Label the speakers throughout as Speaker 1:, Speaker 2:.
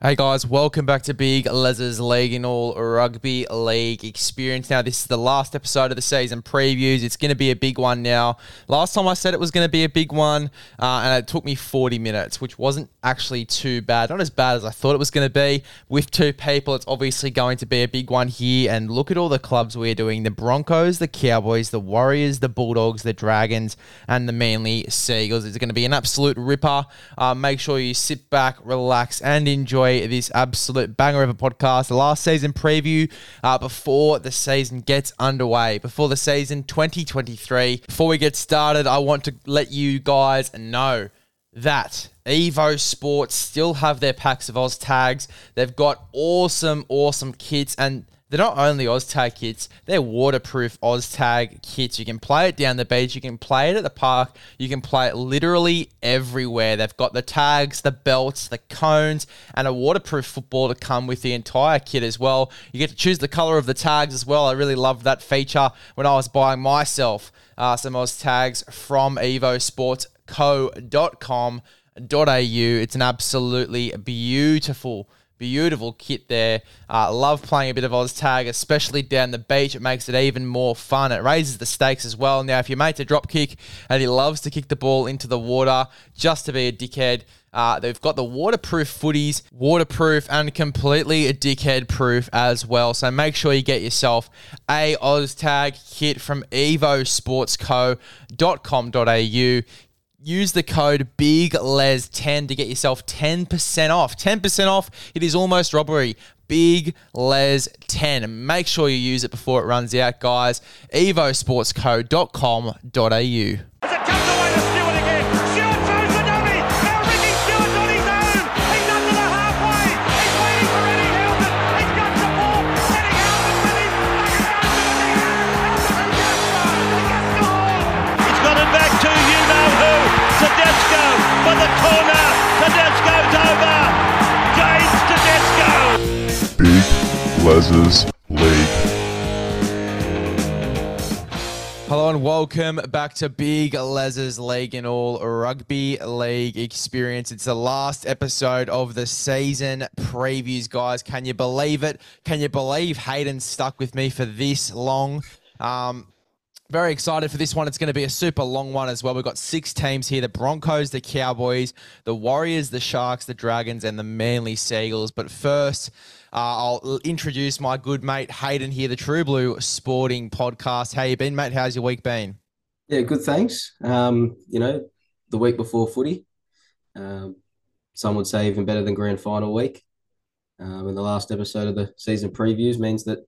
Speaker 1: Hey guys, welcome back to Big Les's League and All Rugby League Experience. Now, this is the last episode of the season previews. It's going to be a big one now. Last time I said it was going to be a big one, uh, and it took me 40 minutes, which wasn't actually too bad. Not as bad as I thought it was going to be. With two people, it's obviously going to be a big one here. And look at all the clubs we're doing the Broncos, the Cowboys, the Warriors, the Bulldogs, the Dragons, and the Manly Sea Eagles. It's going to be an absolute ripper. Uh, make sure you sit back, relax, and enjoy this absolute banger of a podcast. The last season preview uh, before the season gets underway, before the season 2023. Before we get started, I want to let you guys know that Evo Sports still have their packs of Oz tags. They've got awesome, awesome kits and they're not only OzTag kits, they're waterproof OzTag kits. You can play it down the beach, you can play it at the park, you can play it literally everywhere. They've got the tags, the belts, the cones, and a waterproof football to come with the entire kit as well. You get to choose the color of the tags as well. I really loved that feature when I was buying myself uh, some Oz tags from evosportsco.com.au. It's an absolutely beautiful Beautiful kit there. Uh, love playing a bit of Oz tag, especially down the beach. It makes it even more fun. It raises the stakes as well. Now, if your mate's a drop kick and he loves to kick the ball into the water just to be a dickhead, uh, they've got the waterproof footies, waterproof and completely a dickhead proof as well. So make sure you get yourself a Oz tag kit from evosportsco.com.au use the code BIGLES10 to get yourself 10% off. 10% off. It is almost robbery. Big Les 10. Make sure you use it before it runs out, guys. evosportsco.com.au.
Speaker 2: Les's League.
Speaker 1: Hello and welcome back to Big Les's League and All Rugby League Experience. It's the last episode of the season previews, guys. Can you believe it? Can you believe Hayden stuck with me for this long? Um, very excited for this one. It's going to be a super long one as well. We've got six teams here the Broncos, the Cowboys, the Warriors, the Sharks, the Dragons, and the Manly Sea Eagles. But first, I'll introduce my good mate Hayden here, the True Blue Sporting Podcast. How you been, mate? How's your week been?
Speaker 3: Yeah, good. Thanks. Um, you know, the week before footy, um, some would say even better than grand final week. Um, and the last episode of the season previews means that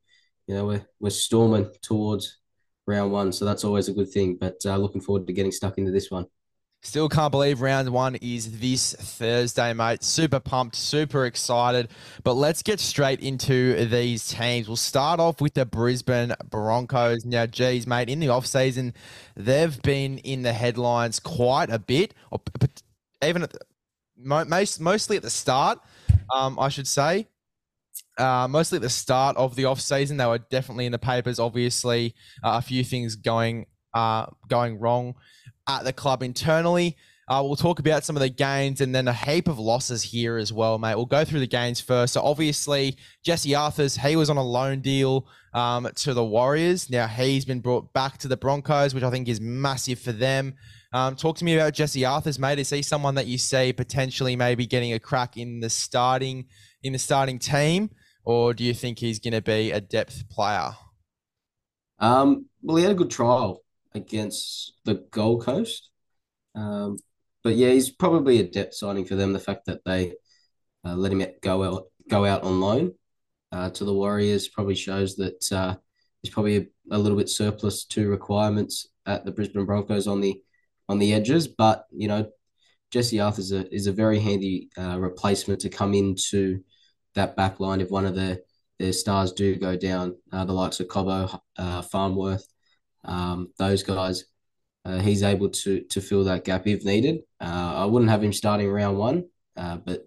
Speaker 3: you know we're we're storming towards round one, so that's always a good thing. But uh, looking forward to getting stuck into this one.
Speaker 1: Still can't believe round one is this Thursday, mate. Super pumped, super excited. But let's get straight into these teams. We'll start off with the Brisbane Broncos. Now, geez, mate, in the off season, they've been in the headlines quite a bit, even at the, most mostly at the start, um, I should say. Uh, mostly at the start of the off season, they were definitely in the papers. Obviously, uh, a few things going uh, going wrong at the club internally. Uh, we'll talk about some of the gains and then a heap of losses here as well, mate. We'll go through the gains first. So obviously, Jesse Arthars, he was on a loan deal um, to the Warriors. Now he's been brought back to the Broncos, which I think is massive for them. Um, talk to me about Jesse Arthars, mate. Is he someone that you see potentially maybe getting a crack in the starting in the starting team, or do you think he's going to be a depth player?
Speaker 3: Um, well, he had a good trial against the Gold Coast. Um, but yeah, he's probably a depth signing for them. The fact that they uh, let him go out go out on loan uh, to the Warriors probably shows that uh, he's probably a, a, little bit surplus to requirements at the Brisbane Broncos on the on the edges. But you know, Jesse Arthur is a is a very handy uh, replacement to come into that back line if one of their their stars do go down. Uh, the likes of Cobbo, uh, Farnworth, um, those guys, uh, he's able to to fill that gap if needed. Uh, I wouldn't have him starting round one, uh, but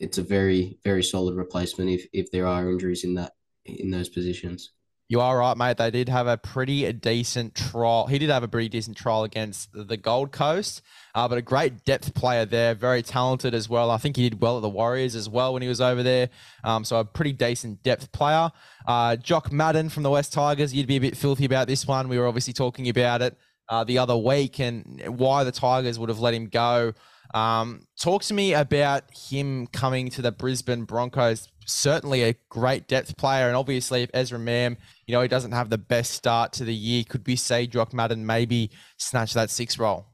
Speaker 3: it's a very very solid replacement if if there are injuries in that in those positions.
Speaker 1: You are right, mate. They did have a pretty decent trial. He did have a pretty decent trial against the Gold Coast, uh, but a great depth player there, very talented as well. I think he did well at the Warriors as well when he was over there. Um, so a pretty decent depth player. Uh, Jock Madden from the West Tigers. You'd be a bit filthy about this one. We were obviously talking about it uh, the other week and why the Tigers would have let him go. Um, talk to me about him coming to the Brisbane Broncos. Certainly a great depth player, and obviously if Ezra Mam, you know, he doesn't have the best start to the year, could we say Jock Madden maybe snatch that six role?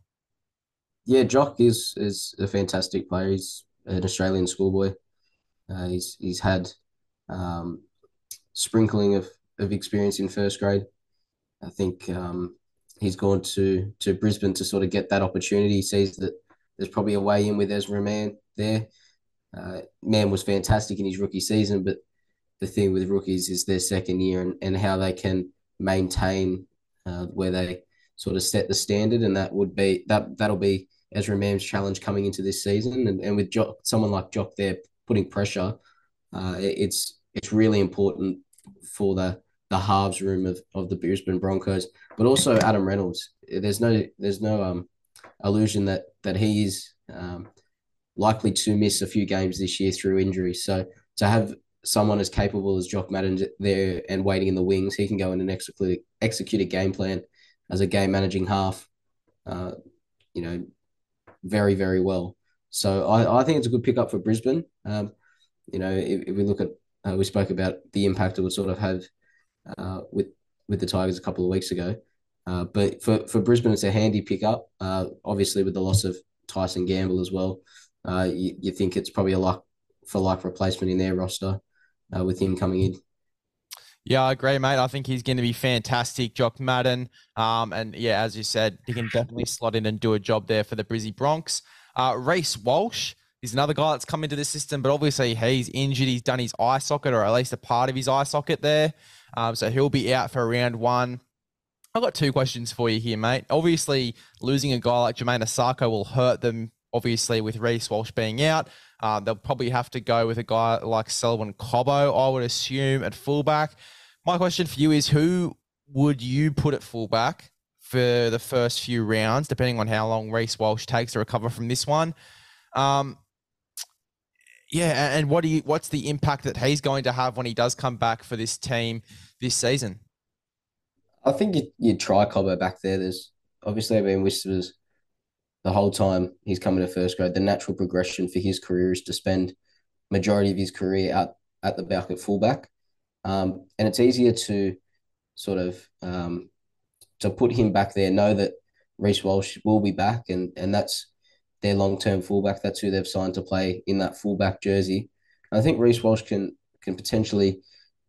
Speaker 3: Yeah, Jock is is a fantastic player. He's an Australian schoolboy. Uh, he's he's had um, sprinkling of, of experience in first grade. I think um, he's gone to to Brisbane to sort of get that opportunity. He sees that there's probably a way in with Ezra Mam there. Uh, Mam was fantastic in his rookie season, but the thing with rookies is their second year and, and how they can maintain uh, where they sort of set the standard, and that would be that that'll be Ezra Mam's challenge coming into this season, and, and with Jock, someone like Jock there putting pressure, uh, it's it's really important for the the halves room of, of the Brisbane Broncos, but also Adam Reynolds. There's no there's no um illusion that that he is um, likely to miss a few games this year through injury. So to have someone as capable as Jock Madden there and waiting in the wings, he can go in and execute execute a game plan as a game managing half. Uh, you know, very very well. So I, I think it's a good pickup for Brisbane. Um, you know, if, if we look at uh, we spoke about the impact it would sort of have uh, with with the Tigers a couple of weeks ago. Uh, but for, for Brisbane, it's a handy pickup. Uh, obviously, with the loss of Tyson Gamble as well, uh, you, you think it's probably a like for like replacement in their roster uh, with him coming in.
Speaker 1: Yeah, I agree, mate. I think he's going to be fantastic, Jock Madden. Um, and yeah, as you said, he can definitely slot in and do a job there for the Brizzy Bronx. Uh, Reece Walsh is another guy that's come into the system, but obviously he's injured. He's done his eye socket, or at least a part of his eye socket there. Um, so he'll be out for round one. I've got two questions for you here, mate. Obviously, losing a guy like Jamayne Isaako will hurt them, obviously, with Reece Walsh being out. Um, they'll probably have to go with a guy like Selwyn Cobbo, I would assume, at fullback. My question for you is who would you put at fullback for the first few rounds, depending on how long Reece Walsh takes to recover from this one? Um, yeah, and what do you? What's the impact that he's going to have when he does come back for this team this season?
Speaker 3: I think you you try Cobbo back there. There's obviously been whispers the whole time he's coming to first grade. The natural progression for his career is to spend majority of his career out at the back at fullback, um, and it's easier to sort of um, to put him back there. Know that Reece Walsh will be back, and and that's their long term fullback. That's who they've signed to play in that fullback jersey. I think Reece Walsh can can potentially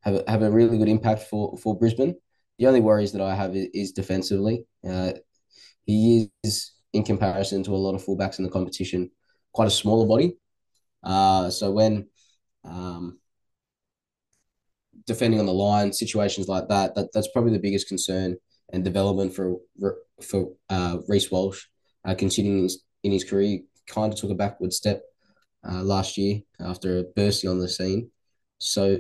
Speaker 3: have a, have a really good impact for for Brisbane. The only worries that I have is, is defensively. Uh, he is, in comparison to a lot of fullbacks in the competition, quite a smaller body. Uh, so when um, defending on the line, situations like that, that that's probably the biggest concern and development for for uh, Walsh, uh, continuing his, in his career. Kind of took a backward step uh, last year after bursting on the scene. So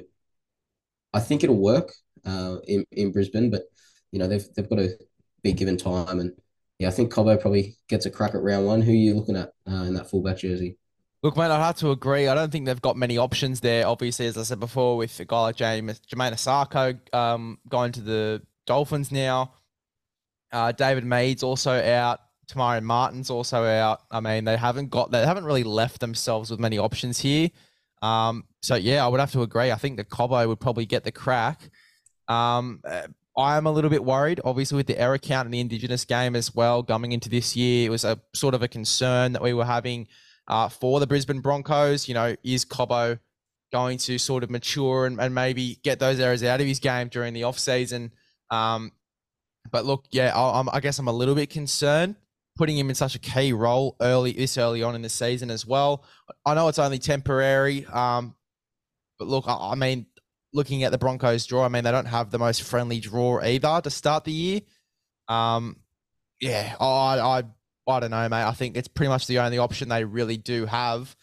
Speaker 3: I think it'll work uh, in in Brisbane, but you know they've they've got to be given time, and yeah, I think Cobbo probably gets a crack at round one. Who are you looking at uh, in that fullback jersey?
Speaker 1: Look, mate, I'd have to agree. I don't think they've got many options there. Obviously, as I said before, with a guy like James, Jamayne Isaako um, going to the Dolphins now. Uh, David Mead's also out. Te Maire Martin's also out. I mean, they haven't got they haven't really left themselves with many options here. Um, so yeah, I would have to agree. I think the Cobbo would probably get the crack. Um, I am a little bit worried, obviously, with the error count in the Indigenous game as well. Coming into this year, it was a sort of a concern that we were having uh, for the Brisbane Broncos. You know, is Cobbo going to sort of mature and, and maybe get those errors out of his game during the off season? Um, but look, yeah, I, I guess I'm a little bit concerned putting him in such a key role early this early on in the season as well. I know it's only temporary, um, but look, I, I mean, looking at the Broncos draw, I mean, they don't have the most friendly draw either to start the year. Um, yeah, I, I, I don't know, mate. I think it's pretty much the only option they really do have.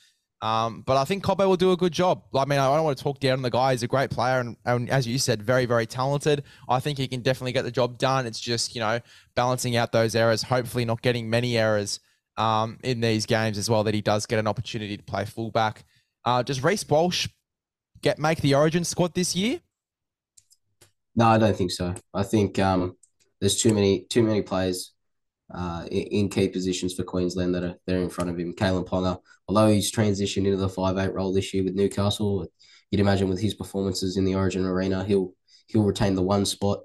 Speaker 1: Um, but I think Cobbo will do a good job. I mean, I don't want to talk down on the guy. He's a great player, and, and as you said, very, very talented. I think he can definitely get the job done. It's just you know balancing out those errors. Hopefully, not getting many errors um, in these games as well. That he does get an opportunity to play fullback. Uh, does Reece Walsh get make the Origin squad this year?
Speaker 3: No, I don't think so. I think um, there's too many too many players uh, in, key positions for Queensland that are they're in front of him. Kalyn Ponga, although he's transitioned into the five eight role this year with Newcastle, you'd imagine with his performances in the Origin arena, he'll he'll retain the one spot.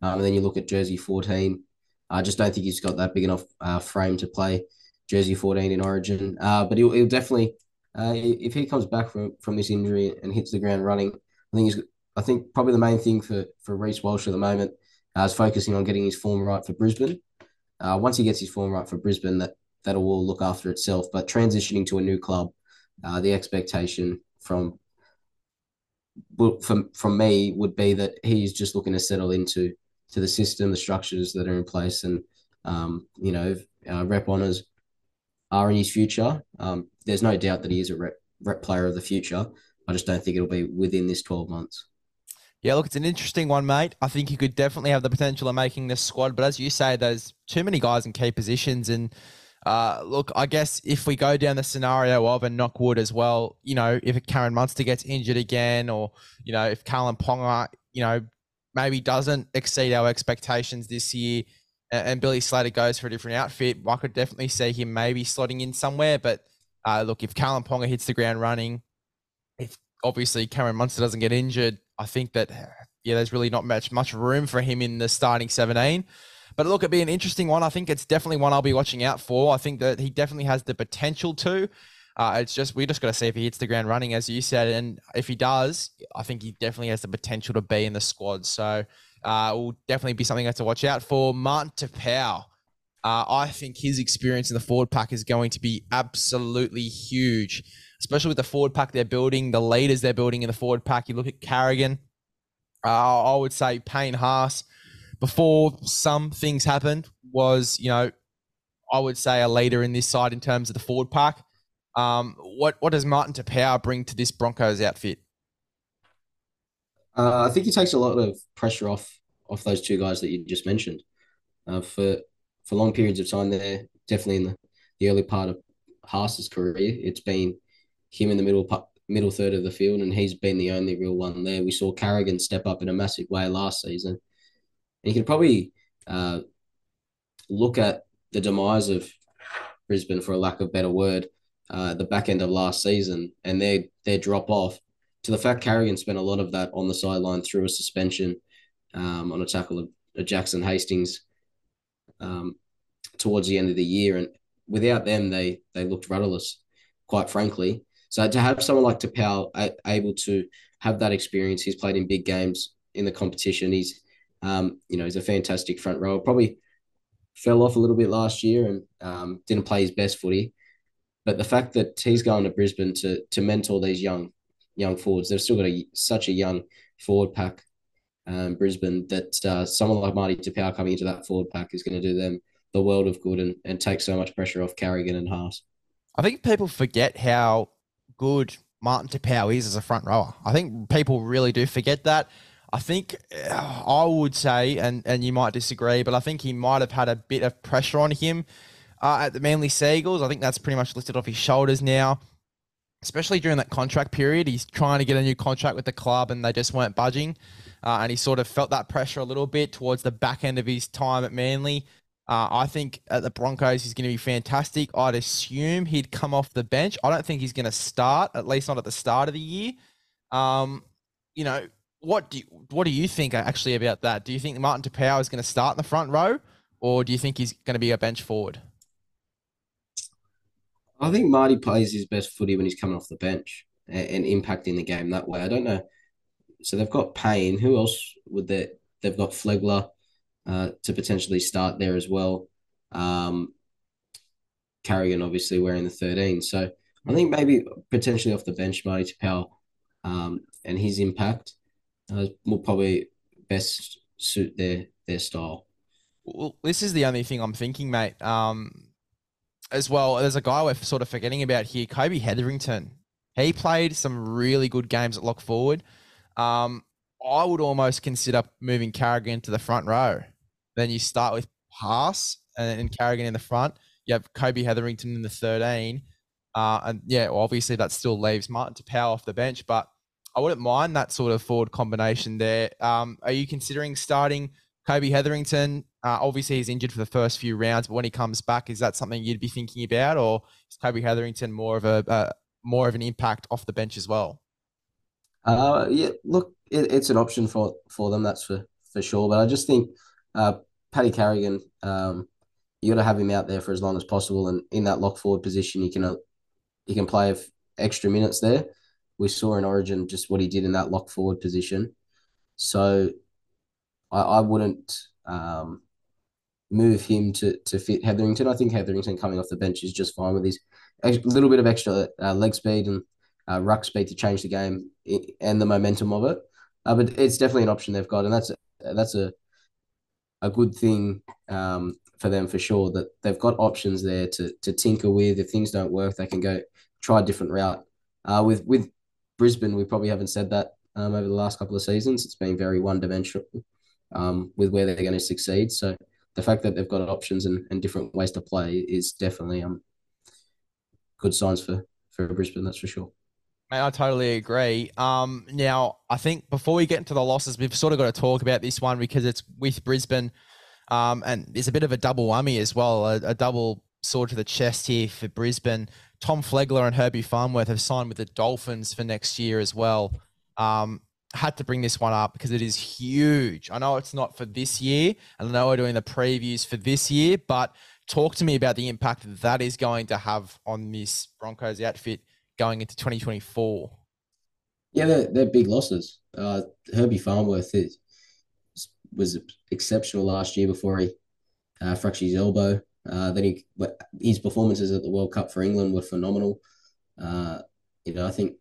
Speaker 3: Um, and then you look at jersey fourteen. I just don't think he's got that big enough uh, frame to play jersey fourteen in Origin. Uh, but he'll, he'll definitely uh, if he comes back from, from this injury and hits the ground running, I think he's I think probably the main thing for for Reece Walsh at the moment uh, is focusing on getting his form right for Brisbane. Uh, once he gets his form right for Brisbane, that that will all look after itself. But transitioning to a new club, uh, the expectation from from from me would be that he's just looking to settle into to the system, the structures that are in place, and um, you know, uh, rep honors are in his future. Um, there's no doubt that he is a rep, rep player of the future. I just don't think it'll be within this 12 months.
Speaker 1: Yeah, look, it's an interesting one, mate. I think he could definitely have the potential of making this squad, but as you say, there's too many guys in key positions. And uh, look, I guess if we go down the scenario of a Knockwood as well, you know, if Cameron Munster gets injured again, or you know, if Kalyn Ponga, you know, maybe doesn't exceed our expectations this year, and, and Billy Slater goes for a different outfit, I could definitely see him maybe slotting in somewhere. But uh, look, if Kalyn Ponga hits the ground running, if obviously Cameron Munster doesn't get injured, I think that yeah, there's really not much much room for him in the starting 17. But look, it'd be an interesting one. I think it's definitely one I'll be watching out for. I think that he definitely has the potential to. Uh, it's just we just got to see if he hits the ground running, as you said, and if he does, I think he definitely has the potential to be in the squad. So uh, will definitely be something I have to watch out for. Martin Taupau, uh, I think his experience in the forward pack is going to be absolutely huge especially with the forward pack they're building, the leaders they're building in the forward pack. You look at Carrigan, uh, I would say Payne Haas, before some things happened, was, you know, I would say a leader in this side in terms of the forward pack. Um, what, what does Martin Taupau bring to this Broncos outfit?
Speaker 3: Uh, I think he takes a lot of pressure off off those two guys that you just mentioned. Uh, for for long periods of time there, definitely in the, the early part of Haas's career, it's been him in the middle middle third of the field, and he's been the only real one there. We saw Carrigan step up in a massive way last season, and you could probably uh, look at the demise of Brisbane, for a lack of better word, uh, the back end of last season, and their their drop off to the fact Carrigan spent a lot of that on the sideline through a suspension um, on a tackle of, of Jackson Hastings um, towards the end of the year, and without them, they they looked rudderless, quite frankly. So to have someone like Taupau able to have that experience, he's played in big games in the competition. He's, um, you know, he's a fantastic front rower. Probably fell off a little bit last year and um, didn't play his best footy. But the fact that he's going to Brisbane to to mentor these young young forwards, they've still got a, such a young forward pack. Um, Brisbane that uh, someone like Marty Taupau coming into that forward pack is going to do them the world of good and, and take so much pressure off Carrigan and Haas.
Speaker 1: I think people forget how good Martin Taupau is as a front rower. I think people really do forget that. I think uh, I would say, and, and you might disagree, but I think he might have had a bit of pressure on him uh, at the Manly Sea Eagles. I think that's pretty much lifted off his shoulders now, especially during that contract period. He's trying to get a new contract with the club, and they just weren't budging. Uh, and he sort of felt that pressure a little bit towards the back end of his time at Manly. Uh, I think at the Broncos he's going to be fantastic. I'd assume he'd come off the bench. I don't think he's going to start, at least not at the start of the year. Um, you know, what do you, what do you think actually about that? Do you think Martin Taupau is going to start in the front row, or do you think he's going to be a bench forward?
Speaker 3: I think Marty plays his best footy when he's coming off the bench and, and impacting the game that way. I don't know. So they've got Payne. Who else would they? They've got Flegler uh, to potentially start there as well. Um, Carrigan obviously wearing the 13. So I think maybe potentially off the bench, Marty Taupau um, and his impact uh, will probably best suit their their style.
Speaker 1: Well, this is the only thing I'm thinking, mate. Um, as well, there's a guy we're sort of forgetting about here, Kobe Hetherington. He played some really good games at lock forward. Um, I would almost consider moving Carrigan to the front row. Then you start with Pass and, and Carrigan in the front. You have Kobe Hetherington in the 13. Uh, and yeah, well, obviously that still leaves Martin Taupau off the bench, but I wouldn't mind that sort of forward combination there. Um, are you considering starting Kobe Hetherington? Uh, obviously, he's injured for the first few rounds, but when he comes back, is that something you'd be thinking about, or is Kobe Hetherington more of a uh, more of an impact off the bench as well?
Speaker 3: Uh, yeah, look, it, it's an option for for them, that's for for sure. But I just think uh, Paddy Carrigan, um, you got to have him out there for as long as possible, and in that lock forward position, you can uh, you can play extra minutes there. We saw in Origin just what he did in that lock forward position, so I, I wouldn't um, move him to to fit Hetherington. I think Hetherington coming off the bench is just fine with his a little bit of extra uh, leg speed and uh, ruck speed to change the game and the momentum of it. Uh, but it's definitely an option they've got, and that's that's a a good thing um, for them for sure. That they've got options there to to tinker with. If things don't work, they can go try a different route. Uh, with with Brisbane, we probably haven't said that um, over the last couple of seasons. It's been very one dimensional um, with where they're going to succeed. So the fact that they've got options and, and different ways to play is definitely um good signs for for Brisbane. That's for sure.
Speaker 1: I totally agree. Um, now I think before we get into the losses, we've sort of got to talk about this one because it's with Brisbane, um, and there's a bit of a double whammy as well, a, a double sword to the chest here for Brisbane. Tom Flegler and Herbie Farnworth have signed with the Dolphins for next year as well. Um, had to bring this one up because it is huge. I know it's not for this year, and I know we're doing the previews for this year, but talk to me about the impact that is going to have on this Broncos outfit going into 2024?
Speaker 3: Yeah, they're, they're big losses. Uh, Herbie Farnworth is, was exceptional last year before he uh, fractured his elbow. Uh, then he his performances at the World Cup for England were phenomenal. Uh, you know, I think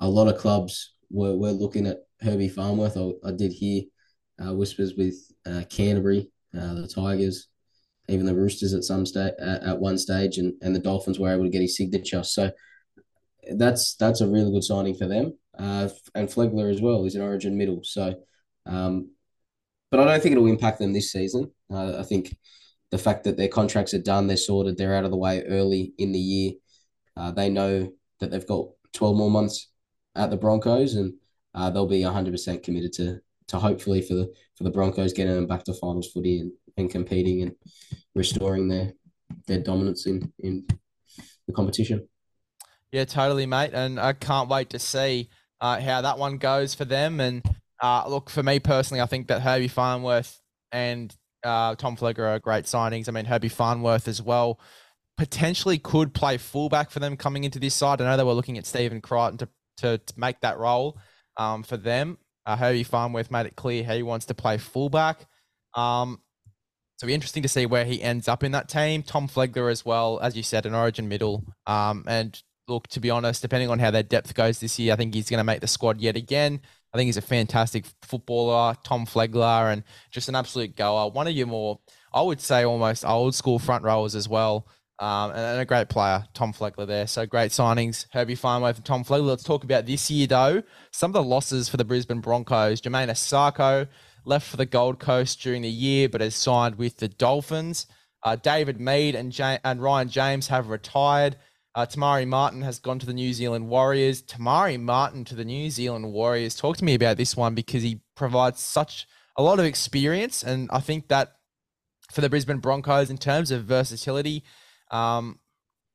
Speaker 3: a lot of clubs were, were looking at Herbie Farnworth. I, I did hear uh, whispers with uh, Canterbury, uh, the Tigers, even the Roosters at some stage at, at one stage, and, and the Dolphins were able to get his signature. So that's that's a really good signing for them. Uh, and Flegler as well is an Origin middle. So, um, but I don't think it'll impact them this season. Uh, I think the fact that their contracts are done, they're sorted, they're out of the way early in the year. Uh, they know that they've got twelve more months at the Broncos, and uh, they'll be hundred percent committed to to hopefully for the for the Broncos getting them back to finals footy and, and competing and restoring their their dominance in in the competition.
Speaker 1: Yeah, totally, mate. And I can't wait to see uh, how that one goes for them. And uh, look, for me personally, I think that Herbie Farnworth and uh, Tom Flegler are great signings. I mean, Herbie Farnworth as well potentially could play fullback for them coming into this side. I know they were looking at Stephen Crichton to, to, to make that role um, for them. Uh, Herbie Farnworth made it clear how he wants to play fullback. Um, so interesting to see where he ends up in that team. Tom Flegler as well, as you said, an origin middle. Um, and look, to be honest, depending on how their depth goes this year, I think he's going to make the squad yet again. I think he's a fantastic footballer, Tom Flegler, and just an absolute goer. One of your more, I would say, almost old school front rowers as well. Um, and a great player, Tom Flegler there. So great signings, Herbie Farnworth and Tom Flegler. Let's talk about this year, though. Some of the losses for the Brisbane Broncos. Jamayne Isaako left for the Gold Coast during the year, but has signed with the Dolphins. Uh, David Mead and, and Ryan James have retired. Uh, Te Maire Martin has gone to the New Zealand Warriors. Te Maire Martin to the New Zealand Warriors. Talk to me about this one because he provides such a lot of experience, and I think that for the Brisbane Broncos in terms of versatility, um,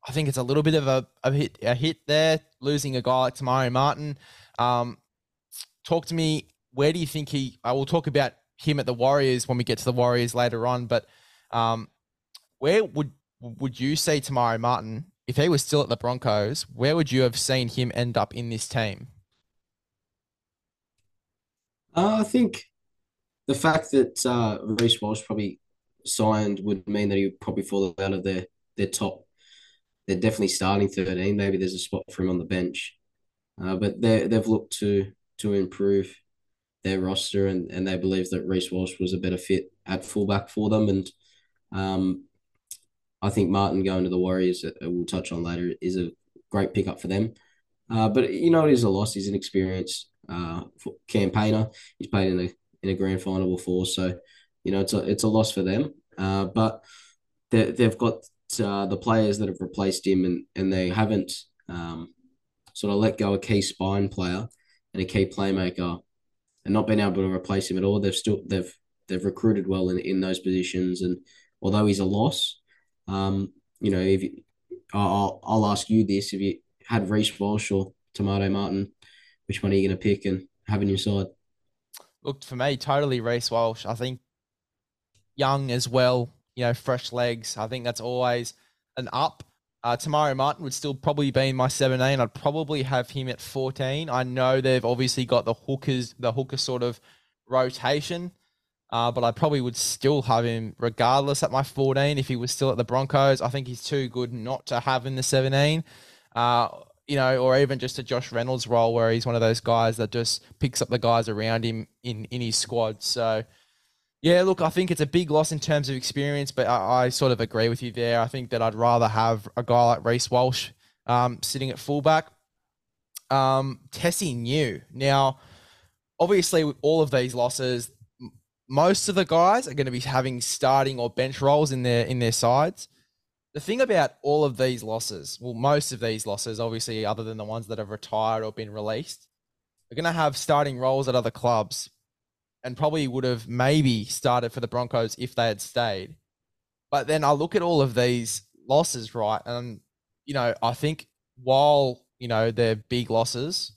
Speaker 1: I think it's a little bit of a, a hit a hit there losing a guy like Te Maire Martin. Um, talk to me. Where do you think he? I will talk about him at the Warriors when we get to the Warriors later on, but um, where would would you say Te Maire Martin if he was still at the Broncos, where would you have seen him end up in this team?
Speaker 3: Uh, I think the fact that uh, Walsh probably signed would mean that he would probably fall out of their their top. They're definitely starting thirteen. Maybe there's a spot for him on the bench, uh, but they they've looked to to improve their roster and, and they believe that Reece Walsh was a better fit at fullback for them and um, I think Martin going to the Warriors, uh, we'll touch on later, is a great pickup for them. Uh, but you know, it is a loss. He's an experienced uh, campaigner. He's played in a in a grand final before, so you know it's a it's a loss for them. Uh, but they, they've got uh, the players that have replaced him, and and they haven't um, sort of let go a key spine player and a key playmaker, and not been able to replace him at all. They've still they've they've recruited well in, in those positions, and although he's a loss, um, you know, if you, I'll I'll ask you this: if you had Reece Walsh or Te Maire Martin, which one are you going to pick and have in your side?
Speaker 1: Look for me, totally Reece Walsh. I think young as well, you know, fresh legs. I think that's always an up. Uh, Te Martin would still probably be in my 17. I'd probably have him at 14. I know they've obviously got the hookers, the hooker sort of rotation, uh, but I probably would still have him regardless at my 14 if he was still at the Broncos. I think he's too good not to have in the 17. Uh, you know, or even just a Josh Reynolds role where he's one of those guys that just picks up the guys around him in, in his squad. So, yeah, look, I think it's a big loss in terms of experience, but I, I, sort of agree with you there. I think that I'd rather have a guy like Reece Walsh um, sitting at fullback. Um, Tesi Niu. Now, obviously, with all of these losses, most of the guys are going to be having starting or bench roles in their in their sides. The thing about all of these losses, well, most of these losses, obviously, other than the ones that have retired or been released, are going to have starting roles at other clubs and probably would have maybe started for the Broncos if they had stayed. But then I look at all of these losses, right? And, you know, I think while, you know, they're big losses,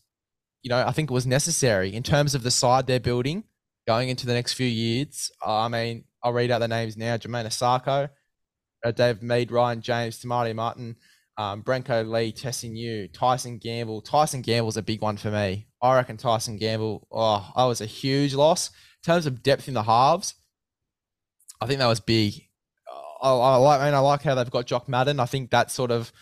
Speaker 1: you know, I think it was necessary in terms of the side they're building going into the next few years. I mean, I'll read out the names now Jamayne Isaako, uh, Dave Mead, Ryan James, Te Maire Martin, um, Brenko Lee, Tesi Niu, Tyson Gamble. Tyson Gamble's a big one for me. I reckon Tyson Gamble, oh, that was a huge loss. In terms of depth in the halves, I think that was big. I, I like, I mean, I like how they've got Jock Madden. I think that sort of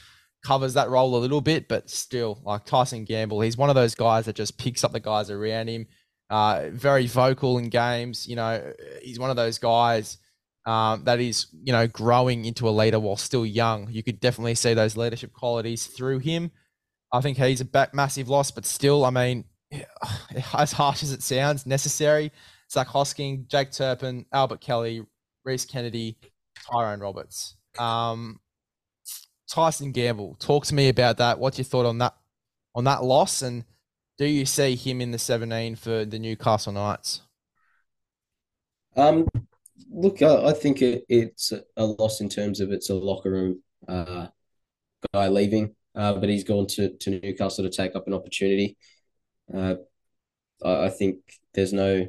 Speaker 1: covers that role a little bit, but still, like Tyson Gamble, he's one of those guys that just picks up the guys around him. Uh, very vocal in games. You know, he's one of those guys um, that is, you know, growing into a leader while still young. You could definitely see those leadership qualities through him. I think he's a back, massive loss, but still, I mean, as harsh as it sounds, necessary. Zac Hosking, Jake Turpin, Albert Kelly, Rhys Kennedy, Tyrone Roberts. Um, Tyson Gamble, talk to me about that. What's your thought on that on that loss, and do you see him in the 17 for the Newcastle Knights?
Speaker 3: Um, look, I, I think it, it's a loss in terms of it's a locker room uh, guy leaving, uh, but he's gone to, to Newcastle to take up an opportunity. Uh, I, I think there's no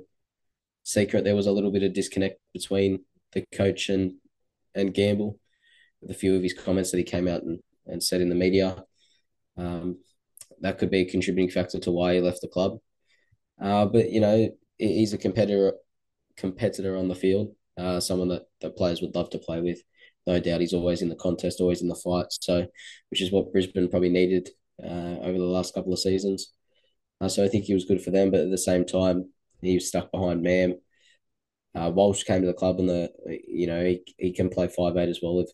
Speaker 3: secret there was a little bit of disconnect between the coach and and Gamble with a few of his comments that he came out and, and said in the media. Um, that could be a contributing factor to why he left the club. Uh, but you know, he's a competitor competitor on the field uh, someone that, that players would love to play with. No doubt he's always in the contest, always in the fight. So, which is what Brisbane probably needed uh, over the last couple of seasons. Uh, so I think he was good for them, but at the same time, he was stuck behind Mam. Uh, Walsh came to the club, and the you know he, he can play five eight as well if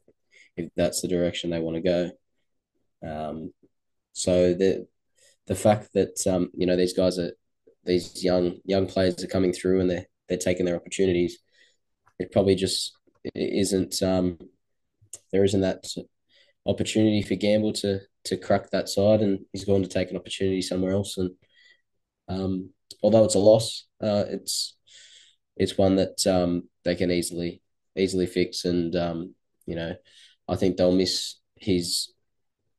Speaker 3: if that's the direction they want to go. Um, so the the fact that um you know these guys are these young young players are coming through and they're they're taking their opportunities it probably just isn't um, there isn't that opportunity for Gamble to to crack that side, and he's going to take an opportunity somewhere else. And um, although it's a loss, uh, it's it's one that um, they can easily easily fix, and um, you know, I think they'll miss his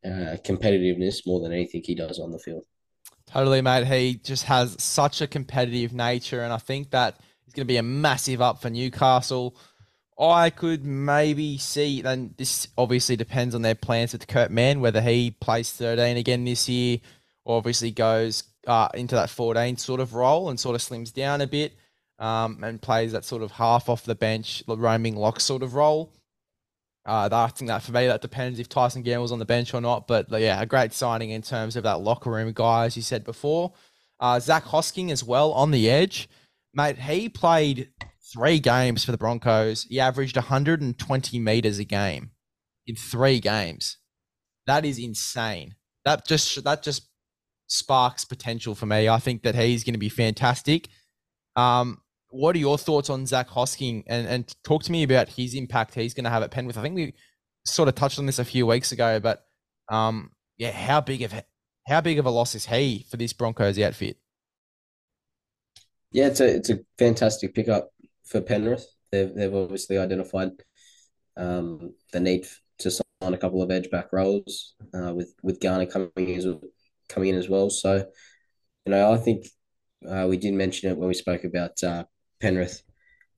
Speaker 3: uh, competitiveness more than anything he does on the field.
Speaker 1: Totally, mate. He just has such a competitive nature, and I think that going to be a massive up for Newcastle. I could maybe see, and this obviously depends on their plans with Kurt Mann, whether he plays 13 again this year or obviously goes uh, into that 14 sort of role and sort of slims down a bit um, and plays that sort of half off the bench, roaming lock sort of role. Uh, I think that for me, that depends if Tyson Gamble's on the bench or not. But yeah, a great signing in terms of that locker room guy, as you said before. Uh, Zac Hosking as well on the edge. Mate, he played three games for the Broncos. He averaged 120 meters a game. in three games. That is insane. That just that just sparks potential for me. I think that he's going to be fantastic. Um, what are your thoughts on Zac Hosking? And and talk to me about his impact he's going to have at Penrith. I think we sort of touched on this a few weeks ago, but um, yeah, how big of how big of a loss is he for this Broncos outfit?
Speaker 3: Yeah, it's a it's a fantastic pickup for Penrith. They've they've obviously identified um, the need to sign a couple of edge back roles uh, with with Garner coming in coming in as well. So, you know, I think uh, we did mention it when we spoke about uh, Penrith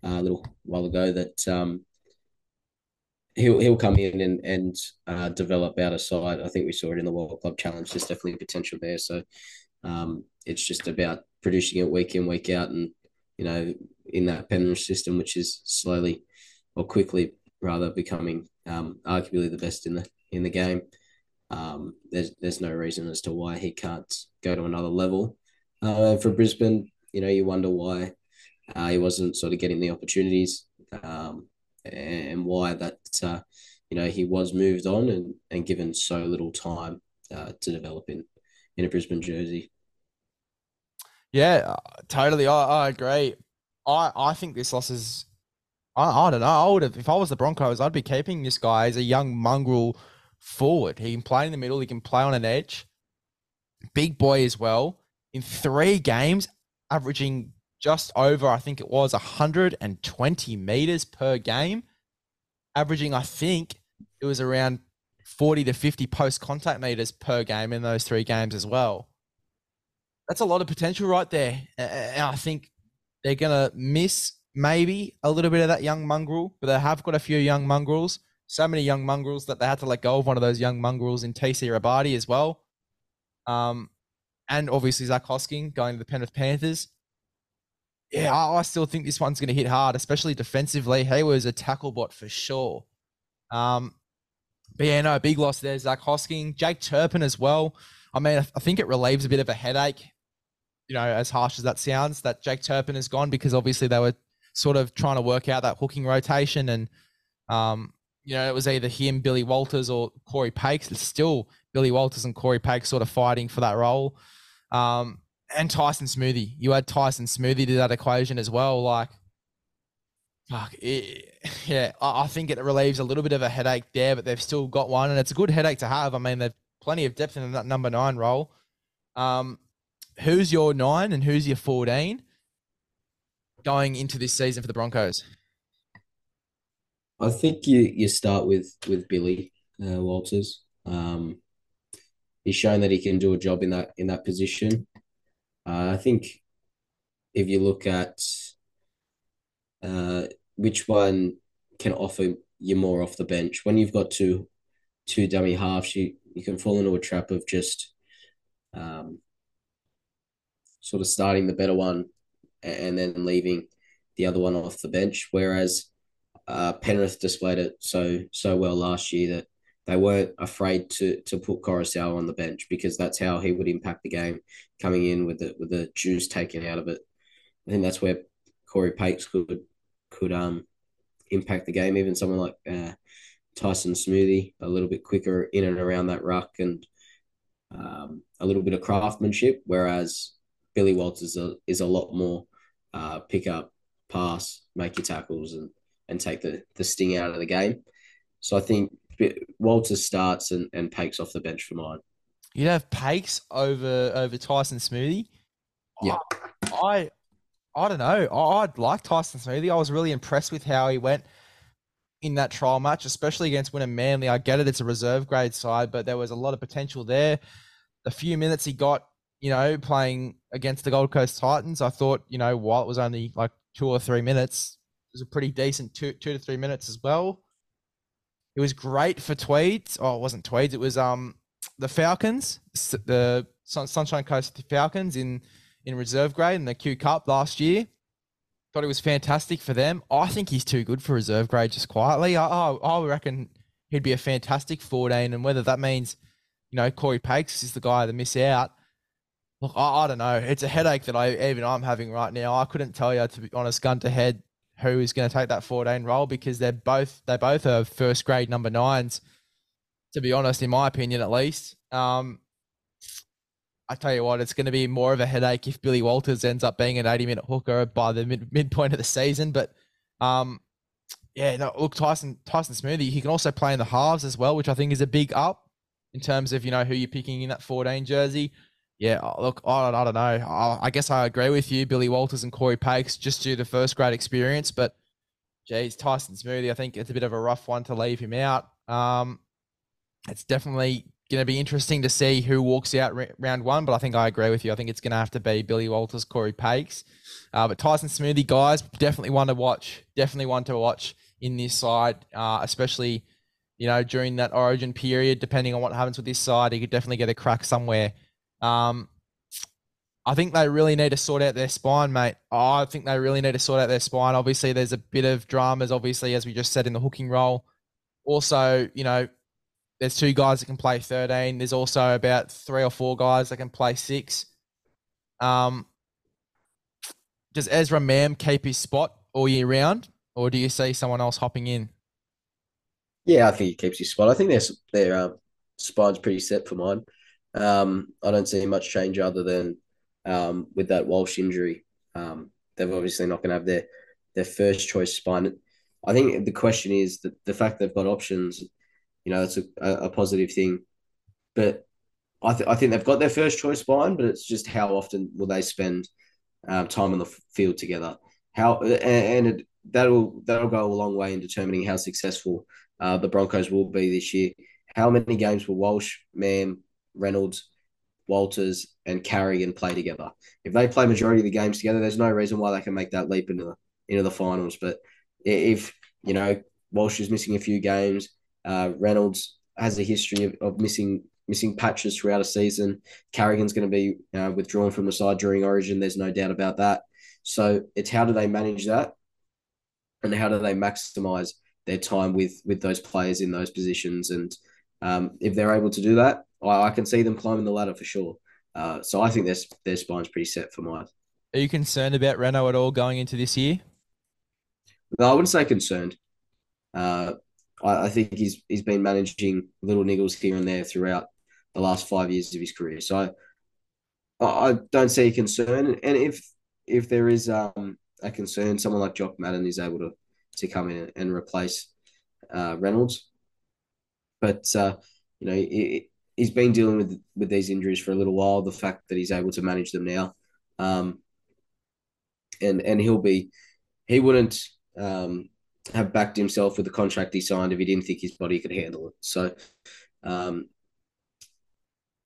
Speaker 3: uh, a little while ago that um, he'll he'll come in and and uh, develop out of side. I think we saw it in the World Club Challenge. There's definitely potential there. So um, it's just about producing it week in week out, and you know in that Penrith system, which is slowly or quickly rather becoming um, arguably the best in the in the game. Um, there's there's no reason as to why he can't go to another level. Uh, for Brisbane, you know, you wonder why uh, he wasn't sort of getting the opportunities, um, and why that uh, you know he was moved on and, and given so little time uh, to develop in in a Brisbane jersey.
Speaker 1: Yeah, uh, totally. I, I agree. I, I think this loss is. I, I don't know. I would have, if I was the Broncos, I'd be keeping this guy as a young mongrel forward. He can play in the middle. He can play on an edge. Big boy as well. In three games, averaging just over, I think it was 120 meters per game. Averaging, I think it was around 40 to 50 post contact meters per game in those three games as well. That's a lot of potential right there. And I think they're going to miss maybe a little bit of that young mongrel, but they have got a few young mongrels so many young mongrels that they had to let go of one of those young mongrels in TC Robati as well. Um, and obviously Zac Hosking going to the Penrith Panthers. Yeah, I, I still think this one's going to hit hard, especially defensively. He was a tackle bot for sure. Um, but yeah, no, big loss there. Zac Hosking, Jake Turpin as well. I mean, I think it relieves a bit of a headache, you know, as harsh as that sounds, that Jake Turpin has gone because obviously they were sort of trying to work out that hooking rotation and um, you know, it was either him, Billy Walters, or Cory Paix. It's still Billy Walters and Cory Paix sort of fighting for that role. Um, and Tyson Smoothy. You add Tyson Smoothy to that equation as well. Like, fuck, it, yeah, I, I think it relieves a little bit of a headache there, but they've still got one, and it's a good headache to have. I mean, they've plenty of depth in that number nine role. Um, who's your nine and who's your 14 going into this season for the Broncos?
Speaker 3: I think you you start with with Billy uh, Walters. Um, he's shown that he can do a job in that in that position. Uh, I think if you look at uh, which one can offer you more off the bench, when you've got two two dummy halves, you you can fall into a trap of just um, sort of starting the better one and then leaving the other one off the bench. Whereas uh, Penrith displayed it so so well last year that they weren't afraid to to put Koroisau on the bench because that's how he would impact the game coming in with the with the juice taken out of it. I think that's where Cory Paix could could um impact the game. Even someone like uh, Tyson Smoothy, a little bit quicker in and around that ruck and um, a little bit of craftsmanship. Whereas Billy Walters is a, is a lot more uh, pick up, pass, make your tackles, and and take the, the sting out of the game. So I think Walter starts and, and Paix off the bench for mine.
Speaker 1: You'd have Paix over over Tyson Smoothy.
Speaker 3: Yeah,
Speaker 1: I I don't know. I, would like Tyson Smoothy. I was really impressed with how he went in that trial match, especially against Wynnum Manly. I get it; it's a reserve grade side, but there was a lot of potential there. The few minutes he got, you know, playing against the Gold Coast Titans, I thought, you know, while it was only like two or three minutes, it was a pretty decent two two to three minutes as well. It was great for Tweeds. Oh, it wasn't Tweeds. It was um the Falcons, the Sunshine Coast Falcons in in reserve grade in the Q Cup last year. Thought it was fantastic for them. I think he's too good for reserve grade. Just quietly, I I, I reckon he'd be a fantastic 14. And whether that means you know Cory Paix is the guy to miss out. Look, I, I don't know. It's a headache that I even I'm having right now. I couldn't tell you to be honest, gun to head, who is going to take that 14 role because they're both they both are first grade number nines. to be honest, in my opinion at least. Um, I tell you what, it's going to be more of a headache if Billy Walters ends up being an 80 minute hooker by the mid- midpoint of the season. But um, yeah, no, look, Tyson Tyson Smoothy, he can also play in the halves as well, which I think is a big up in terms of you know who you're picking in that 14 jersey. Yeah, uh, look, I, I don't know. I, I, guess I agree with you, Billy Walters and Cory Paix, just due to first grade experience. But geez, Tyson Smoothy, I think it's a bit of a rough one to leave him out. Um, it's definitely going to be interesting to see who walks out round one. But I think I agree with you. I think it's going to have to be Billy Walters, Cory Paix. Uh, but Tyson Smoothy, guys, definitely one to watch. Definitely one to watch in this side, uh, especially you know during that Origin period. Depending on what happens with this side, he could definitely get a crack somewhere. Um, I think they really need to sort out their spine, mate. Oh, I think they really need to sort out their spine. Obviously, there's a bit of dramas, obviously, as we just said in the hooking role. Also, you know, there's two guys that can play 13. There's also about three or four guys that can play six. Um, does Ezra Mam keep his spot all year round, or do you see someone else hopping in?
Speaker 3: Yeah, I think he keeps his spot. I think their their uh, spine's pretty set for mine. Um, I don't see much change other than um, with that Walsh injury. Um, they're obviously not going to have their their first choice spine. I think the question is that the fact they've got options you know, that's a, a positive thing. But I, th- I think they've got their first choice spine, but it's just how often will they spend um, time on the field together? How and, it, that'll that'll go a long way in determining how successful uh, the Broncos will be this year. How many games will Walsh, Mam, Reynolds, Walters, and Carrigan play together? If they play majority of the games together, there's no reason why they can make that leap into the into the finals. But if you know Walsh is missing a few games, uh, Reynolds has a history of, of missing missing patches throughout a season. Carrigan's going to be uh, withdrawn from the side during Origin. There's no doubt about that. So it's how do they manage that, and how do they maximise their time with with those players in those positions? And um, if they're able to do that, I, I, can see them climbing the ladder for sure. Uh, so I think their their spine's pretty set for mine.
Speaker 1: Are you concerned about Reno at all going into this year?
Speaker 3: No, I wouldn't say concerned. Uh, I, I think he's he's been managing little niggles here and there throughout the last five years of his career. So I, I don't see a concern. And if if there is um, a concern, someone like Jock Madden is able to to come in and replace uh, Reynolds. But uh, you know, he, he's been dealing with with these injuries for a little while. The fact that he's able to manage them now, um, and and he'll be, he wouldn't um, have backed himself with the contract he signed if he didn't think his body could handle it. So, um,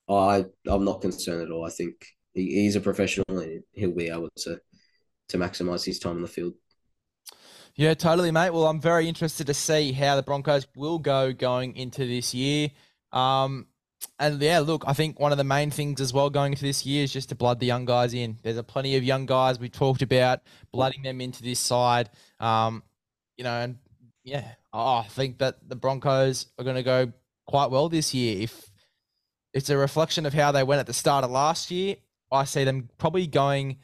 Speaker 3: I I'm not concerned at all. I think he, he's a professional and he'll be able to to maximize his time on the field.
Speaker 1: Yeah, totally, mate. Well, I'm very interested to see how the Broncos will go going into this year. Um, and yeah, look, I think one of the main things as well going into this year is just to blood the young guys in. There's a plenty of young guys we talked about blooding them into this side. Um, you know, and yeah, I think that the Broncos are going to go quite well this year. If it's a reflection of how they went at the start of last year, I see them probably going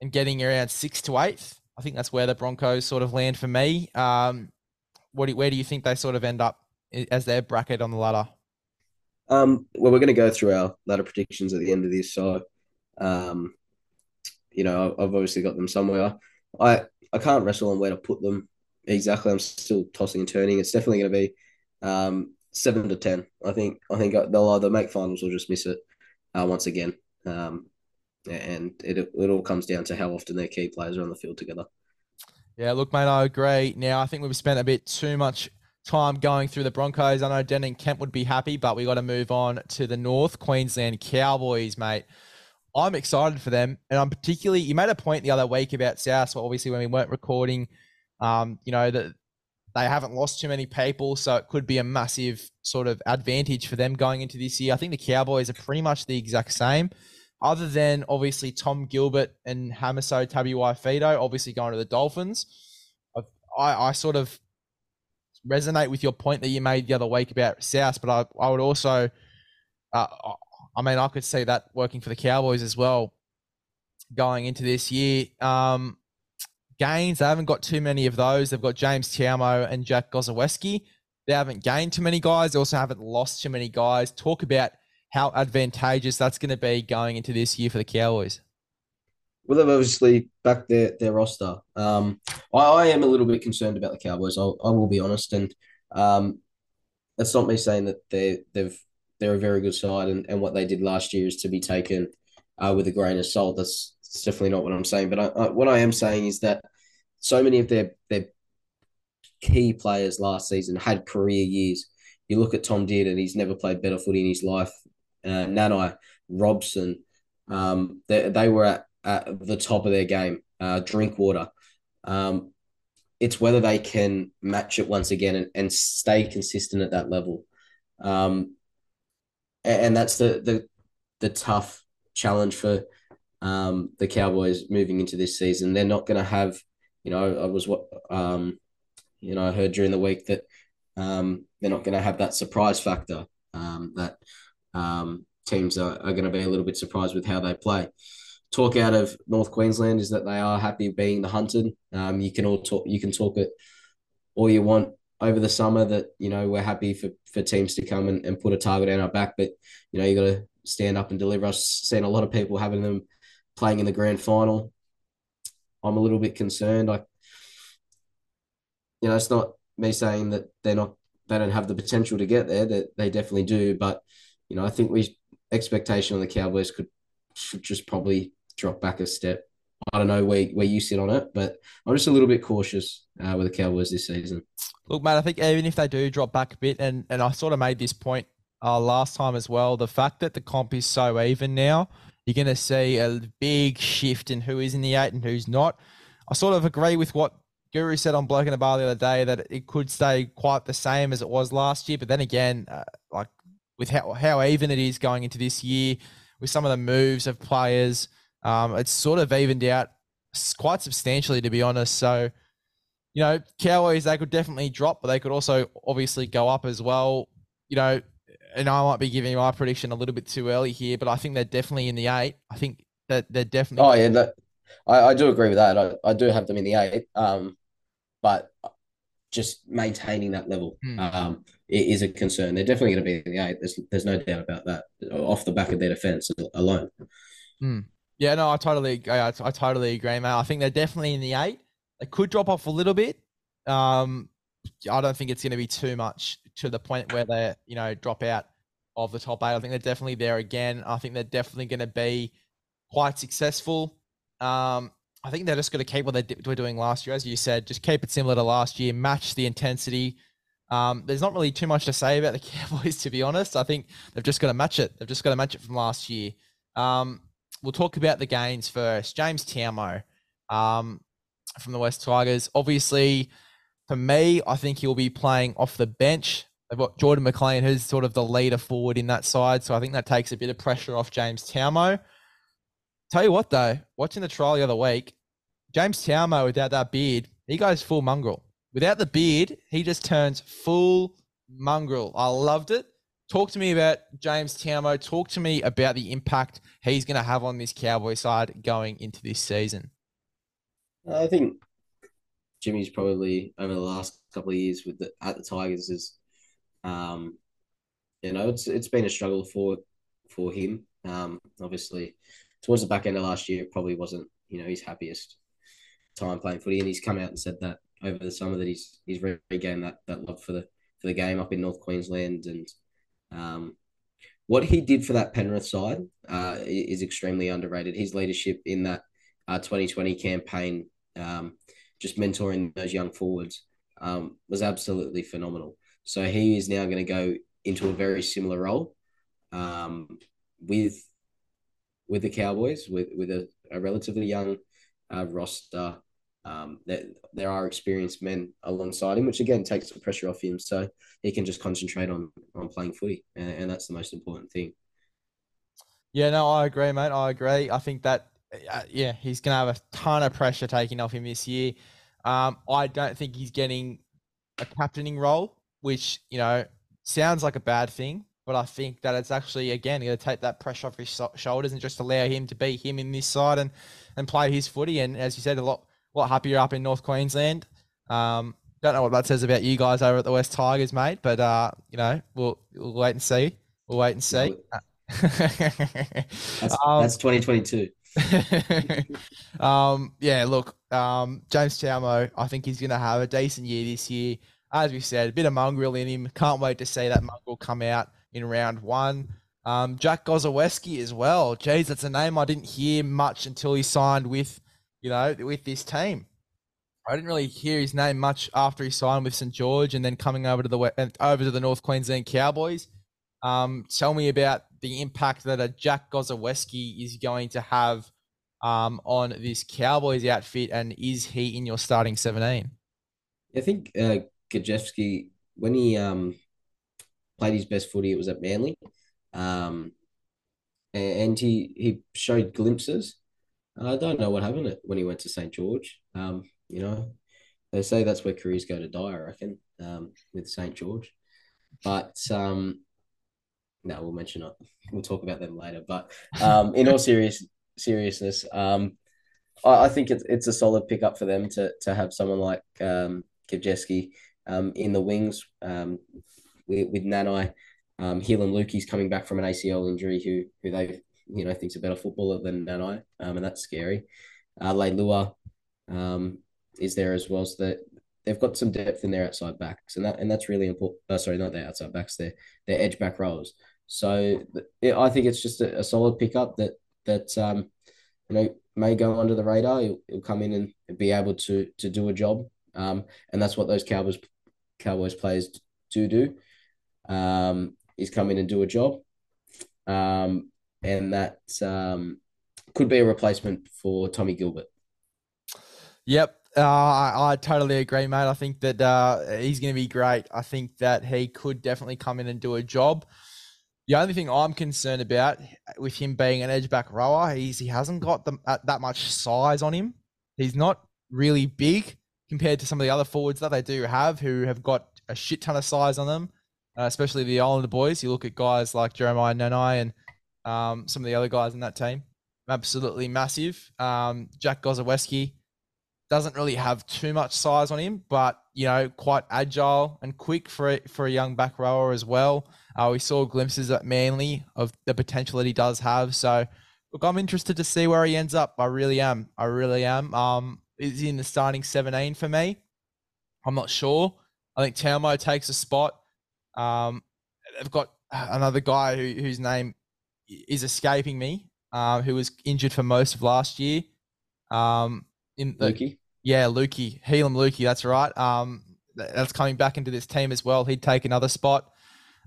Speaker 1: and getting around sixth to eighth. I think that's where the Broncos sort of land for me. Um, what do, where do you think they sort of end up as their bracket on the ladder?
Speaker 3: Um, well, we're going to go through our ladder predictions at the end of this, so um, you know, I've obviously got them somewhere. I I can't wrestle on where to put them exactly. I'm still tossing and turning. It's definitely going to be um, seven to ten. I think. I think they'll either make finals or just miss it uh, once again. Um, and it it all comes down to how often their key players are on the field together.
Speaker 1: Yeah, look, mate, I agree. Now I think we've spent a bit too much time going through the Broncos. I know Den and Kent would be happy, but we got to move on to the North Queensland Cowboys, mate. I'm excited for them, and I'm particularly. You made a point the other week about South. So obviously, when we weren't recording um, you know that they haven't lost too many people, so it could be a massive sort of advantage for them going into this year. I think the Cowboys are pretty much the exact same, other than obviously Tom Gilbert and Hamiso Tabuai-Fidow, obviously going to the Dolphins. I, I sort of resonate with your point that you made the other week about South, but I, I would also, uh, I mean, I could see that working for the Cowboys as well going into this year. Um, Gains, they haven't got too many of those. They've got James Tamou and Jack Gosiewski. They haven't gained too many guys. They also haven't lost too many guys. Talk about how advantageous that's going to be going into this year for the Cowboys.
Speaker 3: Well, they've obviously backed their, their roster. Um, I, I am a little bit concerned about the Cowboys. I'll, I will be honest, and um, that's not me saying that they they've they're a very good side, and, and what they did last year is to be taken uh, with a grain of salt. That's, that's definitely not what I'm saying. But I, I, what I am saying is that so many of their their key players last season had career years. You look at Tom Dearden, he's never played better footy in his life. Uh, Robson, um, they, they were at at the top of their game. Uh, Drinkwater. Um, it's whether they can match it once again and, and stay consistent at that level. Um, and, and that's the, the the tough challenge for um, the Cowboys moving into this season. They're not going to have, you know, I was what, um, you know, I heard during the week that um, they're not going to have that surprise factor um, that um, teams are, are going to be a little bit surprised with how they play talk out of North Queensland is that they are happy being the hunted. Um, you can all talk, you can talk it all you want over the summer that you know we're happy for, for teams to come and, and put a target on our back, but you know you got to stand up and deliver. I've seen a lot of people having them playing in the grand final. I'm a little bit concerned. I, you know, it's not me saying that they're not they don't have the potential to get there. That they definitely do, but you know, I think we expectation on the Cowboys could should just probably drop back a step. I don't know where, where you sit on it, but I'm just a little bit cautious uh, with the Cowboys this season.
Speaker 1: Look, mate, I think even if they do drop back a bit, and, and I sort of made this point uh, last time as well, the fact that the comp is so even now, you're going to see a big shift in who is in the eight and who's not. I sort of agree with what Guru said on Bloke in the Bar the other day that it could stay quite the same as it was last year. But then again, uh, like with how, how even it is going into this year, with some of the moves of players, um, it's sort of evened out quite substantially, to be honest. So, you know, Cowboys, they could definitely drop, but they could also obviously go up as well. You know, and I might be giving my prediction a little bit too early here, but I think they're definitely in the eight. I think that they're definitely.
Speaker 3: Oh, yeah. That, I, I do agree with that. I, I do have them in the eight. Um, but just maintaining that level hmm. um, is a concern. They're definitely going to be in the eight. There's, there's no doubt about that off the back of their defense alone.
Speaker 1: Hmm. Yeah, no, I totally, I, I totally agree, mate. I think they're definitely in the eight. They could drop off a little bit. Um, I don't think it's going to be too much to the point where they, you know, drop out of the top eight. I think they're definitely there again. I think they're definitely going to be quite successful. Um, I think they're just going to keep what they were doing last year, as you said, just keep it similar to last year, match the intensity. Um, there's not really too much to say about the Cowboys, to be honest. I think they've just got to match it. They've just got to match it from last year. Um, we'll talk about the gains first. James Tamou um, from the West Tigers. Obviously, for me, I think he'll be playing off the bench. They've got Jordan McLean, who's sort of the leader forward in that side. So I think that takes a bit of pressure off James Tamou. Tell you what, though, watching the trial the other week, James Tamou without that beard, he goes full mongrel. Without the beard, he just turns full mongrel. I loved it. Talk to me about James Tamou. Talk to me about the impact he's going to have on this Cowboy side going into this season.
Speaker 3: I think Jimmy's probably over the last couple of years with the at the Tigers is, um, you know, it's it's been a struggle for for him. Um, obviously, towards the back end of last year, it probably wasn't you know his happiest time playing footy, and he's come out and said that over the summer that he's he's regained that that love for the for the game up in North Queensland and um, what he did for that Penrith side uh, is extremely underrated. His leadership in that uh, 2020 campaign, um, just mentoring those young forwards, um, was absolutely phenomenal. So he is now going to go into a very similar role um, with with the Cowboys, with with a, a relatively young uh, roster um, that there are experienced men alongside him, which again takes the pressure off him, so he can just concentrate on on playing footy, and, and that's the most important thing.
Speaker 1: Yeah, no, I agree, mate. I agree. I think that uh, yeah, he's gonna have a ton of pressure taken off him this year. Um, I don't think he's getting a captaining role, which you know sounds like a bad thing, but I think that it's actually again going to take that pressure off his shoulders and just allow him to be him in this side and and play his footy. And as you said, a lot lot happier up in North Queensland. Um, don't know what that says about you guys over at the West Tigers, mate. But uh, you know, we'll we'll wait and see. We'll wait and see.
Speaker 3: that's, um, that's 2022.
Speaker 1: um, yeah, look, um, James Tamou, I think he's going to have a decent year this year. As we said, a bit of mongrel in him. Can't wait to see that mongrel come out in round one. Um, Jack Gosiewski as well. Jeez, that's a name I didn't hear much until he signed with, you know, with this team. I didn't really hear his name much after he signed with St George and then coming over to the over to the North Queensland Cowboys. Um, tell me about the impact that a Jack Gosiewski is going to have um, on this Cowboys outfit, and is he in your starting seventeen?
Speaker 3: I think uh, Gosiewski, when he um, played his best footy, it was at Manly, um, and he he showed glimpses. I don't know what happened when he went to St George. Um, you know, they say that's where careers go to die. I reckon um, with St George, but um, no, we'll mention it. We'll talk about them later. But um, in all serious seriousness, um, I, I, think it's it's a solid pickup for them to to have someone like um, um, in the wings um, with, with Nanai. Um, Heilum Luki's coming back from an ACL injury, who who they you know thinks a better footballer than Nanai, um, and that's scary. Uh, Leilua um, is there as well, so that they've got some depth in their outside backs, and that and that's really important. Uh, sorry, not their outside backs, their their edge back rows. So it, I think it's just a, a, solid pickup that that um, you know may go under the radar. He'll come in and be able to to do a job, um, and that's what those Cowboys Cowboys players do do. Um, is come in and do a job, um, and that um, could be a replacement for Tommy Gilbert.
Speaker 1: Yep, uh, I, I, totally agree, mate. I think that uh, he's going to be great. I think that he could definitely come in and do a job. The only thing I'm concerned about with him being an edge back rower is he hasn't got the, uh, that much size on him. He's not really big compared to some of the other forwards that they do have, who have got a shit ton of size on them, uh, especially the Islander boys. You look at guys like Jeremiah Nanai and um, some of the other guys in that team, absolutely massive. Um, Jack Gosiewski doesn't really have too much size on him, but you know, quite agile and quick for for a young back rower as well. Uh, we saw glimpses at Manly of the potential that he does have. So, look, I'm interested to see where he ends up. I really am. I really am. Um, is he in the starting 17 for me? I'm not sure. I think Tamou takes a spot. Um, they've got another guy who, whose name is escaping me, uh, who was injured for most of last year. Um, in the, Luki. Yeah, Lukey, Heilum Luki. That's right. Um, that's coming back into this team as well. He'd take another spot.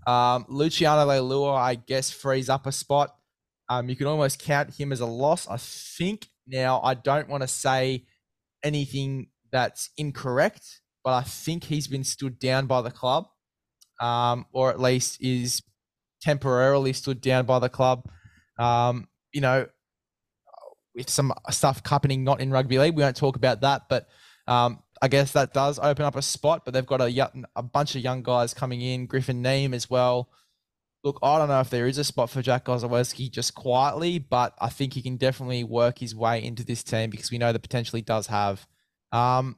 Speaker 1: Um, Luciano Leilua, I guess, frees up a spot. Um, you can almost count him as a loss. I think now I don't want to say anything that's incorrect, but I think he's been stood down by the club, um, or at least is temporarily stood down by the club. Um, you know, with some stuff happening not in rugby league. We won't talk about that, but um, I guess that does open up a spot. But they've got a a bunch of young guys coming in, Griffin Neame as well. Look, I don't know if there is a spot for Jack Gosiewski just quietly, but I think he can definitely work his way into this team because we know the potential he does have. Um,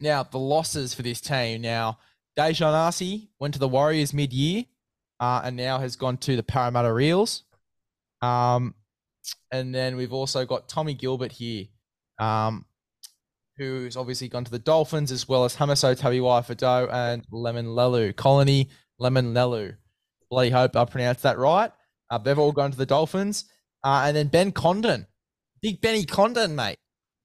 Speaker 1: now, the losses for this team. Now, Daejarn Asi went to the Warriors mid-year uh, and now has gone to the Parramatta Eels. Um, and then we've also got Tommy Gilbert here, um, who's obviously gone to the Dolphins, as well as Hamiso Tabuai-Fidow and Lemuelu. Colony Lemon Lelu. Bloody hope I pronounced that right. Uh, they've all gone to the Dolphins. Uh, and then Ben Condon, big Benny Condon, mate,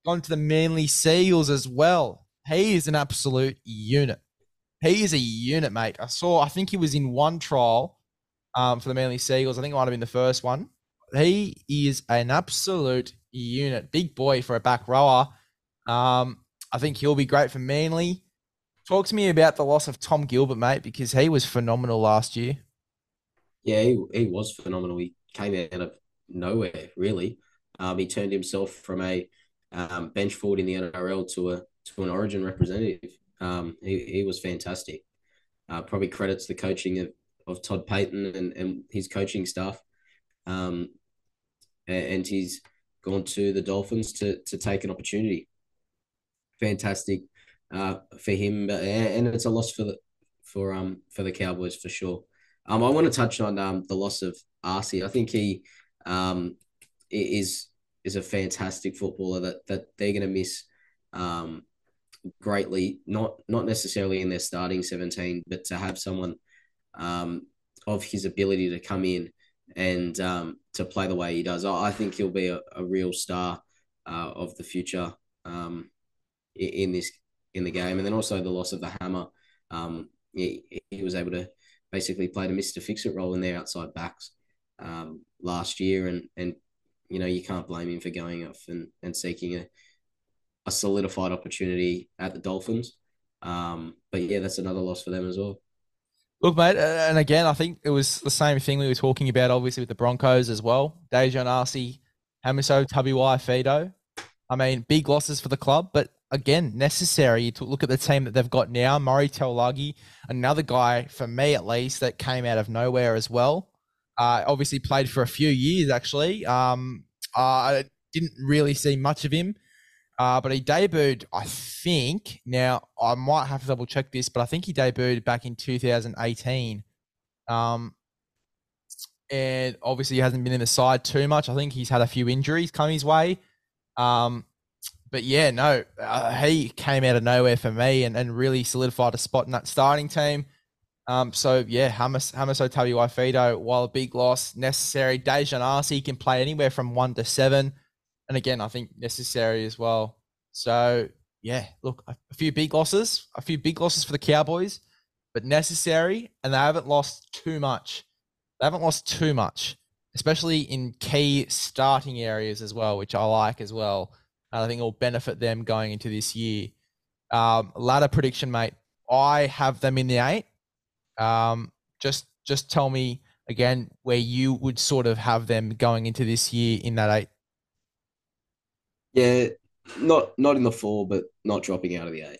Speaker 1: gone to the Manly Sea Eagles as well. He is an absolute unit. He is a unit, mate. I saw, I think he was in one trial um, for the Manly Sea Eagles. I think it might have been the first one he is an absolute unit. Big boy for a back rower. Um, I think he'll be great for Manly. Talk to me about the loss of Tom Gilbert, mate, because he was phenomenal last year.
Speaker 3: Yeah, he, he was phenomenal. He came out of nowhere, really. Um, he turned himself from a um, bench forward in the NRL to a to an Origin representative. Um, he, he was fantastic. Uh, probably credits the coaching of, of Todd Payten and, and his coaching staff. Um, and he's gone to the Dolphins to to take an opportunity. Fantastic uh, for him, and it's a loss for the for um for the Cowboys for sure. Um, I want to touch on um the loss of Asi. I think he um is is a fantastic footballer that that they're going to miss um greatly. Not not necessarily in their starting seventeen, but to have someone um of his ability to come in and um to play the way he does, I, think he'll be a, a real star uh, of the future um in this in the game, and then also the loss of the hammer. Um, he, he was able to basically play the Mister Fix It role in their outside backs um, last year, and and you know you can't blame him for going off and, and seeking a, a solidified opportunity at the Dolphins. Um, but yeah, that's another loss for them as well.
Speaker 1: Look, mate, and again, I think it was the same thing we were talking about, obviously, with the Broncos as well. Daejarn Asi, Hamiso Tabuai-Fidow. I mean, big losses for the club, but again, necessary to look at the team that they've got now. Murray Taulagi, another guy, for me at least, that came out of nowhere as well. Uh, obviously played for a few years, actually. Um, I didn't really see much of him, uh, but he debuted, I think. Now, I might have to double check this, but I think he debuted back in 2018. Um, and obviously, he hasn't been in the side too much. I think he's had a few injuries come his way. Um, but yeah, no, uh, he came out of nowhere for me and, and really solidified a spot in that starting team. Um, so yeah, Hamas Hamiso Tabuai-Fidow, while a big loss, necessary. Daejarn Asi can play anywhere from one to seven. And again, I think necessary as well. So yeah, look, a, few big losses, a few big losses for the Cowboys, but necessary, and they haven't lost too much. They haven't lost too much, especially in key starting areas as well, which I like as well. And I think will benefit them going into this year. Um, ladder prediction, mate. I have them in the eight. Um, just just tell me again where you would sort of have them going into this year in that eight.
Speaker 3: Yeah, not not in the four, but not dropping out of the eight.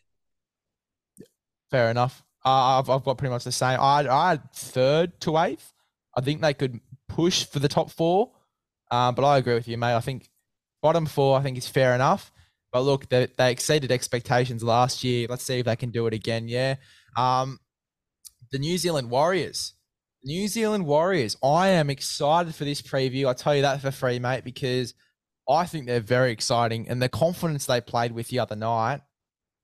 Speaker 1: Fair enough. Uh, I've I've got pretty much the same. I I third to eighth. I think they could push for the top four, um, but I agree with you, mate. I think bottom four, I think is fair enough. But look, they, they exceeded expectations last year. Let's see if they can do it again. Yeah. Um, the New Zealand Warriors. New Zealand Warriors. I am excited for this preview. I tell you that for free, mate, because I think they're very exciting and the confidence they played with the other night.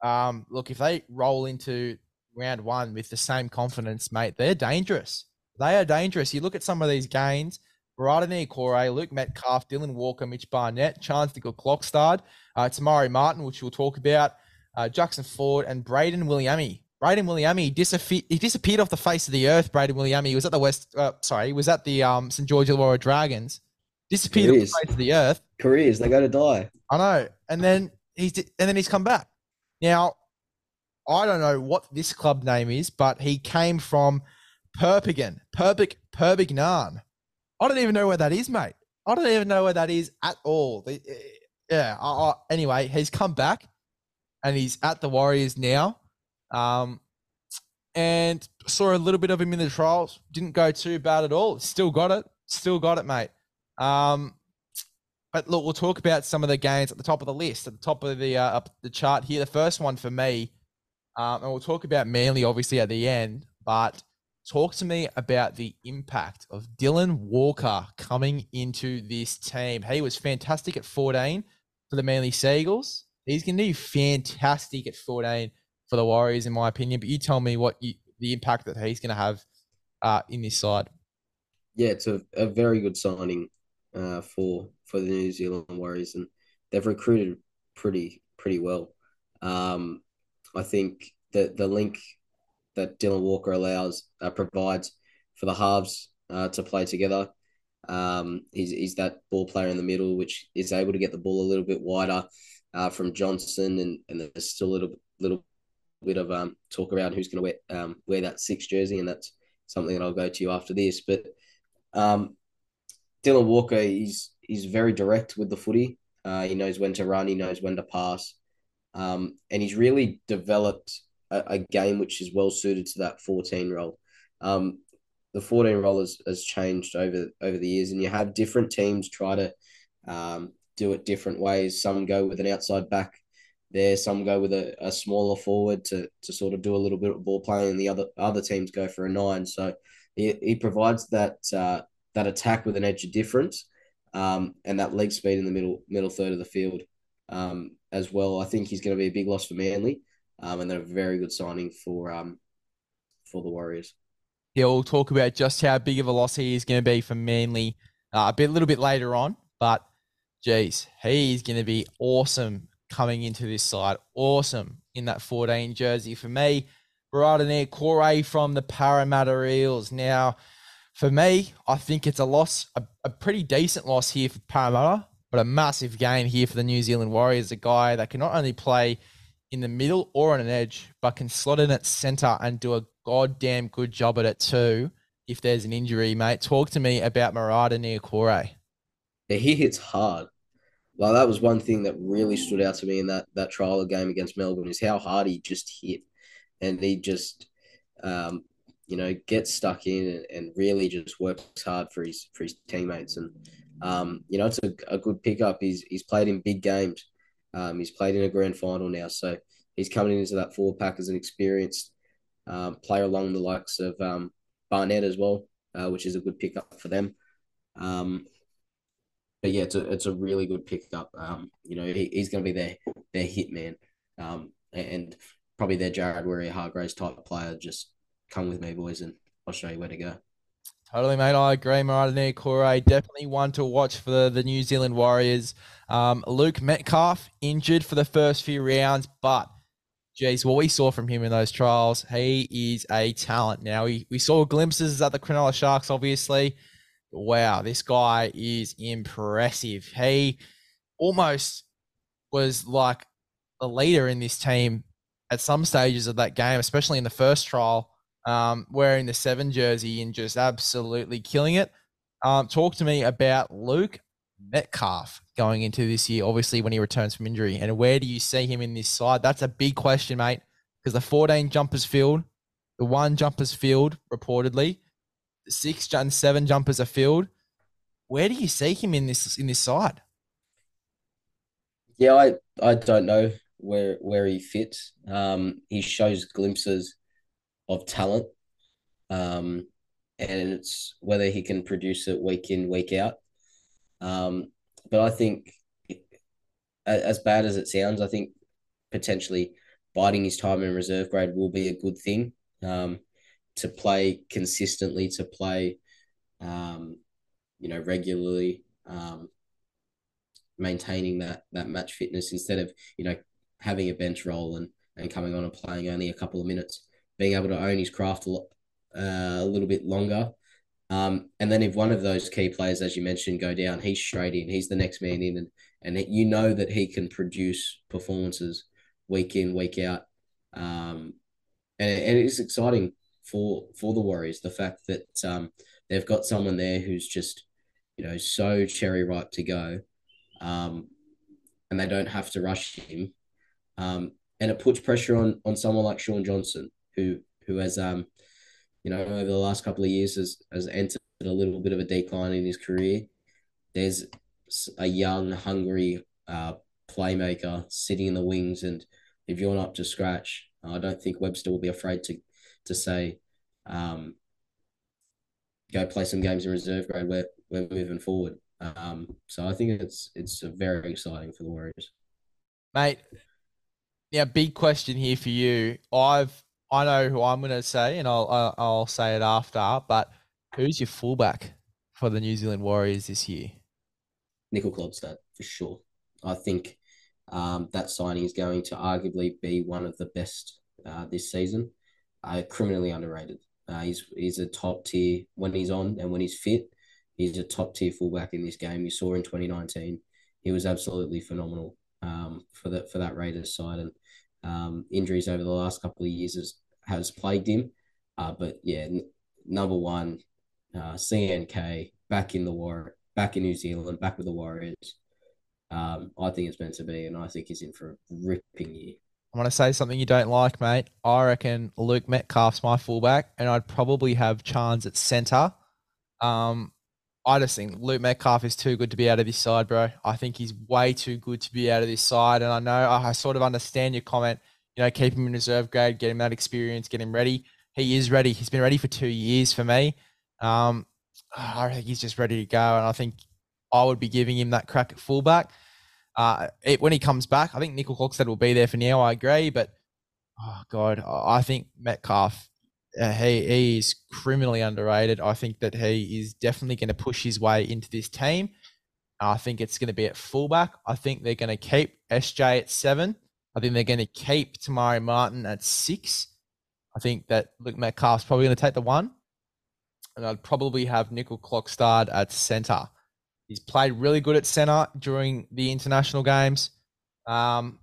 Speaker 1: Um, look, if they roll into round one with the same confidence, mate, they're dangerous. They are dangerous. You look at some of these gains. Marata Niukore, Luke Metcalf, Dylan Walker, Mitch Barnett, Charnze Nicoll-Klokstad, uh, Te Maire Martin, which we'll talk about, uh, Jackson Ford, and Brayden Wiliame. Brayden Wiliame disappeared. He disappeared off the face of the earth. Brayden Wiliame he was at the West. Uh, sorry, he was at the um, St George Illawarra Dragons. Disappeared off the face of the earth.
Speaker 3: Careers, they go to die.
Speaker 1: I know, and then he's and then he's come back. Now, I don't know what this club name is, but he came from Perpignan, Perpig, Perpignan. I don't even know where that is, mate. I don't even know where that is at all. Yeah. I, I, anyway, he's come back, and he's at the Warriors now. Um, and saw a little bit of him in the trials. Didn't go too bad at all. Still got it. Still got it, mate. Um, but look, we'll talk about some of the games at the top of the list, at the top of the uh, the chart here. The first one for me, um, and we'll talk about Manly obviously at the end. But talk to me about the impact of Dylan Walker coming into this team. He was fantastic at 14 for the Manly Sea Eagles. He's going to be fantastic at 14 for the Warriors, in my opinion. But you tell me what you, the impact that he's going to have uh, in this side.
Speaker 3: Yeah, it's a, a very good signing uh, for for the New Zealand Warriors, and they've recruited pretty pretty well. Um, I think that the link that Dylan Walker allows uh, provides for the halves uh, to play together. Um, he's, he's that ball player in the middle, which is able to get the ball a little bit wider uh, from Johnson, and, and there's still a little little bit of um, talk around who's going to wear um, wear that six jersey, and that's something that I'll go to you after this. But um, Dylan Walker, he's he's very direct with the footy. Uh, he knows when to run. He knows when to pass, um, and he's really developed a, a, game which is well suited to that fourteen role. Um, the fourteen role has, has changed over over the years, and you have different teams try to um, do it different ways. Some go with an outside back there. Some go with a, a smaller forward to to sort of do a little bit of ball playing, and the other other teams go for a nine. So he, he provides that uh, that attack with an edge of difference, um, and that leg speed in the middle middle third of the field um, as well. I think he's going to be a big loss for Manly, um, and then a very good signing for um, for the Warriors.
Speaker 1: Yeah, we'll talk about just how big of a loss he is going to be for Manly uh, a bit, a little bit later on. But geez, he's going to be awesome coming into this side. Awesome in that 14 jersey for me. Right in there, Corey from the Parramatta Eels. Now, for me, I think it's a loss, a, a pretty decent loss here for Parramatta, but a massive gain here for the New Zealand Warriors. A guy that can not only play in the middle or on an edge, but can slot in at centre and do a goddamn good job at it too. If there's an injury, mate, talk to me about Marata Niukore.
Speaker 3: Yeah, he hits hard. Like that was one thing that really stood out to me in that that trial game against Melbourne is how hard he just hit, and he just, um, you know, gets stuck in and, and really just works hard for his for his teammates. And um, you know, it's a, a good pickup. He's he's played in big games. Um, he's played in a grand final now, so he's coming into that four pack as an experienced um, player along the likes of um, Barnett as well, uh, which is a good pickup for them. Um, but yeah, it's a it's a really good pickup. Um, you know, he, he's going to be their their hit man, um, and probably their Jared Waerea-Hargreaves type player. Just come with me, boys, and I'll show you where to go.
Speaker 1: Totally, mate. I agree. Marata Niukore, definitely one to watch for the, the New Zealand Warriors. Um, Luke Metcalf injured for the first few rounds, but geez, what we saw from him in those trials, he is a talent. Now we, we saw glimpses at the Cronulla Sharks, obviously. Wow, this guy is impressive. He almost was like a leader in this team at some stages of that game, especially in the first trial, um, wearing the seven jersey and just absolutely killing it. Um, talk to me about Luke Metcalf going into this year, obviously when he returns from injury, and where do you see him in this side? That's a big question, mate, because the 14 jumpers filled, the one jumpers filled reportedly, the six and seven jumpers are filled. Where do you see him in this in this side?
Speaker 3: Yeah, I I don't know where where he fits. Um, he shows glimpses of talent, um, and it's whether he can produce it week in week out. Um, but I think, as bad as it sounds, I think potentially biding his time in reserve grade will be a good thing. Um, to play consistently, to play, um, you know, regularly, um, maintaining that that match fitness instead of you know having a bench role and and coming on and playing only a couple of minutes, being able to own his craft a, lot, uh, a little bit longer um, and then if one of those key players, as you mentioned, go down, he's straight in. He's the next man in, and and you know that he can produce performances week in, week out. Um, and, and it's exciting for for the Warriors the fact that um, they've got someone there who's just you know so cherry ripe to go, um, and they don't have to rush him. Um, and it puts pressure on on someone like Shaun Johnson, who who has um you know, over the last couple of years has, has entered a little bit of a decline in his career. There's a young, hungry uh, playmaker sitting in the wings, and if you're not up to scratch, I don't think Webster will be afraid to to say, um, go play some games in reserve grade. We're we're moving forward. Um, so I think it's it's very exciting for the Warriors,
Speaker 1: mate. Yeah, big question here for you. I've I know who I'm going to say, and I'll, I'll, I'll say it after. But who's your fullback for the New Zealand Warriors this year?
Speaker 3: Nicoll-Klokstad for sure. I think um, that signing is going to arguably be one of the best uh, this season. Uh, criminally underrated. Uh, he's he's a top tier when he's on and when he's fit. He's a top tier fullback in this game. You saw in 2019, he was absolutely phenomenal um, for that for that Raiders side, and um, injuries over the last couple of years has, has plagued him. Uh, but yeah, n- number one, uh, CNK back in the war, back in New Zealand, back with the Warriors. Um, I think it's meant to be, and I think he's in for a ripping year.
Speaker 1: I want to say something you don't like, mate. I reckon Luke Metcalf's my fullback, and I'd probably have Charnze at centre. Um, I just think Luke Metcalf is too good to be out of this side, bro. I think he's way too good to be out of this side. And I know I sort of understand your comment, you know, keep him in reserve grade, get him that experience, get him ready. He is ready. He's been ready for two years for me. Um, I think he's just ready to go. And I think I would be giving him that crack at fullback. Uh, it, when he comes back, I think Nicoll-Klokstad will be there for now. I agree. But, oh, God, I think Metcalf uh, he, he is criminally underrated. I think that he is definitely going to push his way into this team. I think it's going to be at fullback. I think they're going to keep SJ at seven. I think they're going to keep Te Maire Martin at six. I think that Luke Metcalf's probably going to take the one. And I'd probably have Nicoll-Klokstad at centre. He's played really good at centre during the international games. Um,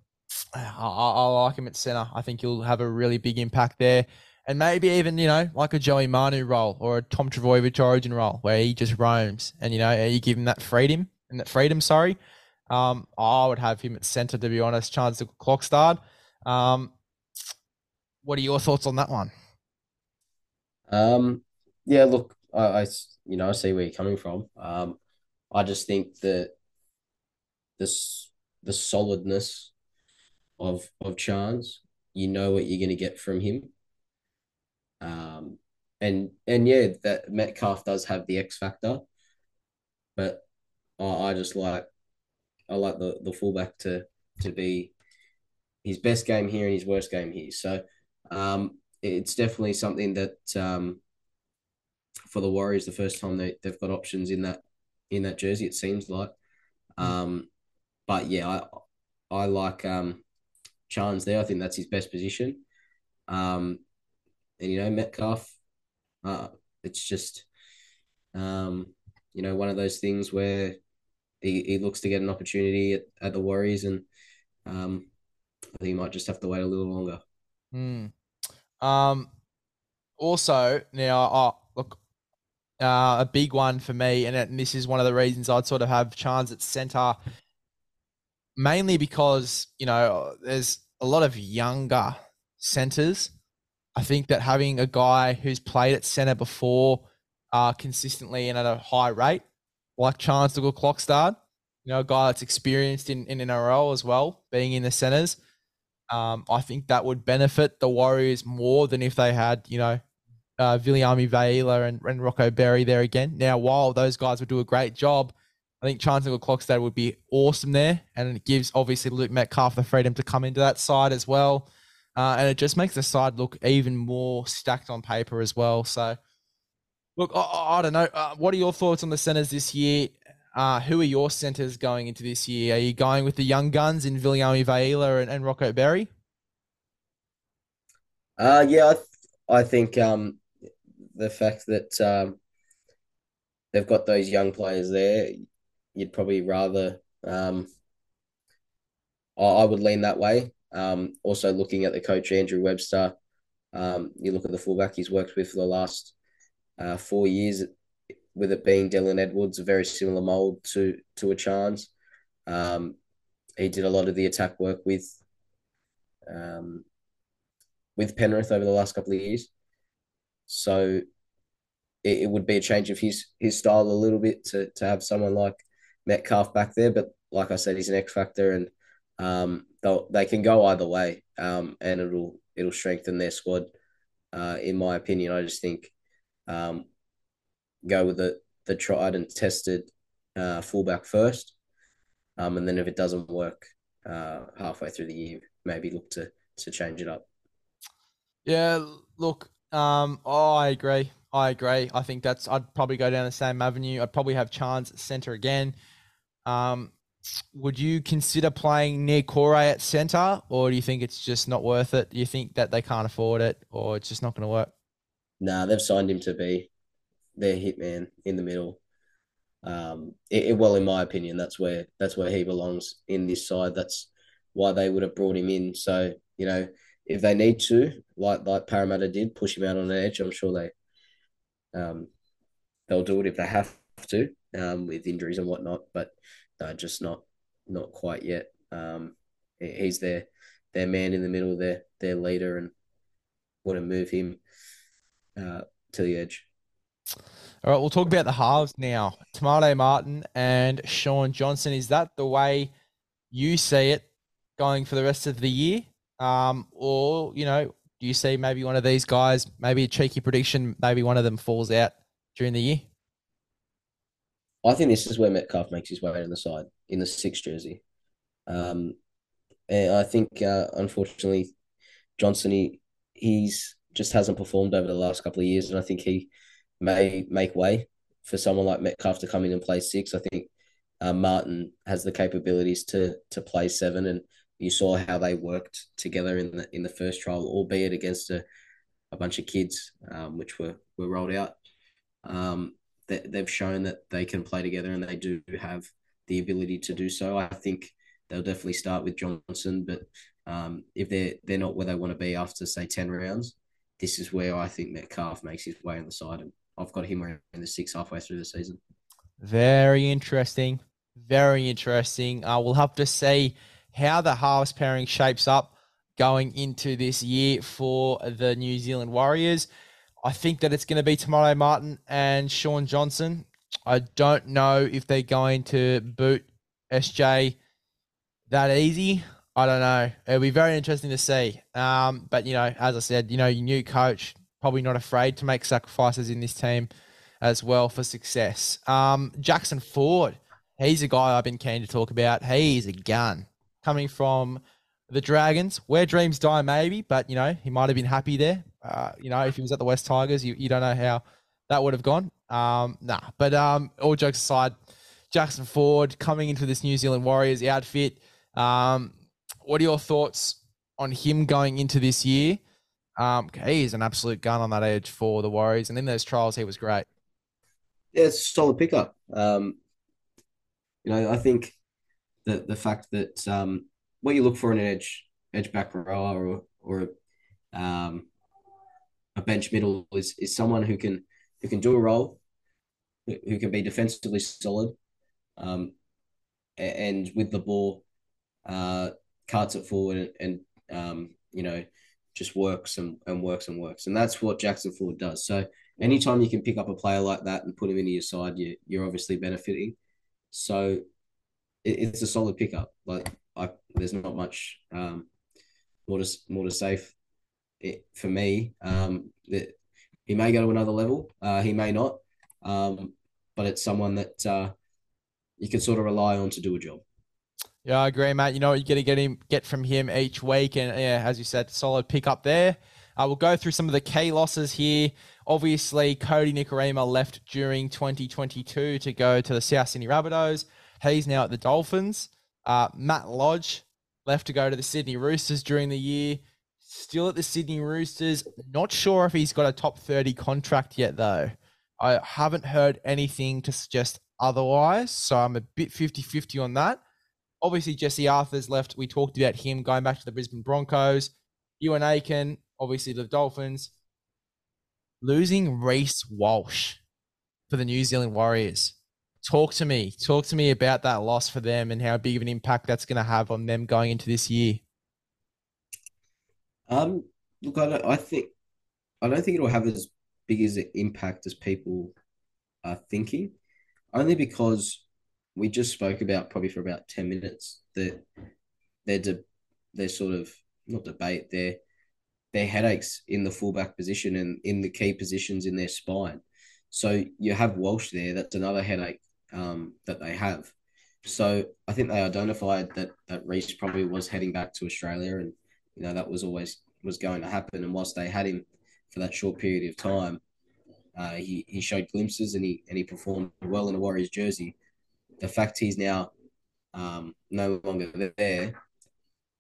Speaker 1: I, I like him at centre. I think he'll have a really big impact there and maybe even you know like a Joey Manu role or a Tom Trbojevic Origin role where he just roams and you know you give him that freedom and that freedom. Sorry, um, I would have him at centre to be honest. Charnze to Klokstad. Um, what are your thoughts on that one?
Speaker 3: Um, yeah, look, I, I you know I see where you're coming from. Um, I just think that this the solidness of of Charnze, you know what you're going to get from him um, and and yeah, that Metcalf does have the X factor, but I, I just like I like the the fullback to to be his best game here and his worst game here. So um, it's definitely something that um, for the Warriors, the first time they they've got options in that in that jersey, it seems like. Um, but yeah, I I like um, Charnze there. I think that's his best position. Um, and you know Metcalf, uh, it's just, um, you know, one of those things where he, he looks to get an opportunity at, at the Warriors, and um, he might just have to wait a little longer.
Speaker 1: Hmm. Um, also, now, oh, look, uh, a big one for me, and, it, and this is one of the reasons I'd sort of have Charnze at centre, mainly because you know there's a lot of younger centres I think that having a guy who's played at centre before uh, consistently and at a high rate, like Charnze Nicoll-Klokstad, you know, a guy that's experienced in, in NRL as well, being in the centres, um, I think that would benefit the Warriors more than if they had, you know, uh, Viliami Vailea and, and Rocco Berry there again. Now, while those guys would do a great job, I think Charnze Nicoll-Klokstad would be awesome there. And it gives obviously Luke Metcalf the freedom to come into that side as well. Uh, and it just makes the side look even more stacked on paper as well. So, look, I, I don't know. Uh, what are your thoughts on the centers this year? Uh, who are your centers going into this year? Are you going with the young guns in Viliami Vailea and, and Rocco Berry?
Speaker 3: Uh, yeah, I, th- I think um, the fact that um, they've got those young players there, you'd probably rather. Um, I would lean that way. Um, also looking at the coach Andrew Webster, um, you look at the fullback he's worked with for the last uh, four years, with it being Dylan Edwards, a very similar mold to to a Charnze. Um, he did a lot of the attack work with um, with Penrith over the last couple of years, so it, it would be a change of his his style a little bit to to have someone like Metcalf back there. But like I said, he's an X factor and um, they they can go either way, um, and it'll it'll strengthen their squad. Uh, in my opinion, I just think um, go with the the tried and tested uh, fullback first, um, and then if it doesn't work uh, halfway through the year, maybe look to to change it up.
Speaker 1: Yeah, look, um, oh, I agree. I agree. I think that's. I'd probably go down the same avenue. I'd probably have Charnze center again. Um, would you consider playing Niukore at centre, or do you think it's just not worth it? Do you think that they can't afford it, or it's just not going to work?
Speaker 3: Nah, they've signed him to be their hitman in the middle. Um, it, it, well, in my opinion, that's where that's where he belongs in this side. That's why they would have brought him in. So you know, if they need to, like like Parramatta did, push him out on an edge, I'm sure they um, they'll do it if they have to um, with injuries and whatnot. But uh, just not not quite yet. Um, he's their their man in the middle, their their leader, and want to move him uh, to the edge.
Speaker 1: All right, we'll talk about the halves now. Maire Martin and Shaun Johnson. Is that the way you see it going for the rest of the year? Um, or, you know, do you see maybe one of these guys, maybe a cheeky prediction, maybe one of them falls out during the year?
Speaker 3: I think this is where Metcalf makes his way on the side in the six jersey. Um, and I think, uh, unfortunately, Johnson, he, he's just hasn't performed over the last couple of years. And I think he may make way for someone like Metcalf to come in and play six. I think uh, Martin has the capabilities to to play seven, and you saw how they worked together in the in the first trial, albeit against a, a bunch of kids, um, which were were rolled out. Um, they, they've shown that they can play together, and they do have the ability to do so. I think they'll definitely start with Johnson, but um, if they're they're not where they want to be after say ten rounds, this is where I think Metcalf makes his way on the side, and I've got him around the six halfway through the season.
Speaker 1: Very interesting. Very interesting. Uh, we'll have to see how the halves pairing shapes up going into this year for the New Zealand Warriors. I think that it's going to be Maire Martin and Shaun Johnson. I don't know if they're going to boot SJ that easy. I don't know. It'll be very interesting to see. Um, but you know, as I said, you know, your new coach probably not afraid to make sacrifices in this team as well for success. Um, Jackson Ford, he's a guy I've been keen to talk about. He's a gun coming from the Dragons, where dreams die, maybe, but you know, he might have been happy there. Uh, you know, if he was at the West Tigers, you, you don't know how that would have gone. Um, nah, but um, all jokes aside, Jackson Ford coming into this New Zealand Warriors outfit. Um, what are your thoughts on him going into this year? Um, he's an absolute gun on that edge for the Warriors, and in those trials, he was great.
Speaker 3: Yeah, it's a solid pickup. Um, you know, I think that the fact that um, what you look for in an edge edge back rower or or um, a bench middle is is someone who can who can do a role, who can be defensively solid, um, and with the ball, uh, carts it forward and, and um, you know, just works and, and works and works. And that's what Jackson Ford does. So anytime you can pick up a player like that and put him into your side, you, you're obviously benefiting. So it, it's a solid pickup. Like I, there's not much um, more to more to say it, for me. Um, that he may go to another level. Uh, he may not. Um, but it's someone that uh, you can sort of rely on to do a job.
Speaker 1: Yeah, I agree, Matt. You know what you're gonna get him get from him each week, and yeah, as you said, solid pick up there. Uh, we'll go through some of the key losses here. Obviously, Cody Nikorima left during 2022 to go to the South Sydney Rabbitohs. He's now at the Dolphins. Uh, Matt Lodge left to go to the Sydney Roosters during the year. Still at the Sydney Roosters. Not sure if he's got a top 30 contract yet, though. I haven't heard anything to suggest otherwise, so I'm a bit 50 50 on that. Obviously, Jesse Arthars left. We talked about him going back to the Brisbane Broncos. Euan Aiken, obviously the Dolphins. Losing Reece Walsh for the New Zealand Warriors. Talk to me. Talk to me about that loss for them and how big of an impact that's going to have on them going into this year.
Speaker 3: Um, look, I, don't, I think I don't think it'll have as big as an impact as people are thinking, only because we just spoke about probably for about 10 minutes that they're, de- they're sort of not debate, they're, they're headaches in the fullback position and in the key positions in their spine. So you have Walsh there, that's another headache um, that they have. So I think they identified that that Reece probably was heading back to Australia, and you know that was always was going to happen. And whilst they had him for that short period of time, uh, he he showed glimpses and he and he performed well in a Warriors jersey the fact he's now um, no longer there,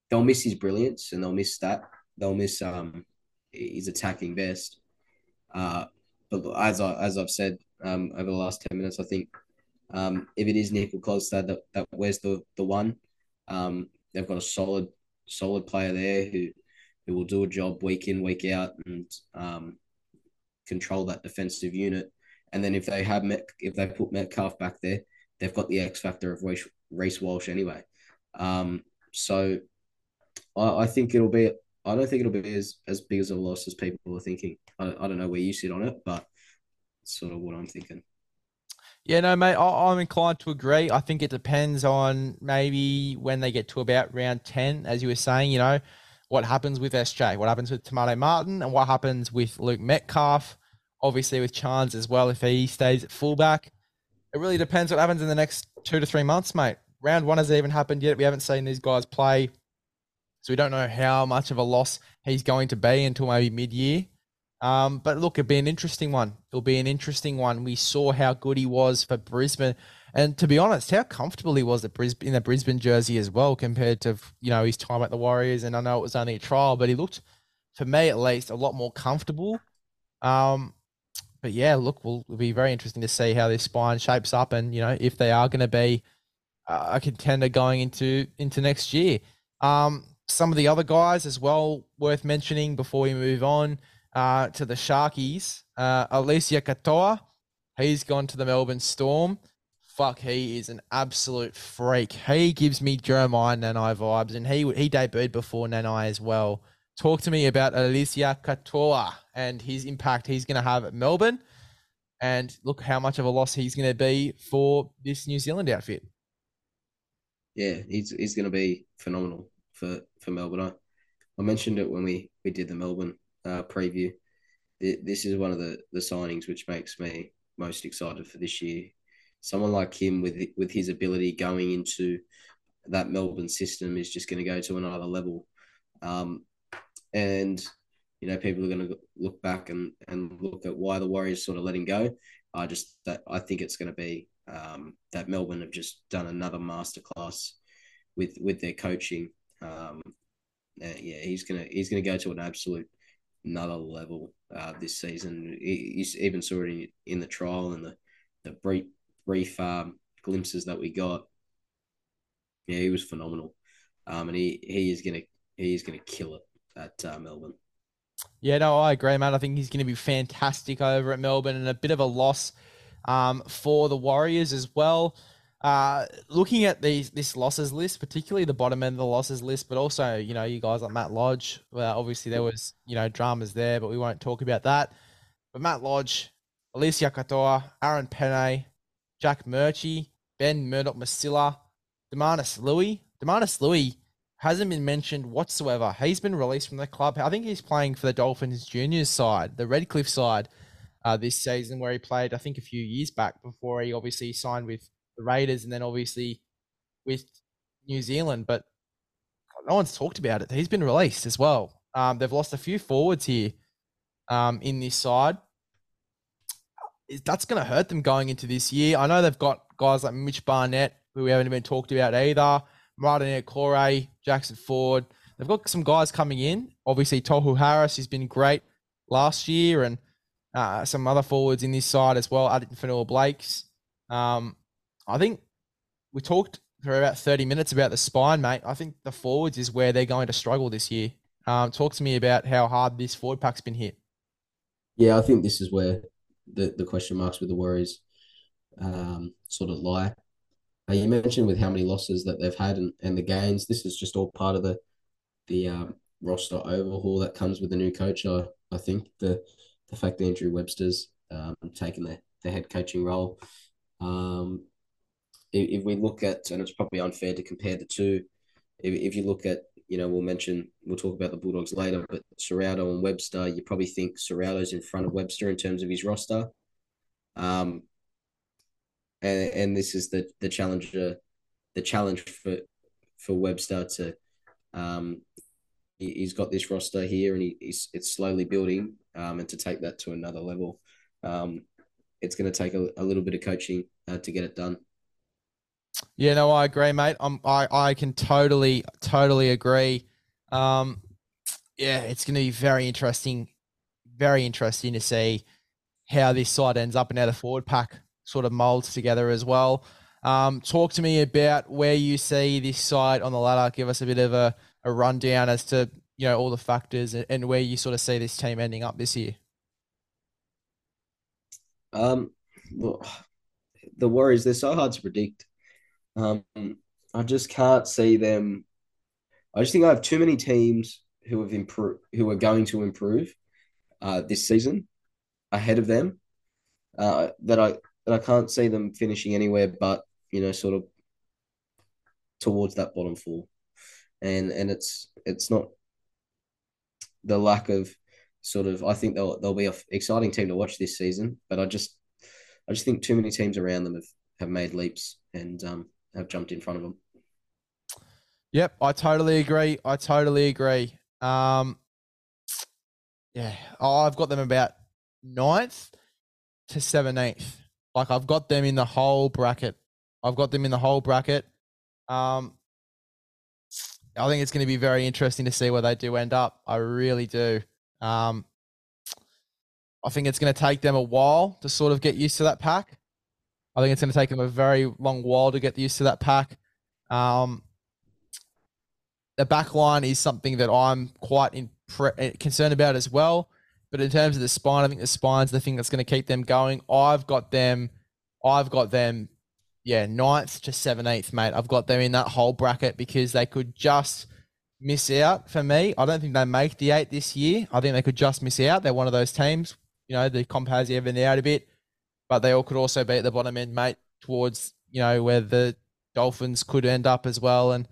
Speaker 3: they'll miss his brilliance and they'll miss that. They'll miss um, his attacking best. Uh, but as I as I've said um, over the last ten minutes, I think um, if it is Nicoll-Klokstad that, that where's the the one, um, they've got a solid solid player there who who will do a job week in week out and um, control that defensive unit. And then if they have Met, if they put Metcalf back there, they've got the X factor of Reece Walsh anyway. Um, so I, I, think it'll be. I don't think it'll be as, as big as a loss as people are thinking. I, I don't know where you sit on it, but sort of what I'm thinking.
Speaker 1: Yeah, no, mate, I, am inclined to agree. I think it depends on maybe when they get to about round 10, as you were saying, you know, what happens with SJ, what happens with Maire Martin, and what happens with Luke Metcalf, obviously with Charnze as well, if he stays at fullback. It really depends what happens in the next two to three months, mate. Round one hasn't even happened yet. We haven't seen these guys play. So we don't know how much of a loss he's going to be until maybe mid year. Um, but look, it'll be an interesting one. It'll be an interesting one. We saw how good he was for Brisbane, and to be honest, how comfortable he was at Brisbane in the Brisbane jersey as well, compared to you know his time at the Warriors. And I know it was only a trial, but he looked, for me at least, a lot more comfortable. Um, but yeah, look, will be very interesting to see how this spine shapes up, and you know if they are going to be a contender going into into next year. Um, some of the other guys as well worth mentioning before we move on uh, to the Sharkies. Uh, Eliesa Katoa, he's gone to the Melbourne Storm. Fuck, he is an absolute freak. He gives me Jeremiah Nanai vibes, and he he debuted before Nanai as well. Talk to me about Eliesa Katoa and his impact he's going to have at Melbourne, and look how much of a loss he's going to be for this New Zealand outfit.
Speaker 3: Yeah, he's he's going to be phenomenal for for Melbourne. I, I mentioned it when we we did the Melbourne uh, preview. This is one of the, the signings which makes me most excited for this year. Someone like him with with his ability going into that Melbourne system is just going to go to another level. Um, and you know, people are going to look back and, and look at why the Warriors sort of let him go. I just that I think it's going to be um, that Melbourne have just done another masterclass with with their coaching. Um, yeah, he's gonna he's gonna go to an absolute another level uh, this season. You even saw it in the trial and the the brief brief um, glimpses that we got. Yeah, he was phenomenal, um, and he he is gonna he is gonna kill it at uh, Melbourne.
Speaker 1: Yeah, no, I agree, man. I think he's going to be fantastic over at Melbourne, and a bit of a loss um, for the Warriors as well. Uh, looking at these this losses list, particularly the bottom end of the losses list, but also you know you guys like Matt Lodge. Well, obviously there was you know dramas there, but we won't talk about that. But Matt Lodge, Eliesa Katoa, Aaron Pene, Jack Murchie, Ben Murdoch Masila, Dunamis Lui. Dunamis Lui hasn't been mentioned whatsoever. He's been released from the club. I think he's playing for the Dolphins juniors side, the Redcliffe side, uh, this season, where he played I think a few years back before he obviously signed with the Raiders, and then obviously with New Zealand. But no one's talked about it. He's been released as well. Um, they've lost a few forwards here um, in this side. That's going to hurt them going into this year. I know they've got guys like Mitch Barnett, who we haven't even talked about either. Marata Niukore, Jackson Ford. They've got some guys coming in. Obviously, Tohu Harris has been great last year, and uh, some other forwards in this side as well. Addington Fonua Blakes. Um, I think we talked for about 30 minutes about the spine, mate. I think the forwards is where they're going to struggle this year. Um, talk to me about how hard this forward pack's been hit.
Speaker 3: Yeah, I think this is where the, the question marks with the Warriors um, sort of lie. Uh, you mentioned with how many losses that they've had and, and the gains. This is just all part of the the um, roster overhaul that comes with the new coach. I, I think the the fact that Andrew Webster's um, taken the, the head coaching role um, if, if we look at, and it's probably unfair to compare the two, if, if you look at, you know, we'll mention, we'll talk about the Bulldogs later, but Ciraldo and Webster, you probably think Ciraldo's in front of Webster in terms of his roster. Um, and, and this is the, the challenger, the challenge for, for Webster to, um, he, he's got this roster here and he, he's, it's slowly building, um, and to take that to another level. Um, it's going to take a, a little bit of coaching uh, to get it done.
Speaker 1: Yeah, no, I agree, mate. I'm, I, I can totally, totally agree. Um, yeah, it's going to be very interesting, very interesting to see how this side ends up and how the forward pack sort of molds together as well. Um, talk to me about where you see this side on the ladder. Give us a bit of a, a rundown as to you know all the factors and, and where you sort of see this team ending up this year.
Speaker 3: Um, well, the Warriors they're so hard to predict. Um, I just can't see them. I just think I have too many teams who have improved, who are going to improve uh, this season ahead of them. uh, that I that I can't see them finishing anywhere but you know sort of towards that bottom four, and and it's it's not the lack of sort of I think they'll they'll be an exciting team to watch this season, but I just I just think too many teams around them have, have made leaps and um, have jumped in front of them.
Speaker 1: Yep, I totally agree. I totally agree. Um, yeah, I've got them about ninth to seventeenth. Like I've got them in the whole bracket. I've got them in the whole bracket. Um, I think it's going to be very interesting to see where they do end up. I really do. Um, I think it's going to take them a while to sort of get used to that pack. I think it's going to take them a very long while to get used to that pack. Um, the back line is something that I'm quite impre- eh, concerned about as well. But in terms of the spine, I think the spine's the thing that's going to keep them going. I've got them. I've got them. Yeah, ninth to seventeenth, mate. I've got them in that whole bracket because they could just miss out for me. I don't think they make the eight this year. I think they could just miss out. They're one of those teams. You know, the comp has even out a bit, but they all could also be at the bottom end, mate, towards you know where the Dolphins could end up as well, and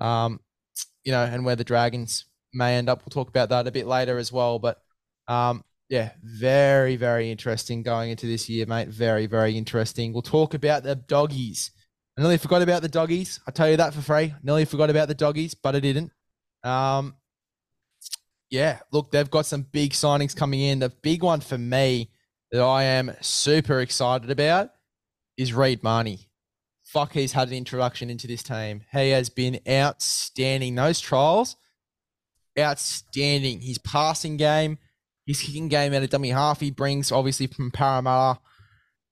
Speaker 1: um, you know, and where the Dragons may end up. We'll talk about that a bit later as well. But um, yeah, very, very interesting going into this year, mate. Very, very interesting. We'll talk about the doggies. I nearly forgot about the doggies. I tell you that for free. Nearly forgot about the doggies, but I didn't. Um, yeah, look, they've got some big signings coming in. The big one for me that I am super excited about is Reed Mahoney fuck, he's had an introduction into this team. He has been outstanding. Those trials, outstanding. His passing game, his kicking game at a dummy half, he brings obviously from Parramatta.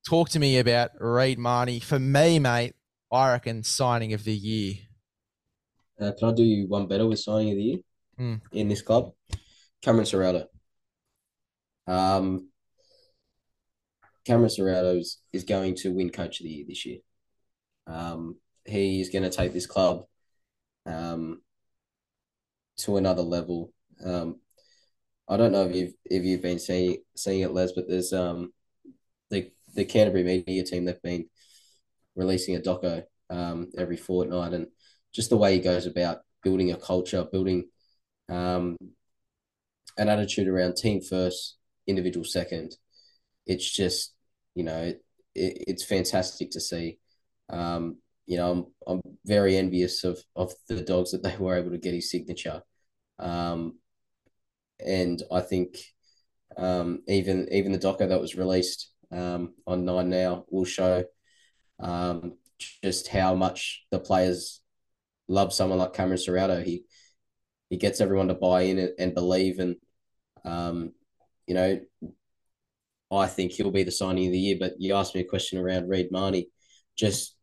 Speaker 1: Talk to me about Reed Mahoney. For me, mate, I reckon signing of the year.
Speaker 3: Uh, can I do you one better with signing of the year
Speaker 1: mm.
Speaker 3: in this club? Cameron Ciraldo. Um, Cameron Ciraldo is, is going to win Coach of the Year this year. Um, is going to take this club um, to another level. Um, I don't know if you've if you've been seeing seeing it, Les, but there's um the the Canterbury media team they've been releasing a doco um every fortnight, and just the way he goes about building a culture, building um an attitude around team first, individual second. It's just you know it, it it's fantastic to see. Um, you know, I'm I'm very envious of of the dogs that they were able to get his signature. Um, and I think um, even even the doco that was released um, on Nine Now will show um, just how much the players love someone like Cameron Ciraldo. He he gets everyone to buy in and, and believe, and um, you know, I think he'll be the signing of the year. But you asked me a question around Reed Mahoney just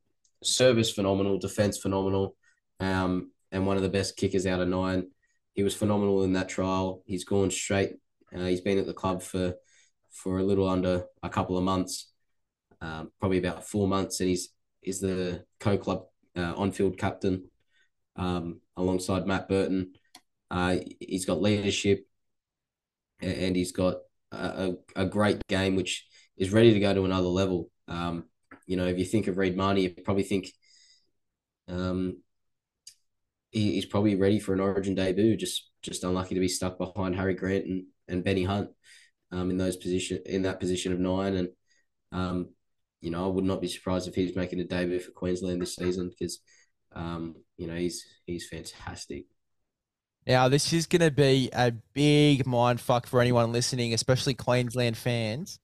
Speaker 3: service phenomenal, defense phenomenal, um, and one of the best kickers out of nine. He was phenomenal in that trial. He's gone straight. Uh, he's been at the club for for a little under a couple of months, um, probably about four months, and he's is the co-club uh, on-field captain um, alongside Matt Burton. Uh, he's got leadership, and he's got a, a great game, which is ready to go to another level. Um, you know, if you think of Reed Mahoney, you probably think um, he, he's probably ready for an Origin debut. Just just unlucky to be stuck behind Harry Grant and, and Benny Hunt um, in those position in that position of nine. And um, you know, I would not be surprised if he's making a debut for Queensland this season because um, you know he's he's fantastic.
Speaker 1: Now, this is going to be a big mind fuck for anyone listening, especially Queensland fans.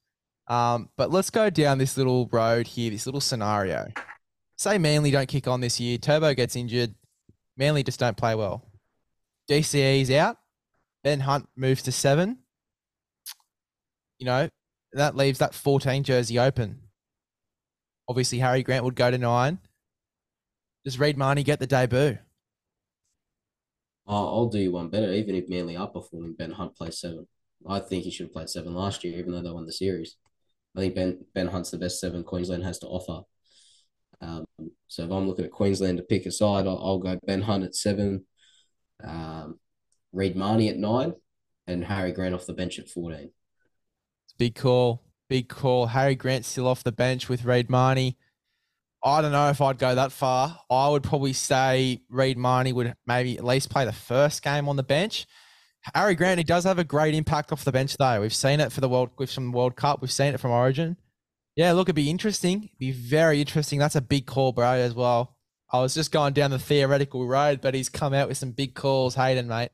Speaker 1: Um, but let's go down this little road here, this little scenario. Say Manly don't kick on this year, Turbo gets injured, Manly just don't play well. DCE's out, Ben Hunt moves to seven. You know, that leaves that 14 jersey open. Obviously, Harry Grant would go to nine. Does Reed Mahoney get the debut?
Speaker 3: Oh, I'll do you one better. Even if Manly are performing, Ben Hunt plays seven. I think he should have played seven last year, even though they won the series. I think Ben Ben Hunt's the best seven Queensland has to offer. Um, so if I'm looking at Queensland to pick a side, I'll, I'll go Ben Hunt at seven, um, Reed Mahoney at nine, and Harry Grant off the bench at fourteen.
Speaker 1: It's big call. big call. Harry Grant still off the bench with Reed Mahoney. I don't know if I'd go that far. I would probably say Reed Mahoney would maybe at least play the first game on the bench. Harry Grant, he does have a great impact off the bench, though. We've seen it for the World with some World Cup. We've seen it from Origin. Yeah, look, it'd be interesting. It'd be very interesting. That's a big call, bro, as well. I was just going down the theoretical road, but he's come out with some big calls, Hayden, mate.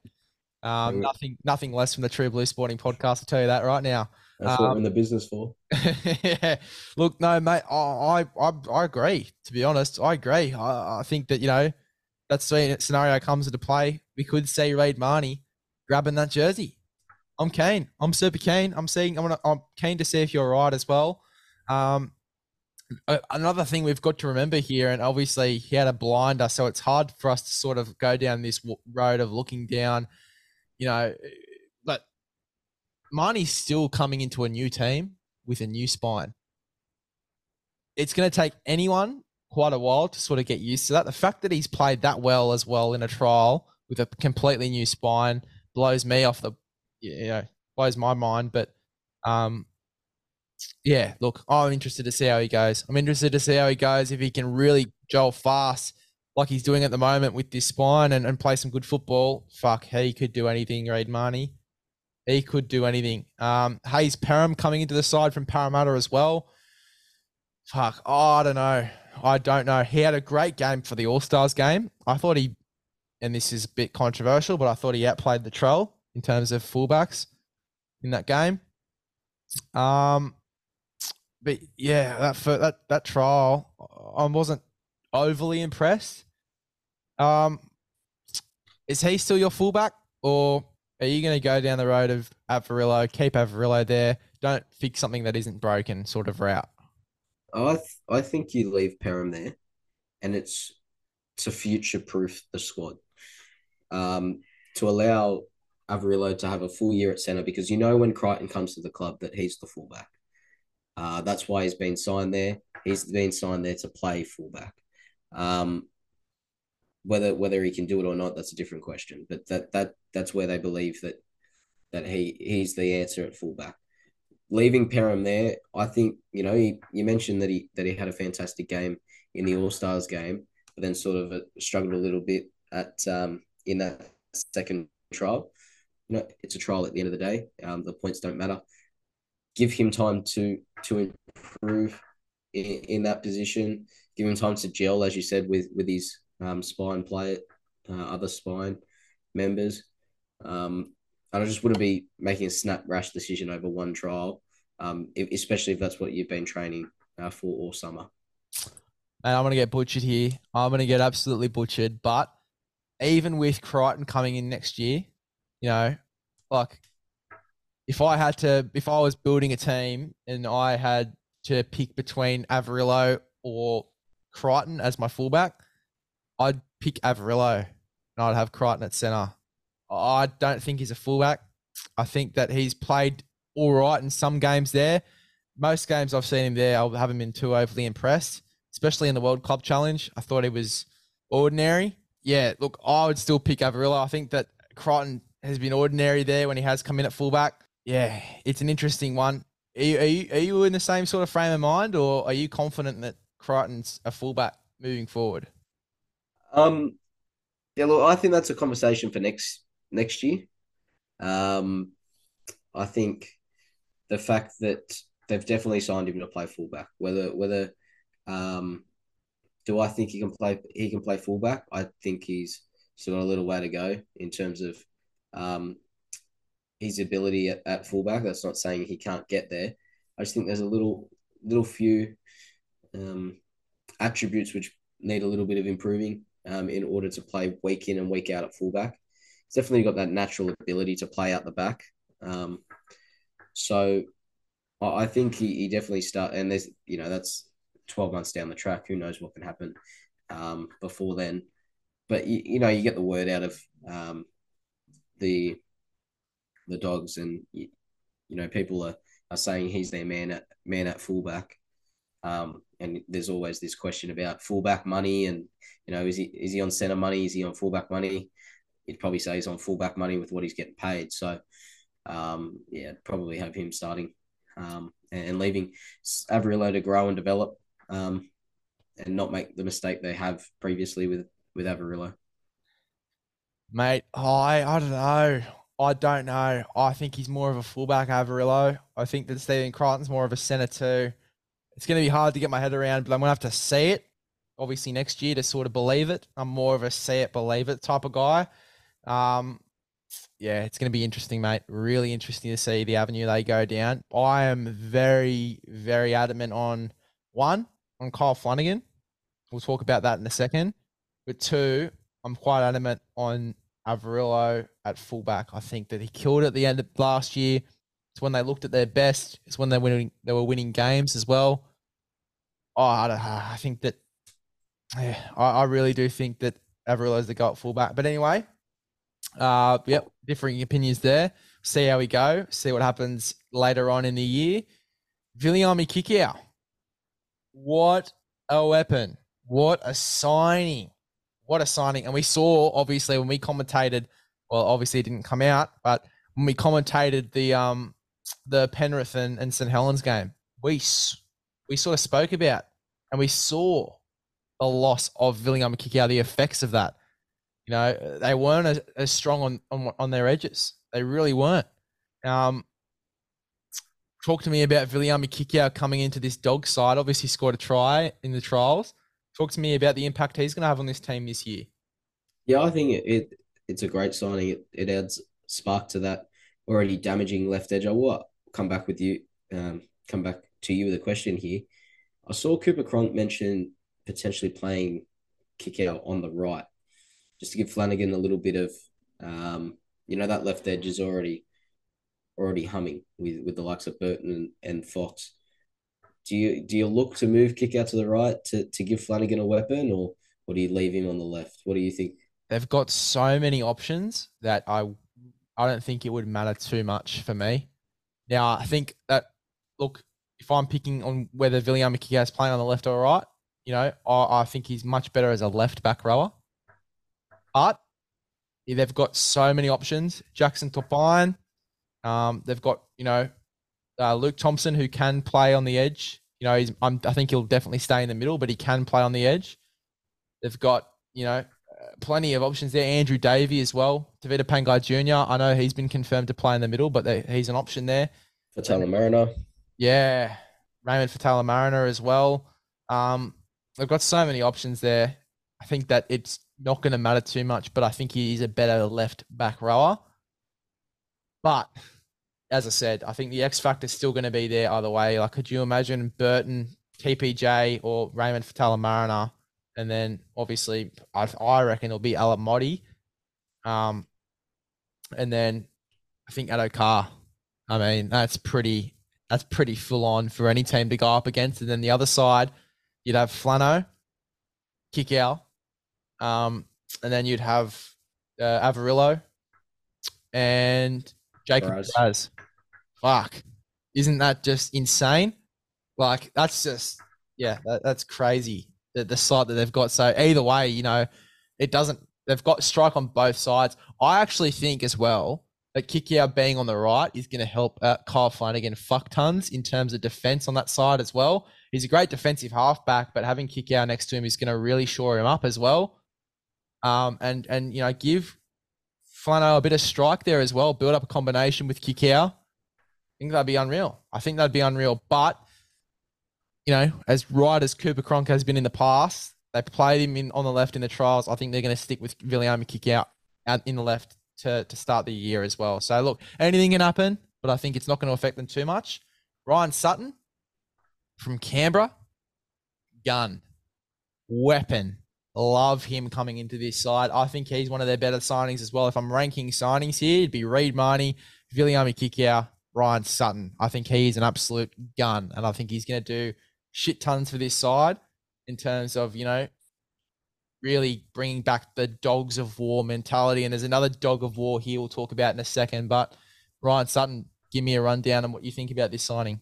Speaker 1: Um, nothing, nothing less from the True Blue Sporting Podcast. I'll tell you that right now.
Speaker 3: That's what we're in the business for.
Speaker 1: yeah. Look, no, mate, I, I, I agree. To be honest, I agree. I, I think that you know that scenario comes into play. We could see Reed Mahoney grabbing that jersey. I'm keen. I'm super keen. I'm seeing. I'm, gonna, I'm keen to see if you're right as well. Um, another thing we've got to remember here, and obviously he had a blinder, so it's hard for us to sort of go down this road of looking down. You know, Mahoney's still coming into a new team with a new spine. It's going to take anyone quite a while to sort of get used to that. The fact that he's played that well as well in a trial with a completely new spine blows me off the, you know, blows my mind. But, um, yeah, look, I'm interested to see how he goes. I'm interested to see how he goes if he can really jolt fast like he's doing at the moment with this spine and, and play some good football. Fuck, he could do anything, Reed Mahoney. He could do anything. Um, Hayze Perham coming into the side from Parramatta as well. Fuck, oh, I don't know. I don't know. He had a great game for the All Stars game. I thought he, and this is a bit controversial, but I thought he outplayed the Trell in terms of fullbacks in that game. Um, but yeah, that that that trial, I wasn't overly impressed. Um, is he still your fullback, or are you going to go down the road of Averillo, keep Averillo there, don't fix something that isn't broken sort of route?
Speaker 3: I th- I think you leave Perham there, and it's to future proof the squad. Um, to allow Averillo to have a full year at centre because you know when Crichton comes to the club that he's the fullback. Uh, that's why he's been signed there. He's been signed there to play fullback. Um, whether whether he can do it or not, that's a different question. But that that that's where they believe that that he he's the answer at fullback. Leaving Perham there, I think you know he, you mentioned that he that he had a fantastic game in the All Stars game, but then sort of uh, struggled a little bit at um, in that second trial. You know, it's a trial at the end of the day. Um, the points don't matter. Give him time to to improve in, in that position. Give him time to gel, as you said, with with his um, spine play uh, other spine members. Um, and I just wouldn't be making a snap rash decision over one trial, um, if, especially if that's what you've been training uh, for all summer.
Speaker 1: And I'm going to get butchered here. I'm going to get absolutely butchered. But even with Crichton coming in next year, you know, like if I had to, if I was building a team and I had to pick between Averillo or Crichton as my fullback, I'd pick Averillo and I'd have Crichton at centre. I don't think he's a fullback. I think that he's played all right in some games there. Most games I've seen him there, I haven't been too overly impressed, especially in the World Club Challenge. I thought he was ordinary. Yeah, look, I would still pick Averillo. I think that Crichton has been ordinary there when he has come in at fullback. Yeah, it's an interesting one. Are you, are you, are you in the same sort of frame of mind, or are you confident that Crichton's a fullback moving forward?
Speaker 3: Um, yeah, look, I think that's a conversation for next next year. Um, I think the fact that they've definitely signed him to play fullback. Whether whether um, do I think he can play he can play fullback? I think he's still got a little way to go in terms of um, his ability at, at fullback. That's not saying he can't get there. I just think there's a little little few um, attributes which need a little bit of improving um, in order to play week in and week out at fullback. He's definitely got that natural ability to play out the back. Um, so I think he, he definitely start and there's you know that's 12 months down the track. Who knows what can happen um, before then? But you, you know you get the word out of um, the the dogs and you, you know people are, are saying he's their man at man at fullback. Um, and there's always this question about fullback money and you know is he is he on center money is he on fullback money you'd probably say he's on fullback money with what he's getting paid so um, yeah probably have him starting um, and leaving Averillo to grow and develop um, and not make the mistake they have previously with with Averillo.
Speaker 1: Mate, I I don't know. I don't know. I think he's more of a fullback, Averillo. I think that Stephen Crichton's more of a centre too. It's going to be hard to get my head around, but I'm going to have to see it. Obviously, next year to sort of believe it. I'm more of a see it, believe it type of guy. Um, yeah, it's going to be interesting, mate. Really interesting to see the avenue they go down. I am very, very adamant on one on Kyle Flanagan. We'll talk about that in a second. But two, I'm quite adamant on Averillo at fullback. I think that he killed at the end of last year. It's when they looked at their best. It's when they winning. They were winning games as well. Oh, I, I think that. Yeah, I, I really do think that Averillo's the goal fullback. But anyway, uh, yep, differing opinions there. See how we go. See what happens later on in the year. Viliami Kikau. What a weapon. What a signing. What a signing. And we saw, obviously, when we commentated, well, obviously it didn't come out, but when we commentated the um the Penrith and, and St Helens game, we we sort of spoke about and we saw the loss of Viliami Kikau, the effects of that. You know, they weren't as, as strong on, on on their edges. They really weren't. Um, talk to me about Viliami Kikau coming into this dog side. Obviously, scored a try in the trials. Talk to me about the impact he's going to have on this team this year.
Speaker 3: Yeah, I think it, it it's a great signing. It, it adds spark to that already damaging left edge. I will come back with you, um, come back to you with a question here. I saw Cooper Cronk mention potentially playing Kikau on the right just to give Flanagan a little bit of, um, you know, that left edge is already already humming with, with the likes of Burton and, and Fox. Do you do you look to move Kikau to the right to, to give Flanagan a weapon, or or do you leave him on the left? What do you think?
Speaker 1: They've got so many options that I I don't think it would matter too much for me. Now I think that look, if I'm picking on whether Kikau is playing on the left or right, you know, I, I think he's much better as a left back rower. But they've got so many options. Jackson Topine, um, they've got you know uh, Luke Thompson who can play on the edge. You know, he's I'm, I think he'll definitely stay in the middle, but he can play on the edge. They've got you know plenty of options there. Andrew Davey as well. Tevita Pangai Jr. I know he's been confirmed to play in the middle, but they, he's an option there.
Speaker 3: Faitala-Mariner.
Speaker 1: Yeah, Raymond Faitala-Mariner as well. Um, they've got so many options there. I think that it's not going to matter too much, but I think he's a better left back rower. But as I said, I think the X factor is still going to be there either way. Like, could you imagine Burton, TPJ, or Raymond Faitala-Mariner? And then obviously, I, I reckon it'll be Alamoti. Um, and then I think Addo Carr. I mean, that's pretty that's pretty full on for any team to go up against. And then the other side, you'd have Flano, Kikau, um, and then you'd have uh, Averillo and Jacob Kiraz. Fuck. Isn't that just insane? Like, that's just, yeah, that, that's crazy. The, the site that they've got. So, either way, you know, it doesn't, they've got strike on both sides. I actually think as well that Kikau being on the right is going to help uh, Kyle Flanagan fuck tons in terms of defense on that side as well. He's a great defensive halfback, but having Kikau next to him is going to really shore him up as well. Um, and and you know give Flano a bit of strike there as well. Build up a combination with Kikau. I think that'd be unreal. I think that'd be unreal. But you know, as right as Cooper Cronk has been in the past, they played him in on the left in the trials. I think they're going to stick with Viliami Kikau out in the left to to start the year as well. So look, anything can happen, but I think it's not going to affect them too much. Ryan Sutton from Canberra, gun, weapon. Love him coming into this side. I think he's one of their better signings as well. If I'm ranking signings here, it'd be Reed Mahoney, Viliami Kikau, Ryan Sutton. I think he's an absolute gun, and I think he's going to do shit tons for this side in terms of you know really bringing back the dogs of war mentality. And there's another dog of war here we'll talk about in a second. But Ryan Sutton, give me a rundown on what you think about this signing.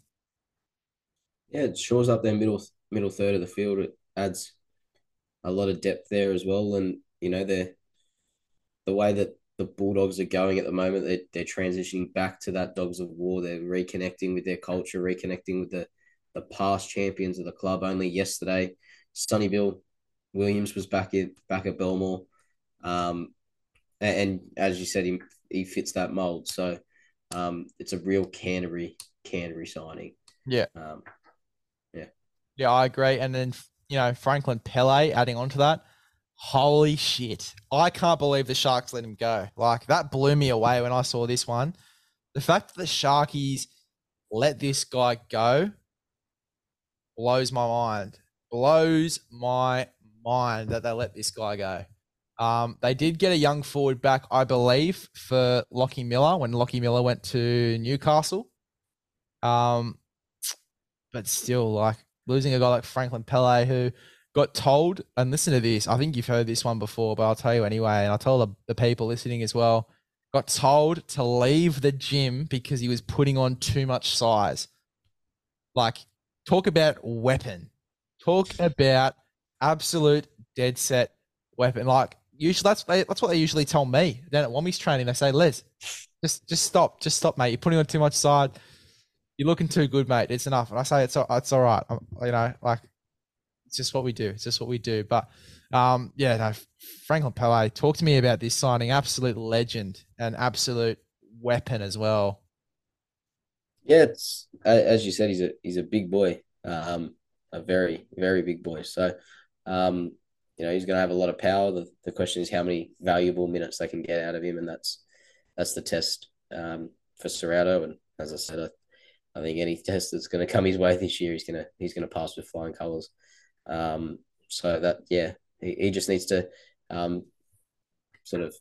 Speaker 3: Yeah, it shores up their middle middle third of the field. It adds a lot of depth there as well. And you know, the the way that the Bulldogs are going at the moment. They're, they're transitioning back to that Dogs of War. They're reconnecting with their culture, reconnecting with the, the past champions of the club. Only yesterday, Sonny Bill Williams was back in back at Belmore. Um, and, and as you said, he, he fits that mold. So um, it's a real Canterbury Canterbury signing.
Speaker 1: Yeah.
Speaker 3: Um, yeah.
Speaker 1: Yeah, I agree. And then you know Franklin Pele adding on to that. Holy shit! I can't believe the Sharks let him go. Like that blew me away when I saw this one. The fact that the Sharkies let this guy go blows my mind. Blows my mind that they let this guy go. Um, they did get a young forward back, I believe, for Lockie Miller when Lockie Miller went to Newcastle. Um, but still, like losing a guy like Franklin Pele who got told, and listen to this. I think you've heard this one before, but I'll tell you anyway. And I'll tell the, the people listening as well. Got told to leave the gym because he was putting on too much size. Like, talk about weapon. Talk about absolute dead set weapon. Like, usually that's that's what they usually tell me. Then at Wami's training, they say, "Les, just just stop, just stop, mate. You're putting on too much side. You're looking too good, mate. It's enough." And I say, "It's all, it's all right. I'm, you know, like it's just what we do. It's just what we do. But um, yeah, no, Franklin Pele, talk to me about this signing. Absolute legend and absolute weapon as well.
Speaker 3: Yeah, it's as you said, he's a he's a big boy, um, a very very big boy. So, um, you know, he's going to have a lot of power. The, the question is how many valuable minutes they can get out of him, and that's that's the test um, for Ciraldo. And as I said, I, I think any test that's going to come his way this year, he's gonna he's going to pass with flying colours. Um, so that yeah, he, he just needs to um, sort of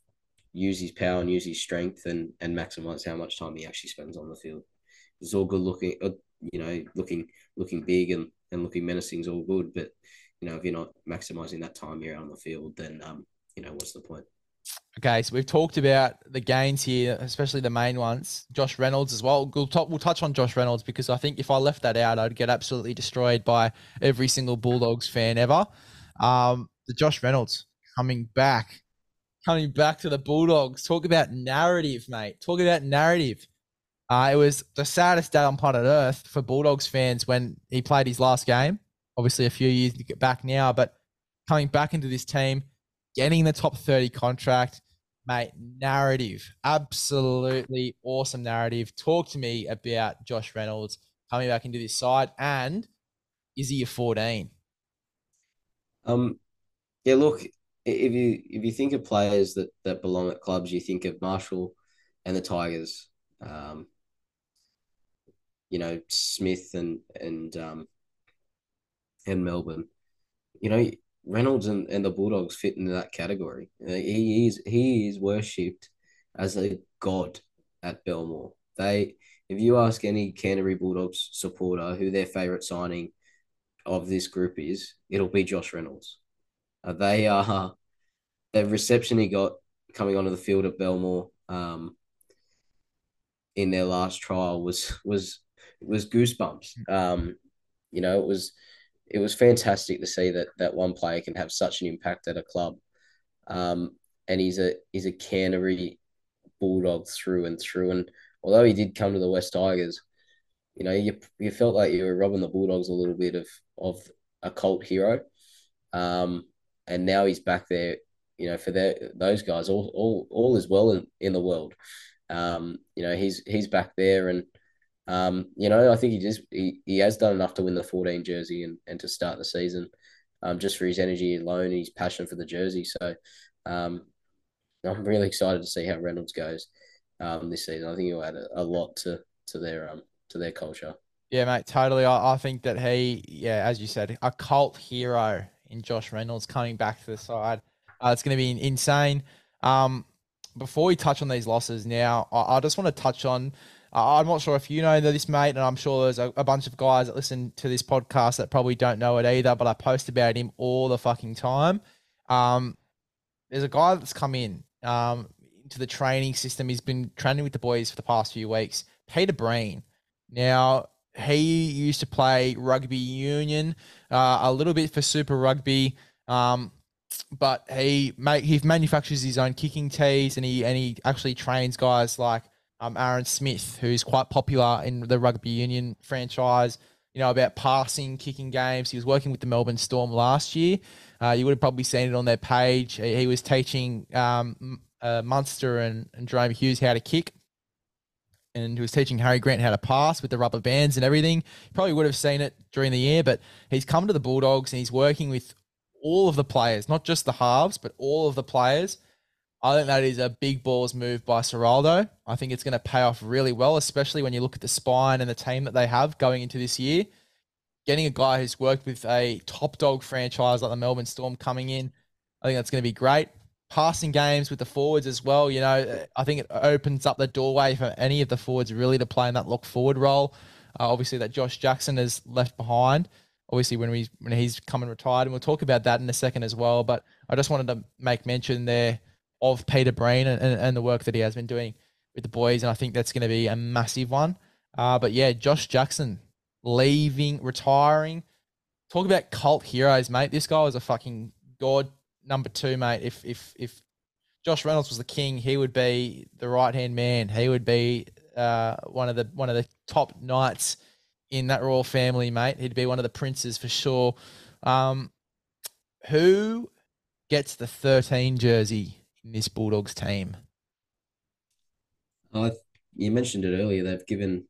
Speaker 3: use his power and use his strength and and maximize how much time he actually spends on the field. It's all good looking, uh, you know, looking looking big and and looking menacing is all good, but you know if you're not maximizing that time you're on the field, then um, you know what's the point?
Speaker 1: Okay, so we've talked about the gains here, especially the main ones. Josh Reynolds as well. We'll, talk, we'll touch on Josh Reynolds because I think if I left that out, I'd get absolutely destroyed by every single Bulldogs fan ever. Um, the Josh Reynolds coming back, coming back to the Bulldogs. Talk about narrative, mate. Talk about narrative. Uh, it was the saddest day on planet Earth for Bulldogs fans when he played his last game. Obviously, a few years back now, but coming back into this team, getting the top 30 contract Mate, narrative. Absolutely awesome narrative. Talk to me about Josh Reynolds coming back into this side and is he a 14?
Speaker 3: Um yeah, look, if you if you think of players that that belong at clubs, you think of Marshall and the Tigers. Um, you know, Smith and and um and Melbourne. You know, Reynolds and, and the Bulldogs fit into that category. Uh, he is he is worshipped as a god at Belmore. They, if you ask any Canterbury Bulldogs supporter who their favorite signing of this group is, it'll be Josh Reynolds. Uh, they are the reception he got coming onto the field at Belmore um, in their last trial was was was goosebumps. Um, you know, it was it was fantastic to see that that one player can have such an impact at a club. Um, and he's a he's a Canterbury bulldog through and through. And although he did come to the West Tigers, you know, you you felt like you were robbing the Bulldogs a little bit of of a cult hero. Um, and now he's back there. You know, for their those guys, all all all is well in, in the world. Um, you know, he's he's back there and um, you know, I think he just he, he has done enough to win the 14 jersey and, and to start the season, um, just for his energy alone, and his passion for the jersey. So, um, I'm really excited to see how Reynolds goes, um, this season. I think he'll add a, a lot to to their um to their culture.
Speaker 1: Yeah, mate, totally. I, I think that he, yeah, as you said, a cult hero in Josh Reynolds coming back to the side. Uh, it's going to be insane. Um, before we touch on these losses now, I, I just want to touch on I'm not sure if you know this, mate, and I'm sure there's a, a, bunch of guys that listen to this podcast that probably don't know it either, but I post about him all the fucking time. Um, there's a guy that's come in um, into the training system. He's been training with the boys for the past few weeks. Peter Breen. Now, he used to play rugby union, uh, a little bit for Super Rugby. Um, but he make he manufactures his own kicking tees, and he and he actually trains guys like um, Aaron Smith, who's quite popular in the rugby union franchise. You know about passing, kicking games. He was working with the Melbourne Storm last year. Uh, you would have probably seen it on their page. He, was teaching um, uh, Munster and, and Jahrome Hughes how to kick and he was teaching Harry Grant how to pass with the rubber bands and everything. Probably would have seen it during the year, but he's come to the Bulldogs and he's working with all of the players, not just the halves, but all of the players. I think that is a big balls move by Ciraldo. I think it's going to pay off really well, especially when you look at the spine and the team that they have going into this year. Getting a guy who's worked with a top dog franchise like the Melbourne Storm coming in, I think that's going to be great passing games with the forwards as well. You know, I think it opens up the doorway for any of the forwards really to play in that lock forward role. Uh, obviously, that Josh Jackson has left behind. Obviously, when we when he's coming retired, and we'll talk about that in a second as well. But I just wanted to make mention there of Peter Breen and, and, the work that he has been doing with the boys, and I think that's going to be a massive one. Uh, but yeah, Josh Jackson leaving, retiring. Talk about cult heroes, mate. This guy was a fucking god number two, mate. If if if Josh Reynolds was the king, he would be the right hand man. He would be uh, one of the one of the top knights in that royal family, mate. He'd be one of the princes for sure. Um, who gets the thirteen jersey in this Bulldogs team?
Speaker 3: Uh, you mentioned it earlier. They've given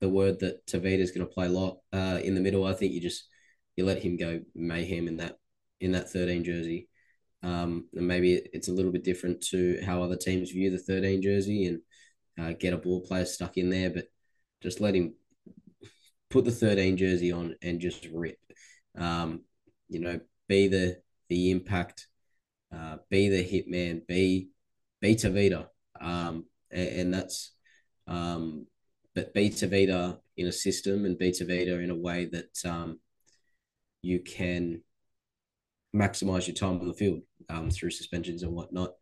Speaker 3: the word that Tevita is going to play a lot uh, in the middle. I think you just you let him go mayhem in that in that 13 jersey. Um, and maybe it's a little bit different to how other teams view the 13 jersey and uh, get a ball player stuck in there, but just let him put the 13 jersey on and just rip. Um, you know, be the the impact, uh, be the hitman, be be Tevita. Um, and, and that's um, but be Tevita in a system and be Tevita in a way that um, you can maximize your time on the field um, through suspensions and whatnot.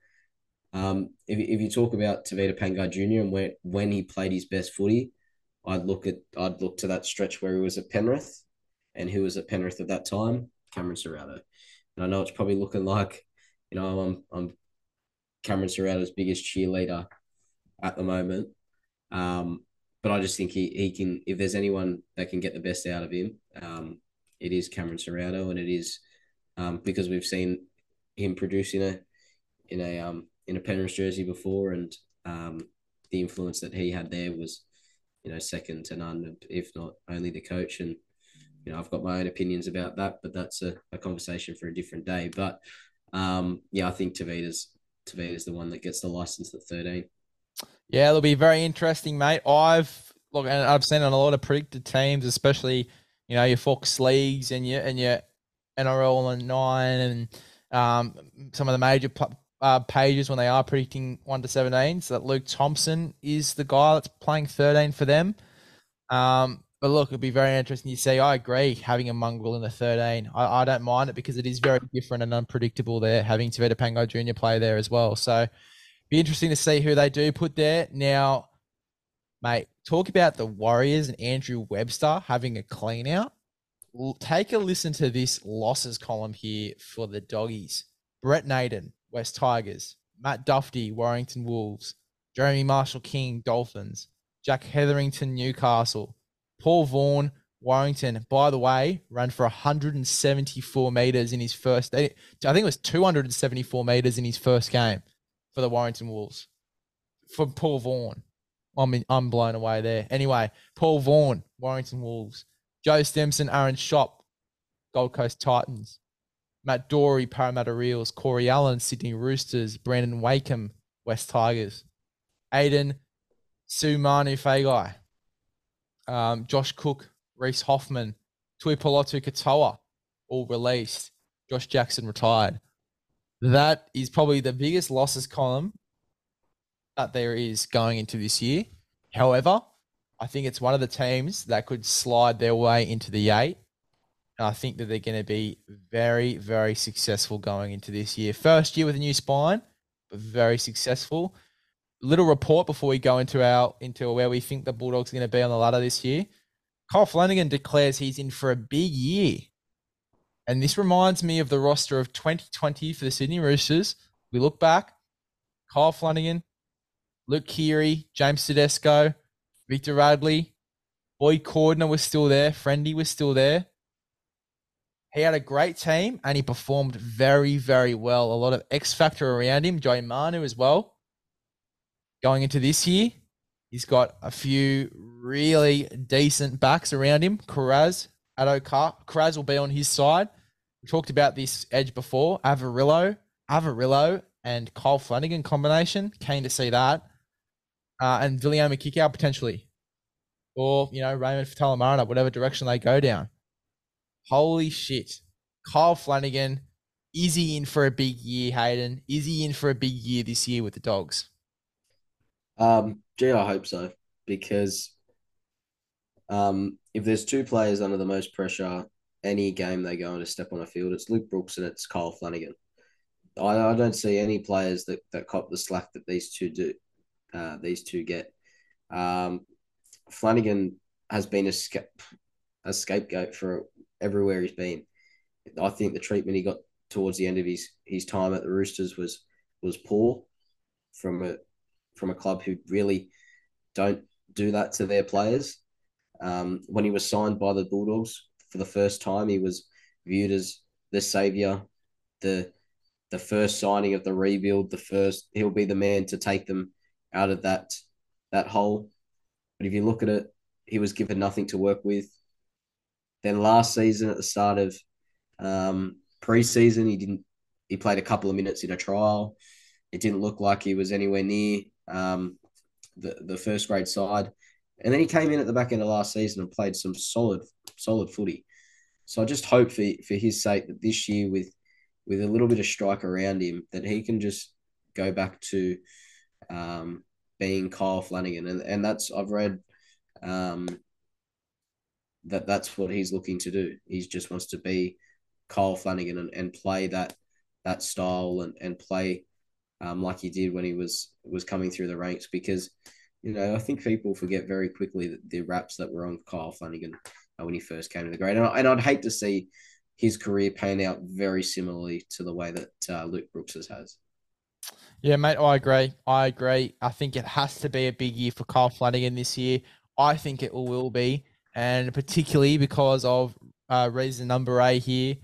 Speaker 3: Um, if, if you talk about Tevita Pangai Jr. and when when he played his best footy, I'd look at I'd look to that stretch where he was at Penrith, and who was at Penrith at that time? Cameron Ciraldo. And I know it's probably looking like, you know, I'm I'm Cameron Ciraldo's biggest cheerleader at the moment. Um, but I just think he, he can if there's anyone that can get the best out of him, um, it is Cameron Ciraldo and it is um, because we've seen him produce in a in a um, in a Penrith jersey before, and um, the influence that he had there was, you know, second to none, if not only the coach. And you know, I've got my own opinions about that, but that's a, a conversation for a different day. But um, yeah, I think Tevita's Tevita's the one that gets the license at thirteen.
Speaker 1: Yeah, it'll be very interesting, mate. I've look, and I've seen on a lot of predicted teams, especially you know your Fox leagues and your and your NRL on nine and um, some of the major uh, pages when they are predicting one to seventeen. So that Luke Thompson is the guy that's playing thirteen for them. Um, but look, it'll be very interesting to see. I agree having a mongrel in the 13. I, I don't mind it because it is very different and unpredictable there, having Tevita Pangai Jr. play there as well. So be interesting to see who they do put there. Now, mate, talk about the Warriors and Andrew Webster having a clean out take a listen to this losses column here for the doggies. Brett Naden, West Tigers. Matt Dufty, Warrington Wolves. Jeremy Marshall King, Dolphins. Jack Hetherington, Newcastle. Paul Vaughan, Warrington, by the way, ran for 174 meters in his first. I think it was 274 meters in his first game for the Warrington Wolves. For Paul Vaughan, I'm I'm blown away there. Anyway, Paul Vaughan, Warrington Wolves. Joe Stimson, Aaron Schoupp, Gold Coast Titans. Matt Doorey, Parramatta Eels. Corey Allen, Sydney Roosters. Brandon Wakeham, West Tigers. Aiden Sumanu Fagai. Um, Josh Cook, Reese Hoffman, Tuipulotu Katoa, all released. Josh Jackson retired. That is probably the biggest losses column that there is going into this year. However, I think it's one of the teams that could slide their way into the eight. And I think that they're going to be very, very successful going into this year. First year with a new spine, but very successful. Little report before we go into our into where we think the Bulldogs are going to be on the ladder this year. Kyle Flanagan declares he's in for a big year. And this reminds me of the roster of 2020 for the Sydney Roosters. We look back, Kyle Flanagan, Luke Keary, James Tedesco, Victor Radley, Boyd Cordner was still there, Friendy was still there. He had a great team and he performed very, very well. A lot of X factor around him, Joey Manu as well. Going into this year, he's got a few really decent backs around him. Karaz, Addo Kiraz will be on his side. We talked about this edge before. Avarillo, Averillo, and Kyle Flanagan combination. Keen to see that. Uh, and Viliame Kikau potentially. Or, you know, Raymond Faitala-Mariner, whatever direction they go down. Holy shit. Kyle Flanagan, is he in for a big year, Hayden? Is he in for a big year this year with the Dogs?
Speaker 3: Um, gee, I hope so because um, if there's two players under the most pressure any game they go into step on a field, it's Luke Brooks and it's Kyle Flanagan. I, I don't see any players that, that cop the slack that these two do. Uh, these two get. Um, Flanagan has been a, sca- a scapegoat for everywhere he's been. I think the treatment he got towards the end of his his time at the Roosters was was poor from a from a club who really don't do that to their players. Um, when he was signed by the Bulldogs for the first time, he was viewed as the savior, the the first signing of the rebuild, the first he'll be the man to take them out of that that hole. But if you look at it, he was given nothing to work with. Then last season, at the start of um, preseason, he didn't. He played a couple of minutes in a trial. It didn't look like he was anywhere near um, the the first grade side. And then he came in at the back end of last season and played some solid, solid footy. So I just hope for, for his sake that this year, with with a little bit of strike around him, that he can just go back to um, being Kyle Flanagan, and and that's I've read um, that that's what he's looking to do. He just wants to be Kyle Flanagan and, and play that that style and and play um, like he did when he was was coming through the ranks because you know I think people forget very quickly that the raps that were on Kyle Flanagan uh, when he first came to the grade and, I, and I'd hate to see his career pan out very similarly to the way that uh, Luke Brooks's has.
Speaker 1: Yeah, mate, I agree. I agree. I think it has to be a big year for Kyle Flanagan this year. I think it will be, and particularly because of uh, reason number eight here,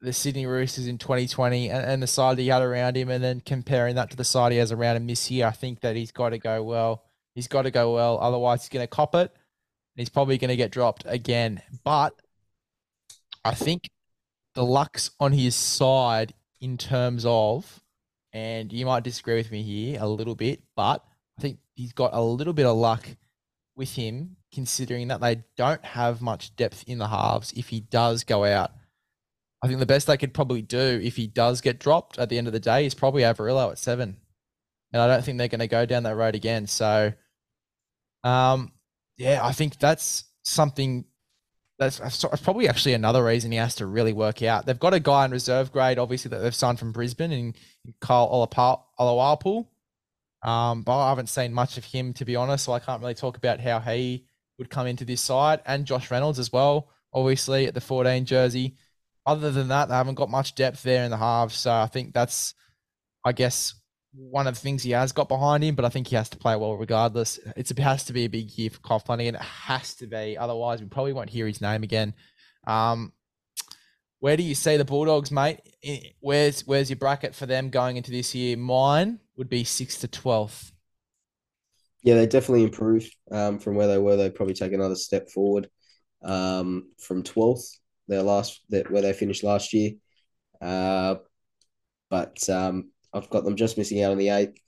Speaker 1: the Sydney Roosters in 2020 and, and the side he had around him, and then comparing that to the side he has around him this year, I think that he's got to go well. He's got to go well. Otherwise, he's going to cop it. And he's probably going to get dropped again. But I think the luck's on his side in terms of, and you might disagree with me here a little bit, but I think he's got a little bit of luck with him, considering that they don't have much depth in the halves if he does go out. I think the best they could probably do if he does get dropped at the end of the day is probably Averillo at seven. And I don't think they're going to go down that road again. So, um, yeah, I think that's something that's, probably actually another reason he has to really work out. They've got a guy in reserve grade, obviously, that they've signed from Brisbane and Kyle Olowapu. Um, but I haven't seen much of him, to be honest. So I can't really talk about how he would come into this side. And Josh Reynolds as well, obviously, at the 14 jersey other than that, they haven't got much depth there in the halves. So I think that's, I guess, one of the things he has got behind him. But I think he has to play well regardless. It's, it has to be a big year for Kyle and It has to be. Otherwise, we probably won't hear his name again. Um, where do you see the Bulldogs, mate? Where's where's your bracket for them going into this year? Mine would be six to twelfth.
Speaker 3: Yeah, they definitely improved um, from where they were. They probably take another step forward um, from twelfth their last that where they finished last year. Uh, but um, I've got them just missing out on the eighth,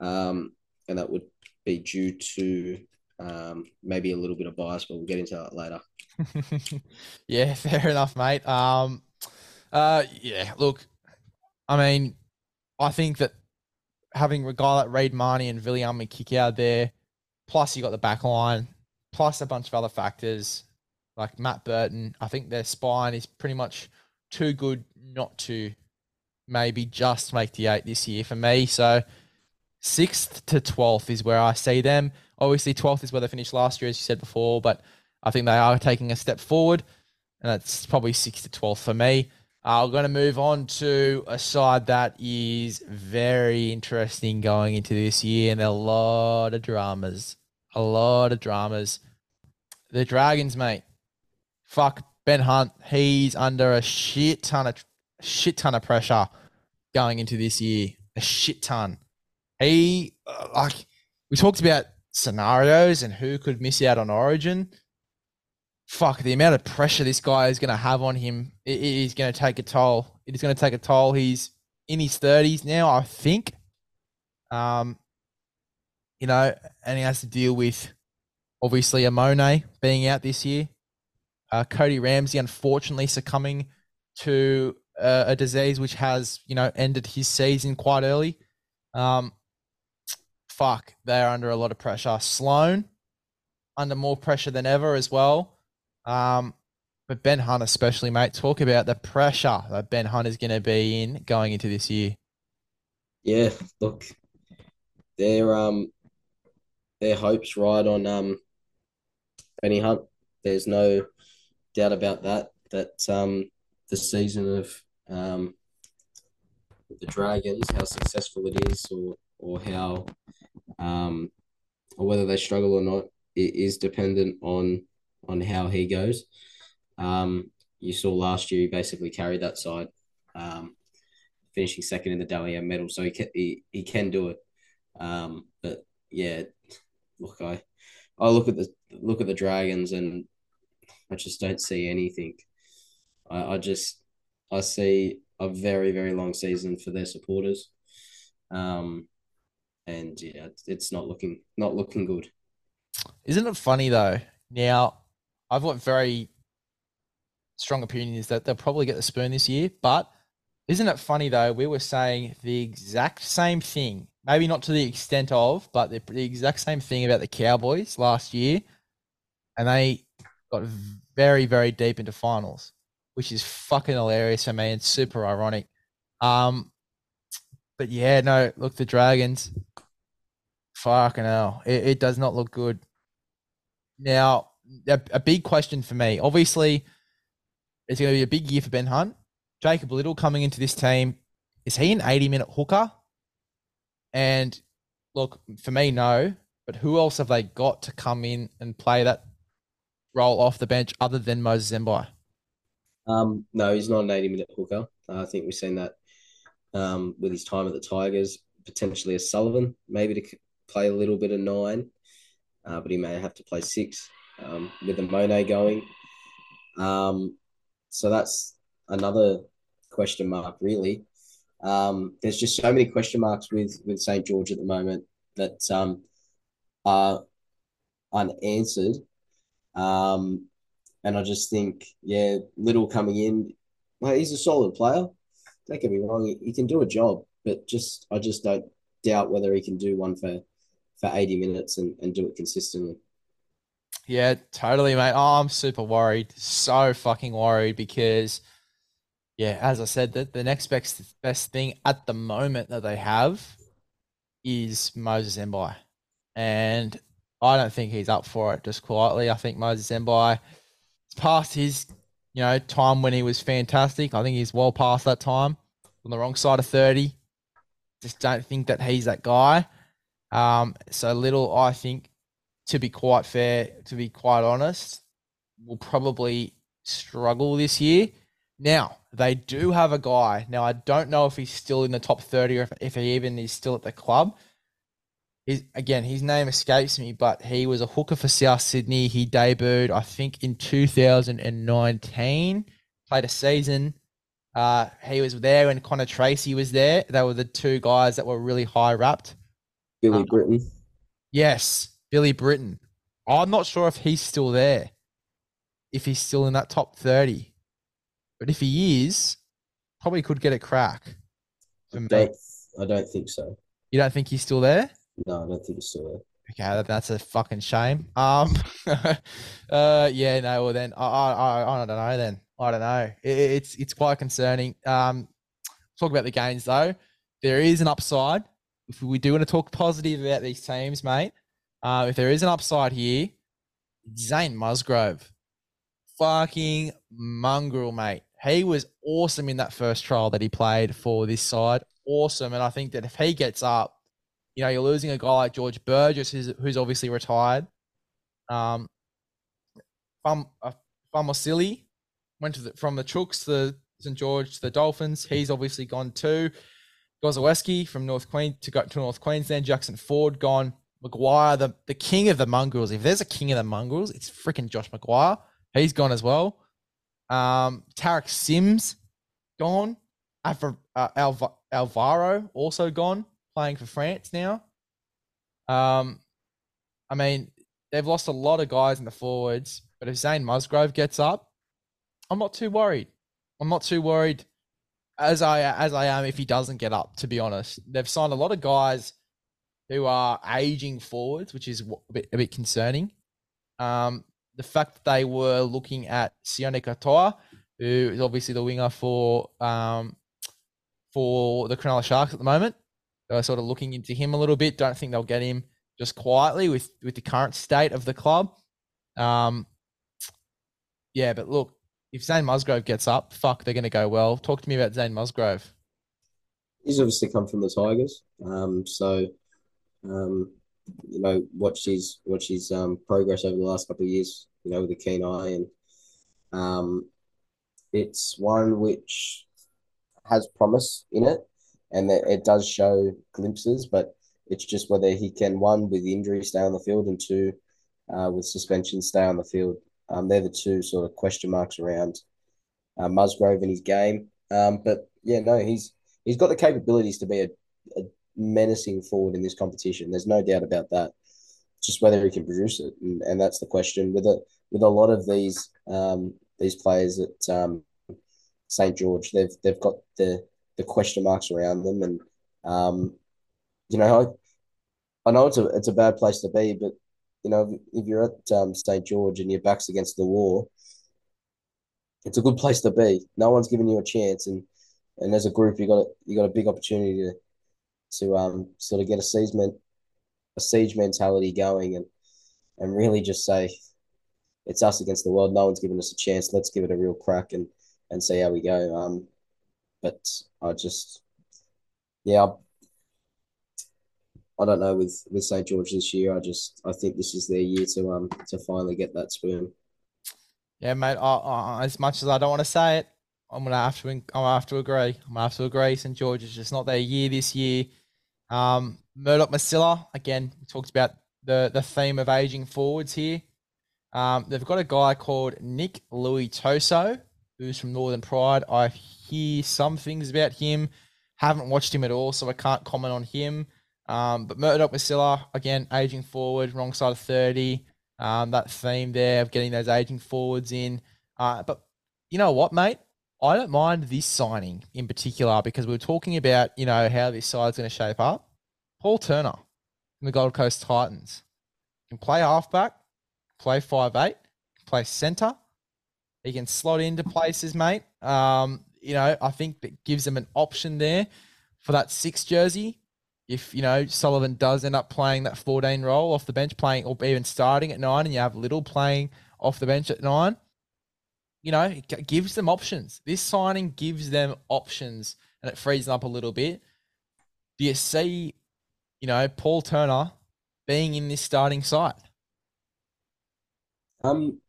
Speaker 3: um, and that would be due to um, maybe a little bit of bias, but we'll get into that later.
Speaker 1: yeah, fair enough, mate. Um, uh, yeah, look, I mean, I think that having a guy like Reed Mahoney and Viliame out there, plus you got the back line, plus a bunch of other factors, like Matt Burton. I think their spine is pretty much too good not to maybe just make the eight this year for me. So sixth to twelfth is where I see them. Obviously, twelfth is where they finished last year, as you said before, but I think they are taking a step forward, and that's probably six to twelfth for me. Uh, we're going to move on to a side that is very interesting going into this year, and a lot of dramas. A lot of dramas. The Dragons, mate. Fuck Ben Hunt. He's under a shit ton of shit ton of pressure going into this year. A shit ton. He uh, like we talked about scenarios and who could miss out on Origin fuck, the amount of pressure this guy is going to have on him it is going to take a toll. It is going to take a toll. He's in his 30s now, I think. Um, you know, and he has to deal with obviously Amone being out this year. Uh, Cody Ramsey, unfortunately, succumbing to uh, a disease which has, you know, ended his season quite early. Um, fuck, they're under a lot of pressure. Sloan, under more pressure than ever as well. Um, but Ben Hunt, especially, mate, talk about the pressure that Ben Hunt is going to be in going into this year.
Speaker 3: Yeah, look, their um, their hopes ride on um, Benny Hunt. There's no doubt about that. That um, the season of um, the Dragons, how successful it is, or or how um, or whether they struggle or not, it is dependent on on how he goes. Um, you saw last year he basically carried that side, um, finishing second in the Dally medal, so he can, he, he can do it. Um, but yeah, look, I I look at the look at the Dragons and I just don't see anything. I, I just I see a very very long season for their supporters, um, and yeah, it's not looking not looking good.
Speaker 1: Isn't it funny though? Now I've got very strong opinions that they'll probably get the spoon this year. But isn't it funny though? We were saying the exact same thing, maybe not to the extent of, but the, the exact same thing about the Cowboys last year, and they got very, very deep into finals, which is fucking hilarious for me and super ironic. Um, but yeah, no, look, the Dragons, fucking hell, it, it does not look good. Now, a, a big question for me. Obviously, it's going to be a big year for Ben Hunt. Jacob Little coming into this team. Is he an 80 minute hooker? And look, for me, no. But who else have they got to come in and play that role off the bench other than Moses Mbye?
Speaker 3: Um, no, he's not an 80 minute hooker. Uh, I think we've seen that um, with his time at the Tigers, potentially a Sullivan, maybe to play a little bit of nine, uh, but he may have to play six um, with the Monet going. Um, so that's another question mark, really. Um, there's just so many question marks with with St George at the moment that um, are unanswered. Um, and I just think, yeah, Little coming in, well, he's a solid player. Don't get me wrong, he, can do a job, but just I just don't doubt whether he can do one for for 80 minutes and, and do it consistently.
Speaker 1: Yeah, totally, mate. Oh, I'm super worried. So fucking worried because, yeah, as I said, the, the next best best thing at the moment that they have is Moses Mbye. And I don't think he's up for it just quietly. I think Moses Mbye is past his, you know, time when he was fantastic. I think he's well past that time on the wrong side of 30. Just don't think that he's that guy. Um, so little, I think, to be quite fair, to be quite honest, will probably struggle this year. Now, they do have a guy. Now, I don't know if he's still in the top 30 or if, if he even is still at the club. He's, again, his name escapes me, but he was a hooker for South Sydney. He debuted, I think, in 2019, played a season. Uh, he was there when Connor Tracey was there. They were the two guys that were really high wrapped.
Speaker 3: Billy um, Brittain.
Speaker 1: Yes. Billy Brittain. I'm not sure if he's still there, if he's still in that top 30. But if he is, probably could get a crack.
Speaker 3: I don't, I don't think so.
Speaker 1: You don't think he's still there?
Speaker 3: No, I don't think there.
Speaker 1: Okay, that's a fucking shame. Um, uh, yeah, no. Well, then I, I, I don't know. Then I don't know. It, it's it's quite concerning. Um, talk about the gains though. There is an upside. If we do want to talk positive about these teams, mate, uh, if there is an upside here, Zane Musgrove, fucking mongrel, mate. he was awesome in that first trial that he played for this side. Awesome. And I think that if he gets up, you know, you're losing a guy like George Burgess, who's, who's obviously retired. Um, Fum, uh, Faamausili went the, from the Chooks to St George to the Dolphins. He's obviously gone too. Gosiewski from North Queen to go to North Queensland. Jackson Ford gone. McGuire, the, the king of the mongrels. If there's a king of the mongrels, it's freaking Josh McGuire. He's gone as well. Um, Tariq Sims gone. Uh, Alva, Alvaro also gone, playing for France now. Um, I mean, they've lost a lot of guys in the forwards, but if Zane Musgrove gets up, I'm not too worried. I'm not too worried as I as I am if he doesn't get up. To be honest, they've signed a lot of guys who are aging forwards, which is a bit, a bit concerning. Um, the fact that they were looking at Sione Katoa, who is obviously the winger for um, for the Cronulla Sharks at the moment. They're sort of looking into him a little bit. Don't think they'll get him just quietly with with the current state of the club. Um, yeah, but look, if Zane Musgrove gets up, fuck, they're going to go well. Talk to me about Zane Musgrove.
Speaker 3: He's obviously come from the Tigers, um, so um, you know watched his watched his um, progress over the last couple of years. You know, with a keen eye, and um, it's one which has promise in it, and that it does show glimpses, but it's just whether he can one with injury stay on the field, and two uh, with suspension stay on the field. Um, they're the two sort of question marks around uh, Musgrove and his game. Um, but yeah, no, he's he's got the capabilities to be a, a menacing forward in this competition. There's no doubt about that. Just whether he can produce it, and, and that's the question. With a with a lot of these um, these players at um, St George, they've they've got the the question marks around them, and um, you know, I, I know it's a it's a bad place to be, but you know, if you're at um, St George and your back's against the wall, it's a good place to be. No one's giving you a chance, and and as a group, you got you got a big opportunity to to um sort of get a siege men, a siege mentality going, and and really just say, it's us against the world. No one's giving us a chance. Let's give it a real crack and and see how we go. Um, but I just, yeah, I don't know with with St George this year. I just I think this is their year to um to finally get that spoon.
Speaker 1: Yeah, mate. I, I, as much as I don't want to say it, I'm gonna have to. I'm gonna have to agree. I'm gonna have to agree. St George is just not their year this year. Um, Murdoch Masila again. We talked about the the theme of aging forwards here. Um, they've got a guy called Nick Louis Toso, who's from Northern Pride. I hear some things about him. Haven't watched him at all, so I can't comment on him. Um, but Murdoch Masila, again, aging forward, wrong side of 30. Um, that theme there of getting those aging forwards in. Uh, but you know what, mate? I don't mind this signing in particular because we are talking about, you know, how this side's going to shape up. Paul Turner from the Gold Coast Titans can play halfback, play five eight, play centre. He can slot into places, mate. Um, you know, I think that gives them an option there for that six jersey if you know Sullivan does end up playing that 14 role off the bench, playing or even starting at nine, and you have Little playing off the bench at nine, you know, it gives them options. This signing gives them options, and it frees them up a little bit. Do you see, you know, Paul Turner being in this starting side?
Speaker 3: Um,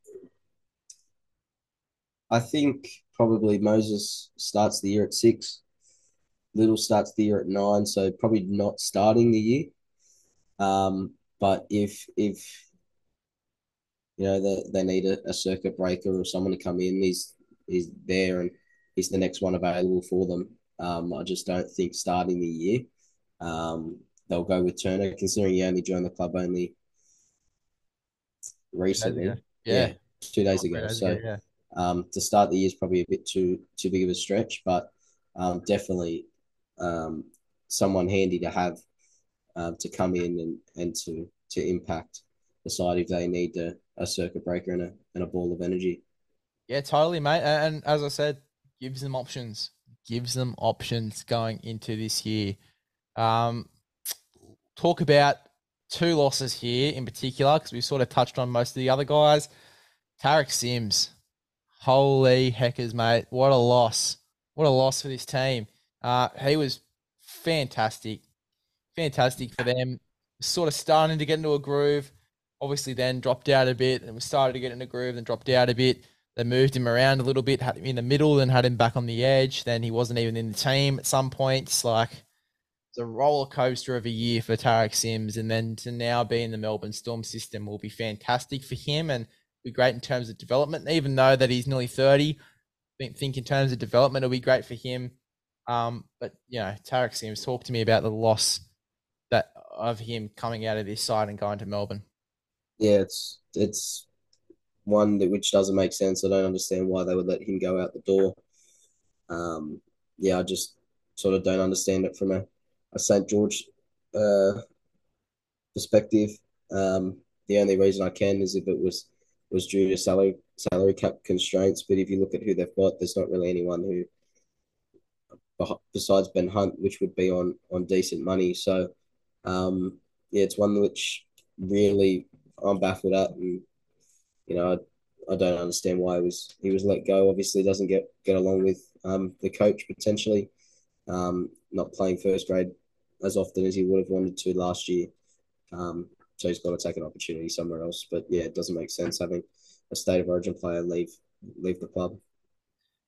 Speaker 3: I think probably Moses starts the year at six. Little starts the year at nine, so probably not starting the year. Um, but if if you know they, they need a, a circuit breaker or someone to come in, he's he's there and he's the next one available for them. Um, I just don't think starting the year. Um, they'll go with Turner, considering he only joined the club only recently.
Speaker 1: Yeah,
Speaker 3: yeah two days ago. Days so ago, yeah. Um, to start the year is probably a bit too too big of a stretch, but um, definitely um, someone handy to have um, to come in and, and to to impact the side if they need a, a circuit breaker and a, and a ball of energy.
Speaker 1: Yeah, totally, mate. And, and as I said, gives them options. Gives them options going into this year. Um, talk about two losses here in particular because we sort of touched on most of the other guys. Tariq Sims, Holy heckers, mate. What a loss. What a loss for this team. Uh, he was fantastic. Fantastic for them. Sort of starting to get into a groove. Obviously, then dropped out a bit and we started to get in a groove, then dropped out a bit. They moved him around a little bit, had him in the middle, then had him back on the edge. Then he wasn't even in the team at some points. Like, it's a roller coaster of a year for Tariq Sims. And then to now be in the Melbourne Storm system will be fantastic for him and be great in terms of development. Even though that he's nearly 30, I think in terms of development, it'll be great for him. Um, but, you know, Tariq Sims, talk to me about the loss that of him coming out of this side and going to Melbourne.
Speaker 3: Yeah, it's it's one that which doesn't make sense. I don't understand why they would let him go out the door. Um, yeah, I just sort of don't understand it from a, a St George uh, perspective. Um, the only reason I can is if it was was due to salary salary cap constraints. But if you look at who they've got, there's not really anyone who besides Ben Hunt, which would be on on decent money. So um, yeah, it's one which really I'm baffled at, and you know I, I don't understand why he was he was let go. Obviously, doesn't get get along with um, the coach potentially, um, not playing first grade as often as he would have wanted to last year. Um, so he's got to take an opportunity somewhere else. But yeah, it doesn't make sense having a state of origin player leave leave the club.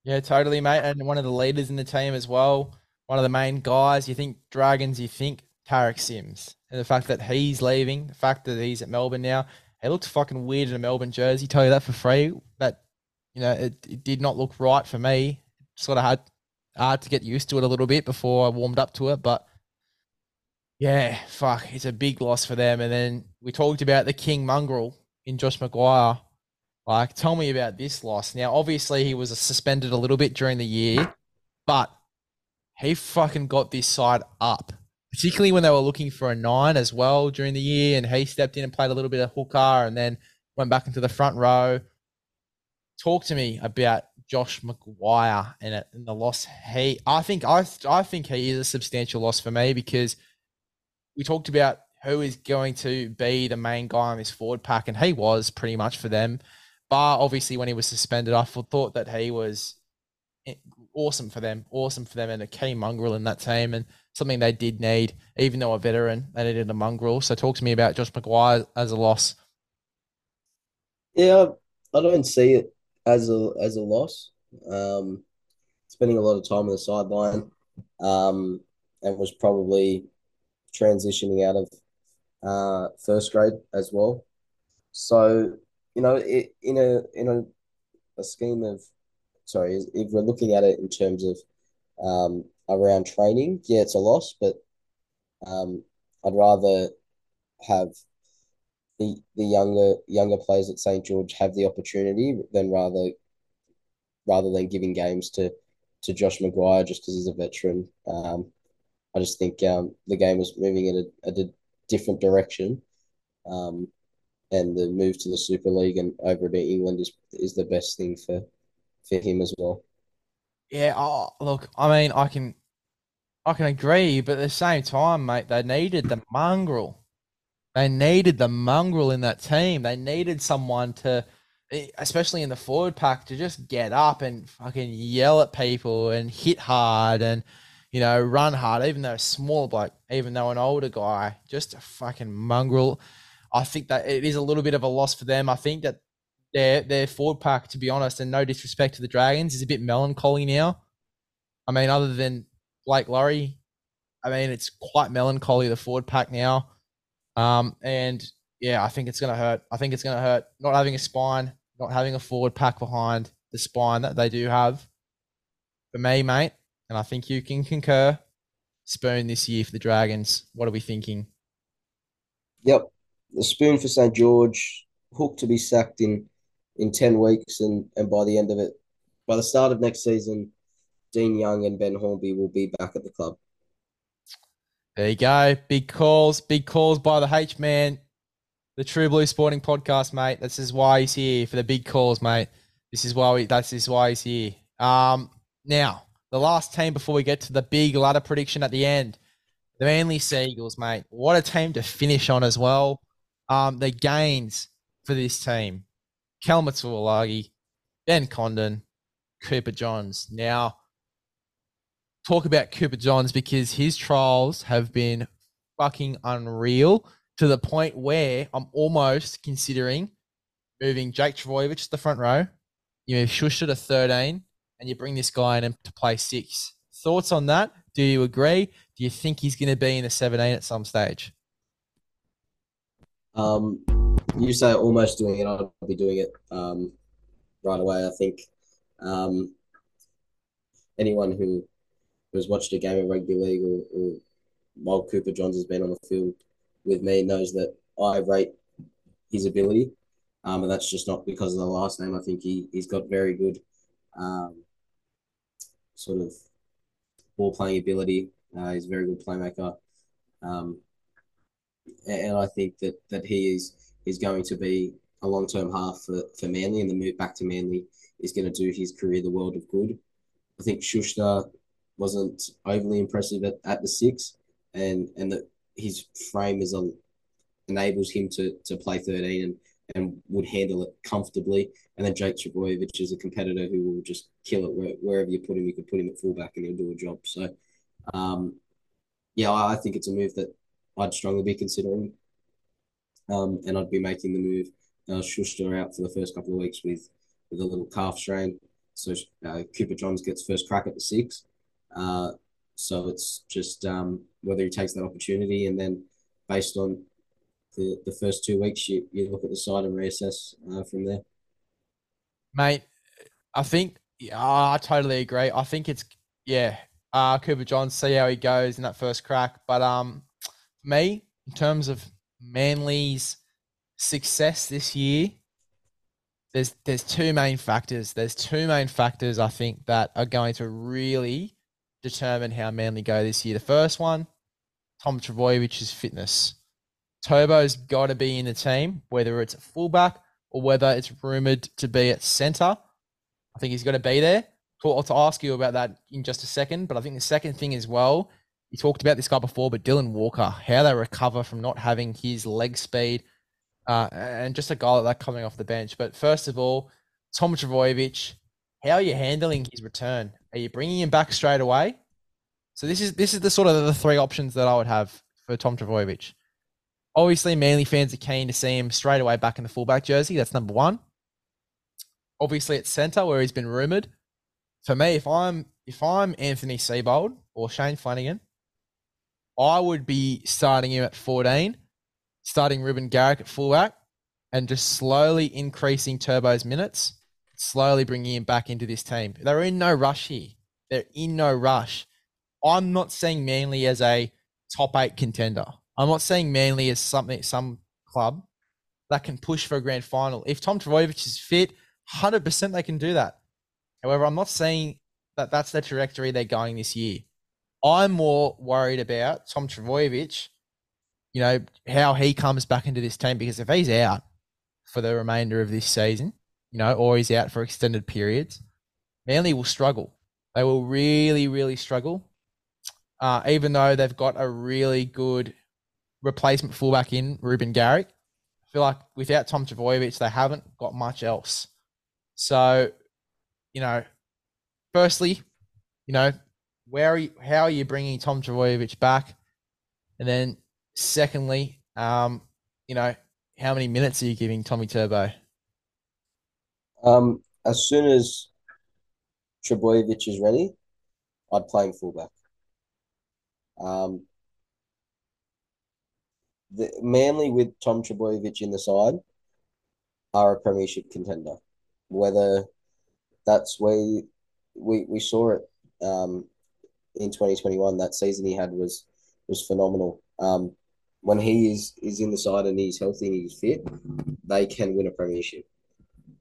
Speaker 1: Yeah, totally, mate. And one of the leaders in the team as well. One of the main guys. You think Dragons, you think Tariq Sims. And the fact that he's leaving, the fact that he's at Melbourne now, it looks fucking weird in a Melbourne jersey. Tell you that for free. That, you know, it, it did not look right for me. Sort of had hard to get used to it a little bit before I warmed up to it. But yeah, fuck, it's a big loss for them. And then we talked about the King Mongrel in Josh McGuire. Like, tell me about this loss. Now, obviously, he was suspended a little bit during the year, but he fucking got this side up, particularly when they were looking for a nine as well during the year. And he stepped in and played a little bit of hooker and then went back into the front row. Talk to me about Josh McGuire and, and the loss. He, I think, I, I think he is a substantial loss for me because we talked about who is going to be the main guy on this forward pack, and he was pretty much for them. Bar obviously when he was suspended, I thought that he was awesome for them, awesome for them, and a key mongrel in that team, and something they did need, even though a veteran, they needed a mongrel. So talk to me about Josh McGuire as a loss.
Speaker 3: Yeah, I don't see it as a as a loss. Um, spending a lot of time on the sideline, um, and was probably transitioning out of uh, first grade as well. So you know, it, in a in a, a scheme of, sorry, if we're looking at it in terms of um, around training, yeah, it's a loss, but um, I'd rather have the the younger younger players at St George have the opportunity than rather rather than giving games to to Josh McGuire just because he's a veteran. Um, I just think um, the game was moving in a, a different direction. Um, and the move to the Super League and over to England is is the best thing for for him as well.
Speaker 1: Yeah, oh, look, I mean, I can I can agree, but at the same time, mate, they needed the mongrel. They needed the mongrel in that team. They needed someone to, especially in the forward pack, to just get up and fucking yell at people and hit hard and, you know, run hard, even though a small bloke, even though an older guy, just a fucking mongrel. I think that it is a little bit of a loss for them. I think that their their forward pack, to be honest, and no disrespect to the Dragons, is a bit melancholy now. I mean, other than Blake Lawrie, I mean, it's quite melancholy the forward pack now. Um, and yeah, I think it's to hurt. I think it's to hurt not having a spine, not having a forward pack behind the spine that they do have. For me, mate, and I think you can concur. Spoon this year for the Dragons. What are we thinking?
Speaker 3: Yep, the spoon for St George, Hook to be sacked in in ten weeks, and and by the end of it, by the start of next season, Dean Young and Ben Hornby will be back at the club.
Speaker 1: There you go. Big calls, big calls by the H man, the True Blue Sporting Podcast, mate. This is why he's here for the big calls, mate. This is why we. That's is why he's here. Um, now the last team before we get to the big ladder prediction at the end, the Manly Sea Eagles, mate. What a team to finish on as well um, the gains for this team. Kelma Ben Condon, Cooper Johns. Now, talk about Cooper Johns because his trials have been fucking unreal to the point where I'm almost considering moving Jake Trbojevic to the front row. You move Schuster to 13 and you bring this guy in to play six. Thoughts on that? Do you agree? Do you think he's going to be in the 17 at some stage?
Speaker 3: Um, you say almost doing it. I'll be doing it um, right away. I think um, anyone who has watched a game of rugby league or, or while Cooper Johns has been on the field with me knows that I rate his ability. Um, and that's just not because of the last name. I think he, he's got very good um, sort of ball playing ability. Uh, he's a very good playmaker. Um, and I think that, that he is is going to be a long term half for, for Manly, and the move back to Manly is going to do his career the world of good. I think Schuster wasn't overly impressive at, at the six, and and that his frame is a, enables him to to play 13 and, and would handle it comfortably. And then Jake Trbojevic is a competitor who will just kill it where, wherever you put him. You could put him at fullback and he'll do a job. So, um, yeah, I think it's a move that I'd strongly be considering. Um, and I'd be making the move. Uh, Schuster out for the first couple of weeks with with a little calf strain. So uh, Cooper Johns gets first crack at the six. Uh, so it's just um, whether he takes that opportunity and then based on the, the first two weeks, you, you look at the side and reassess uh, from there.
Speaker 1: Mate, I think, yeah, I totally agree. I think it's, yeah, uh, Cooper John, see how he goes in that first crack. But um, me, in terms of Manly's success this year, there's there's two main factors. There's two main factors I think that are going to really determine how Manly go this year. The first one, Tom Trbojevic's fitness. Turbo's got to be in the team, whether it's a fullback or whether it's rumored to be at centre. I think he's got to be there. I'll to ask you about that in just a second, but I think the second thing as well, you talked about this guy before, but Dylan Walker, how they recover from not having his leg speed, uh, and just a guy like that coming off the bench. But first of all, Tom Trbojevic, how are you handling his return? Are you bringing him back straight away? So this is this is the sort of the three options that I would have for Tom Trbojevic. Obviously, Manly fans are keen to see him straight away back in the fullback jersey. That's number one. Obviously, at centre where he's been rumored. For me, if I'm if I'm Anthony Seibold or Shane Flanagan, I would be starting him at 14, starting Reuben Garrick at fullback, and just slowly increasing Turbo's minutes slowly bringing him back into this team. They're in no rush here. They're in no rush. I'm not seeing Manly as a top eight contender. I'm not saying Manly is something some club that can push for a grand final. If Tom Trbojevic is fit, 100% they can do that. However, I'm not saying that that's the trajectory they're going this year. I'm more worried about Tom Trbojevic, you know, how he comes back into this team because if he's out for the remainder of this season, you know, or he's out for extended periods, Manly will struggle. They will really, really struggle. Uh, even though they've got a really good replacement fullback in Reuben Garrick, I feel like without Tom Trbojevic, they haven't got much else. So, you know, firstly, you know, where are you, how are you bringing Tom Trbojevic back? And then, secondly, um, you know, how many minutes are you giving Tommy Turbo?
Speaker 3: Um, as soon as Trbojevic is ready, I'd play him fullback. Um, the Manly with Tom Trbojevic in the side are a premiership contender. Whether that's where we we saw it um, in twenty twenty one, that season he had was was phenomenal. Um, when he is is in the side and he's healthy and he's fit, they can win a premiership.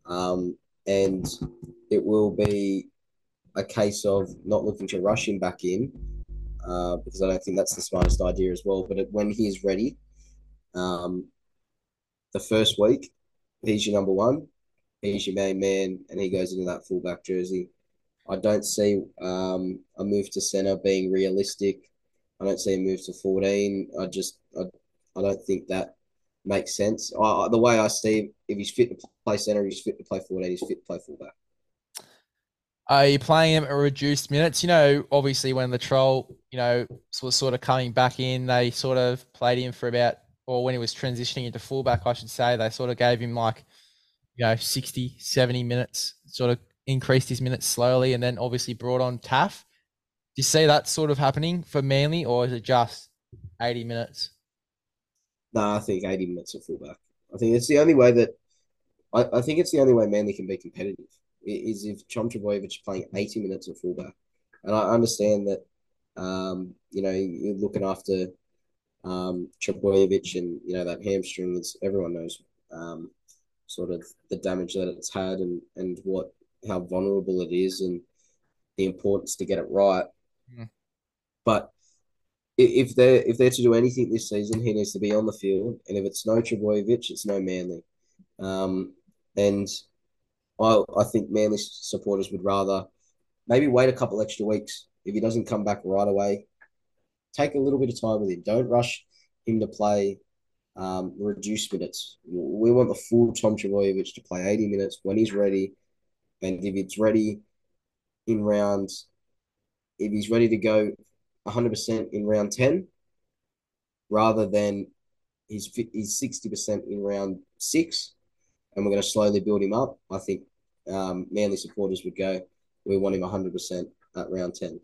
Speaker 3: Um, and it will be a case of not looking to rush him back in uh, because I don't think that's the smartest idea as well. But when he is ready, um, the first week, he's your number one, he's your main man, and he goes into that fullback jersey. I don't see um, a move to center being realistic. I don't see a move to 14. I just, I, I don't think that makes sense. I, the way I see, if he's fit to play center, he's fit to play forward, he's fit to play fullback.
Speaker 1: Are you playing him at reduced minutes? You know, obviously when the troll, you know, was sort of coming back in, they sort of played him for about, or when he was transitioning into fullback, I should say, they sort of gave him like, you know, 60, 70 minutes, sort of increased his minutes slowly, and then obviously brought on Taff. Do you see that sort of happening for Manly, or is it just 80 minutes?
Speaker 3: No, I think 80 minutes of fullback. I think it's the only way that I, I think it's the only way Manly can be competitive is if Chom is playing 80 minutes of fullback. And I understand that, um, you know, you're looking after um, and, you know, that hamstring is everyone knows um, sort of the damage that it's had and, and what how vulnerable it is and the importance to get it right.
Speaker 1: Mm.
Speaker 3: But if they're if they're to do anything this season, he needs to be on the field. And if it's no Trbojevic, it's no Manly. Um, and I I think Manly supporters would rather maybe wait a couple extra weeks if he doesn't come back right away. Take a little bit of time with him. Don't rush him to play um, reduced minutes. We want the full Tom Trbojevic to play 80 minutes when he's ready. And if it's ready in round, if he's ready to go 100% in round 10, rather than he's, he's 60% in round six, and we're going to slowly build him up, I think um, Manly supporters would go, we want him 100% at round 10.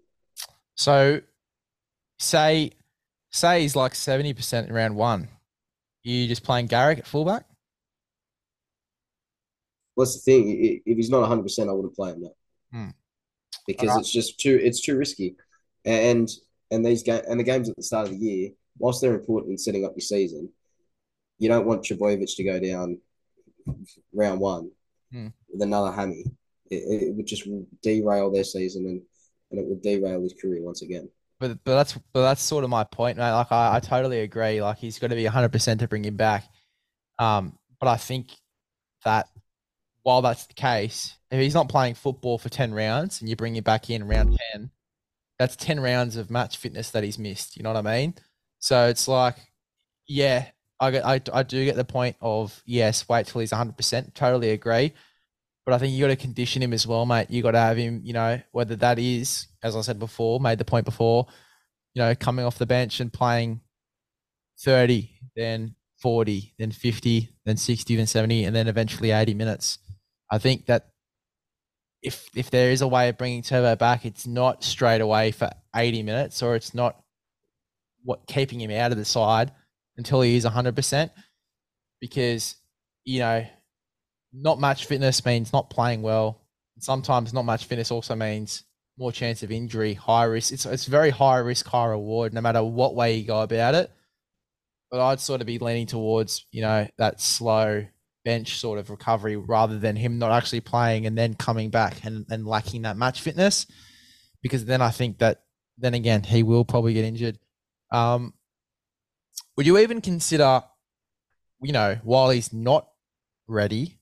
Speaker 1: So, say, say he's like 70% in round one. You just playing Garrick at fullback?
Speaker 3: What's the thing? If he's not 100%, I wouldn't play him now.
Speaker 1: Hmm.
Speaker 3: Because right. it's just too it's too risky. And and these game and the games at the start of the year, whilst they're important in setting up your season, you don't want Trbojevic to go down round one
Speaker 1: hmm.
Speaker 3: with another hammy. It, it would just derail their season and, and it would derail his career once again.
Speaker 1: But but that's but that's sort of my point, mate. Like I, I totally agree. Like he's got to be hundred percent to bring him back. Um, but I think that while that's the case, if he's not playing football for ten rounds and you bring him back in round ten, that's ten rounds of match fitness that he's missed. You know what I mean? So it's like, yeah, I, get, I, I do get the point of yes, wait till he's 100%. Totally agree. But I think you got to condition him as well, mate. You got to have him, you know, whether that is, as I said before, made the point before, you know, coming off the bench and playing 30, then 40, then 50, then 60, then 70, and then eventually 80 minutes. I think that if if there is a way of bringing Turbo back, it's not straight away for 80 minutes, or it's not what keeping him out of the side until he is 100%. Because, you know, not much fitness means not playing well. Sometimes not much fitness also means more chance of injury, high risk. It's, it's very high risk, high reward, no matter what way you go about it. But I'd sort of be leaning towards, you know, that slow bench sort of recovery rather than him not actually playing and then coming back and, and lacking that match fitness. Because then I think that, then again, he will probably get injured. Um, would you even consider, you know, while he's not ready,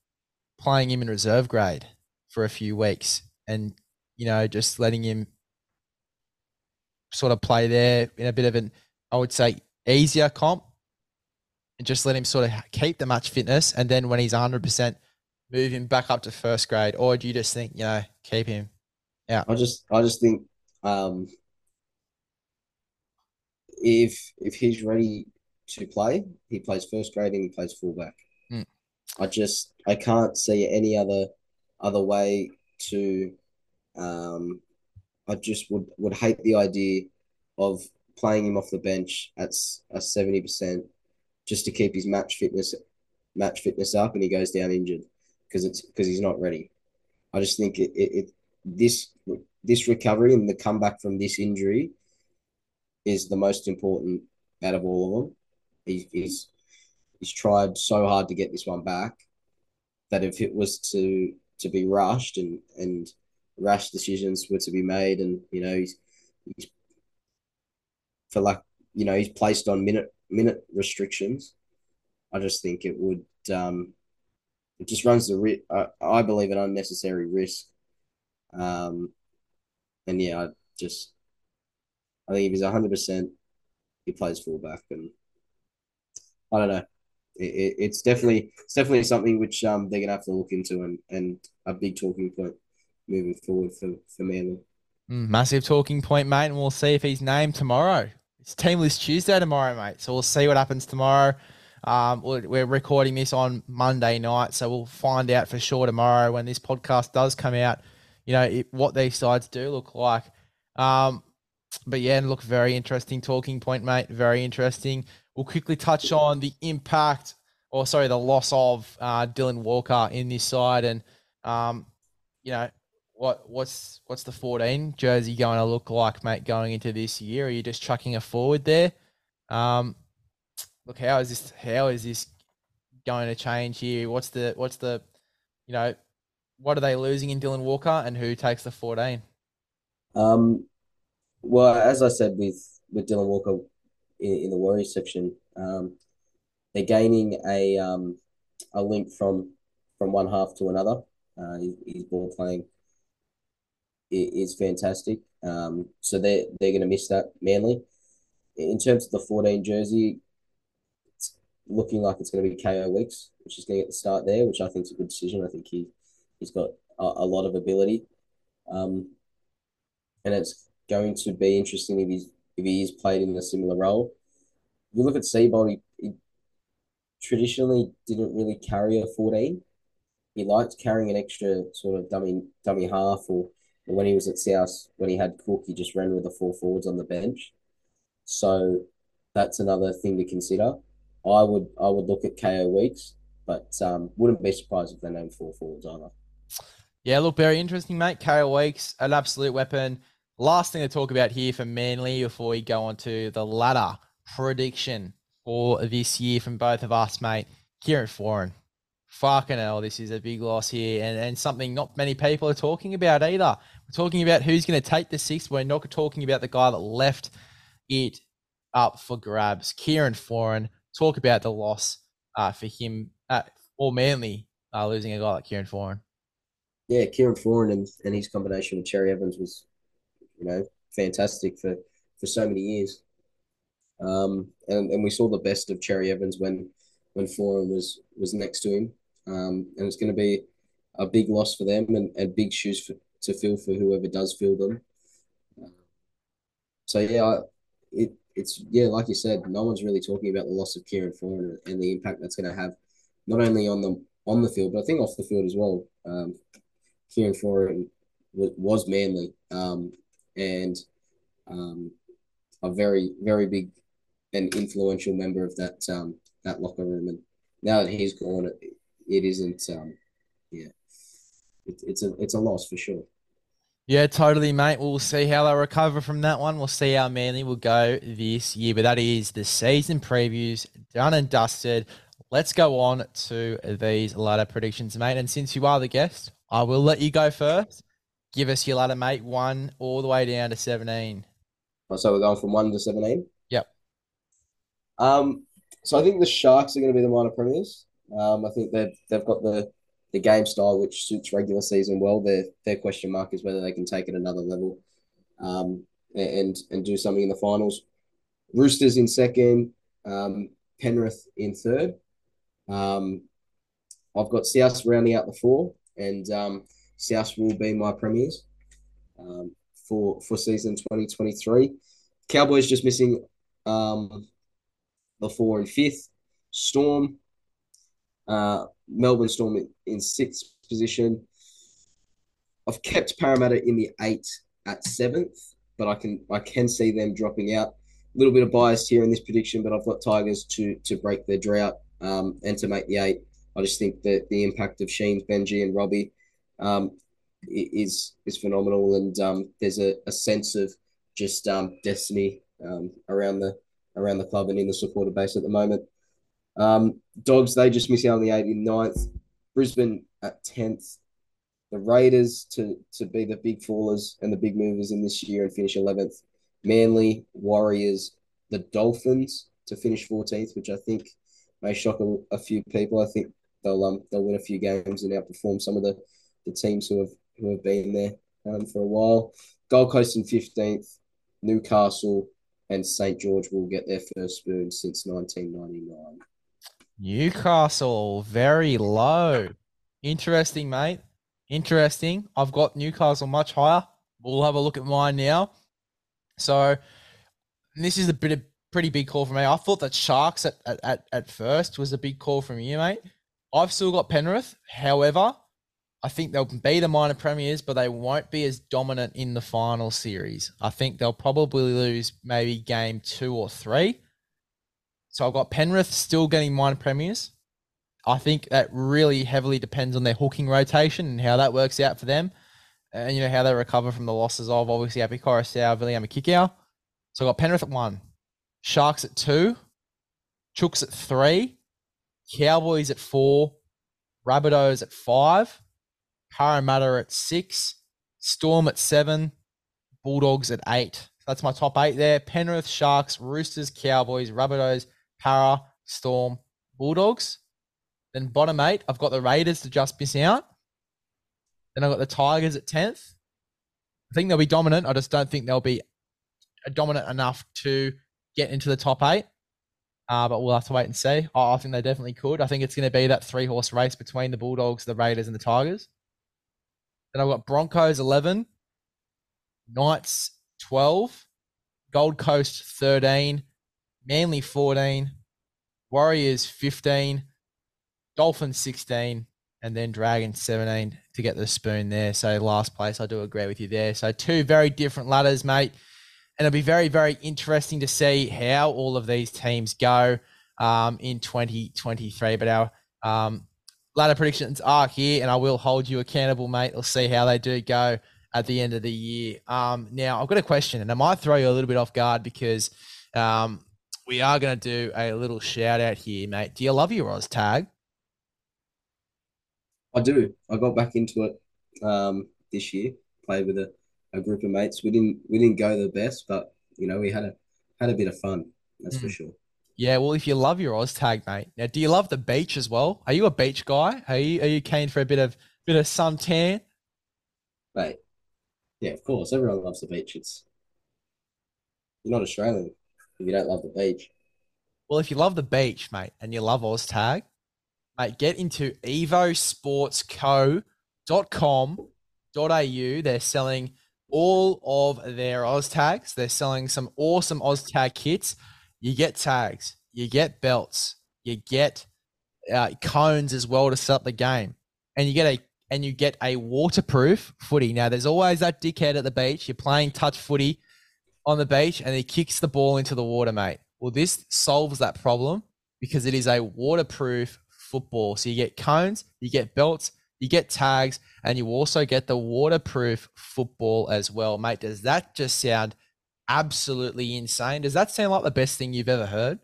Speaker 1: playing him in reserve grade for a few weeks and, you know, just letting him sort of play there in a bit of an, I would say, easier comp and just let him sort of keep the match fitness. And then when he's 100%, move him back up to first grade? Or do you just think, you know, keep him out?
Speaker 3: I just, I just think, um, if if he's ready to play, he plays first grade and he plays fullback. I just I can't see any other other way to. Um, I just would would hate the idea of playing him off the bench at a seventy percent just to keep his match fitness match fitness up, and he goes down injured because it's because he's not ready. I just think it, it, it this this recovery and the comeback from this injury is the most important out of all of them he's he's tried so hard to get this one back that if it was to to be rushed and and rash decisions were to be made and you know he's, he's for like you know he's placed on minute minute restrictions i just think it would um it just runs the risk I, I believe an unnecessary risk um and yeah i just i think if he's 100% he plays fullback and I don't know. It, it's definitely it's definitely something which um they're gonna have to look into and and a big talking point moving forward for for Manly.
Speaker 1: Mm, massive talking point, mate, and we'll see if he's named tomorrow. It's Team List Tuesday tomorrow, mate. So we'll see what happens tomorrow. Um, we're recording this on Monday night, so we'll find out for sure tomorrow when this podcast does come out. You know it, what these sides do look like. Um, but yeah, look, very interesting talking point, mate. Very interesting. We'll quickly touch on the impact, or sorry, the loss of uh, Dylan Walker in this side, and um, you know what what's what's the 14 jersey going to look like, mate, going into this year? Are you just chucking a forward there? Um, look, how is this? How is this going to change here? What's the what's the, you know, what are they losing in Dylan Walker, and who takes the 14?
Speaker 3: Um, well, as I said with with Dylan Walker in, in the Warriors section, um, they're gaining a um a link from from one half to another. Uh, his, his ball playing is fantastic. Um, so they they're going to miss that Manly. In terms of the fourteen jersey, it's looking like it's going to be Kaeo Weekes, which is going to get the start there, which I think is a good decision. I think he he's got a, a lot of ability, um, and it's going to be interesting if he's if he is played in a similar role. If you look at Seibold, he, he traditionally didn't really carry a fourteen. He liked carrying an extra sort of dummy dummy half or when he was at South, when he had Cook, he just ran with the four forwards on the bench. So that's another thing to consider. I would I would look at Kaeo Weekes, but um, wouldn't be surprised if they named four forwards either.
Speaker 1: Yeah, look, very interesting, mate. Kaeo Weekes, an absolute weapon. Last thing to talk about here for Manly before we go on to the ladder prediction for this year from both of us, mate. Kieran Foran. Fucking hell, this is a big loss here, and, and something not many people are talking about either. We're talking about who's going to take the sixth. We're not talking about the guy that left it up for grabs. Kieran Foran. Talk about the loss uh, for him, uh, or Manly uh, losing a guy like Kieran Foran.
Speaker 3: Yeah, Kieran Foran and, and his combination with Cherry Evans was, you know, fantastic for, for so many years. Um, and, and we saw the best of Cherry Evans when when Foran was was next to him. Um, and it's going to be a big loss for them and, and big shoes for, to fill for whoever does fill them. so yeah, it it's yeah, like you said, no one's really talking about the loss of Kieran Foran and the impact that's going to have not only on the on the field, but I think off the field as well. Um, Kieran Foran was, was manly um, and um, a very very big and influential member of that um, that locker room. And now that he's gone, it, it isn't. Um, yeah, it, it's a it's a loss for sure.
Speaker 1: Yeah, totally, mate. We'll see how they recover from that one. We'll see how Manly will go this year. But that is the season previews done and dusted. Let's go on to these ladder predictions, mate. And since you are the guest, I will let you go first. Give us your ladder, mate. One all the way down to 17.
Speaker 3: So we're going from one to 17?
Speaker 1: Yep.
Speaker 3: Um, so I think the Sharks are going to be the minor premiers. Um, I think they've they've got the the game style which suits regular season well. Their their question mark is whether they can take it another level, um, and and do something in the finals. Roosters in second, um, Penrith in third. Um, I've got South rounding out the four, and um, South will be my premiers um, for for season twenty twenty three. Cowboys just missing um, the four and fifth. Storm, uh, Melbourne Storm in, in sixth position. I've kept Parramatta in the eight at seventh, but I can I can see them dropping out. A little bit of bias here in this prediction, but I've got Tigers to to break their drought um, and to make the eight. I just think that the impact of Sheens, Benji, and Robbie um, is is phenomenal, and um, there's a, a sense of just um, destiny um, around the around the club and in the supporter base at the moment. Um, Dogs, they just miss out on the 89th. Brisbane at 10th. The Raiders to, to be the big fallers and the big movers in this year and finish 11th. Manly, Warriors, the Dolphins to finish 14th, which I think may shock a, a few people. I think they'll um they'll win a few games and outperform some of the, the teams who have who have been there um, for a while. Gold Coast in 15th, Newcastle and St George will get their first spoon since 1999.
Speaker 1: Newcastle, very low. Interesting, mate. Interesting. I've got Newcastle much higher. We'll have a look at mine now. So this is a bit of pretty big call for me. I thought that Sharks at, at, at first was a big call from you, mate. I've still got Penrith. However, I think they'll be the minor premiers, but they won't be as dominant in the final series. I think they'll probably lose maybe game two or three. So I've got Penrith still getting minor premiers. I think that really heavily depends on their hooking rotation and how that works out for them. And you know how they recover from the losses of obviously Api Koroisau, Viliame Kikau. So I've got Penrith at one, Sharks at two, Chooks at three, Cowboys at four, Rabbitohs at five, Parramatta at six, Storm at seven, Bulldogs at eight. That's my top eight there. Penrith, Sharks, Roosters, Cowboys, Rabbitohs, Para, Storm, Bulldogs. Then bottom eight, I've got the Raiders to just miss out. Then I've got the Tigers at 10th. I think they'll be dominant. I just don't think they'll be dominant enough to get into the top eight. Uh, but we'll have to wait and see. I, I think they definitely could. I think it's going to be that three horse race between the Bulldogs, the Raiders, and the Tigers. Then I've got Broncos 11, Knights 12, Gold Coast 13, Manly 14, Warriors 15, Dolphins 16, and then Dragons 17 to get the spoon there. So last place, I do agree with you there. So two very different ladders, mate. And it'll be very, very interesting to see how all of these teams go um, in 2023. But our um, ladder predictions are here, and I will hold you accountable, mate. We'll see how they do go at the end of the year. Um, now, I've got a question, and I might throw you a little bit off guard because um, we are going to do a little shout out here, mate. Do you love your Oz tag?
Speaker 3: I do. I got back into it um, this year. Played with a, a group of mates. We didn't we didn't go the best, but you know we had a had a bit of fun. That's mm. for sure.
Speaker 1: Yeah, well, if you love your OzTag, mate. Now, do you love the beach as well? Are you a beach guy? Are you are you keen for a bit of bit of suntan?
Speaker 3: Mate, yeah, of course. Everyone loves the beach. It's you're not Australian if you don't love the beach.
Speaker 1: Well, if you love the beach, mate, and you love OzTag, mate, get into evosportsco.com.au. They're selling all of their OzTags. They're selling some awesome OzTag kits. You get tags, you get belts, you get uh, cones as well to set up the game, and you get a and you get a waterproof footy. Now, there's always that dickhead at the beach. You're playing touch footy on the beach, and he kicks the ball into the water, mate. Well, this solves that problem because it is a waterproof football. So you get cones, you get belts, you get tags, and you also get the waterproof football as well. Mate, does that just sound absolutely insane? Does that sound like the best thing you've ever heard?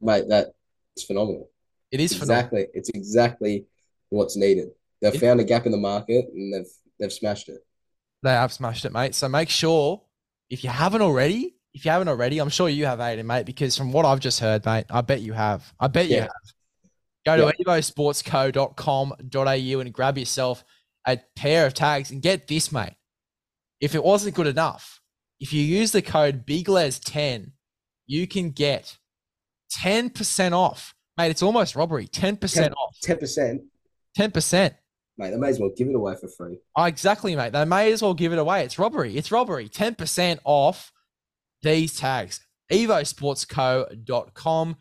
Speaker 3: Mate, that's phenomenal.
Speaker 1: It is
Speaker 3: exactly.
Speaker 1: Phenomenal.
Speaker 3: It's exactly what's needed. They've it, found a gap in the market and they've they've smashed it.
Speaker 1: They have smashed it, mate. So make sure if you haven't already, if you haven't already, I'm sure you have, Aiden, mate, because from what I've just heard, mate, I bet you have. I bet yeah. you have. Go to yeah. evosportsco.com.au and grab yourself a pair of tags and get this, mate. If it wasn't good enough, if you use the code BIGLES10, you can get 10% off. Mate, it's almost robbery. 10%, 10 off.
Speaker 3: 10%.
Speaker 1: 10%.
Speaker 3: Mate, they may as well give it away for free.
Speaker 1: Oh, exactly, mate. They may as well give it away. It's robbery. It's robbery. 10% off these tags. evosportsco.com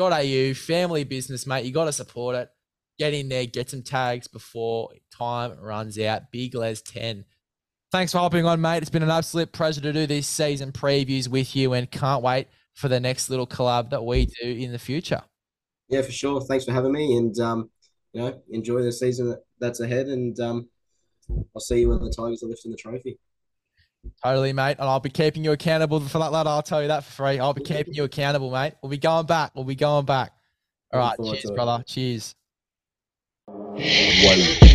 Speaker 1: au family business, mate. You got to support it. Get in there, get some tags before time runs out. Big Les 10. Thanks for hopping on, mate. It's been an absolute pleasure to do these season previews with you and can't wait for the next little collab that we do in the future.
Speaker 3: Yeah, for sure. Thanks for having me and, um, you know, enjoy the season that's ahead. And um, I'll see you when the Tigers are lifting the trophy.
Speaker 1: Totally, mate. And I'll be keeping you accountable for that, lad. I'll tell you that for free. I'll be keeping you accountable, mate. We'll be going back. We'll be going back. All right. Cheers, brother. Cheers. One.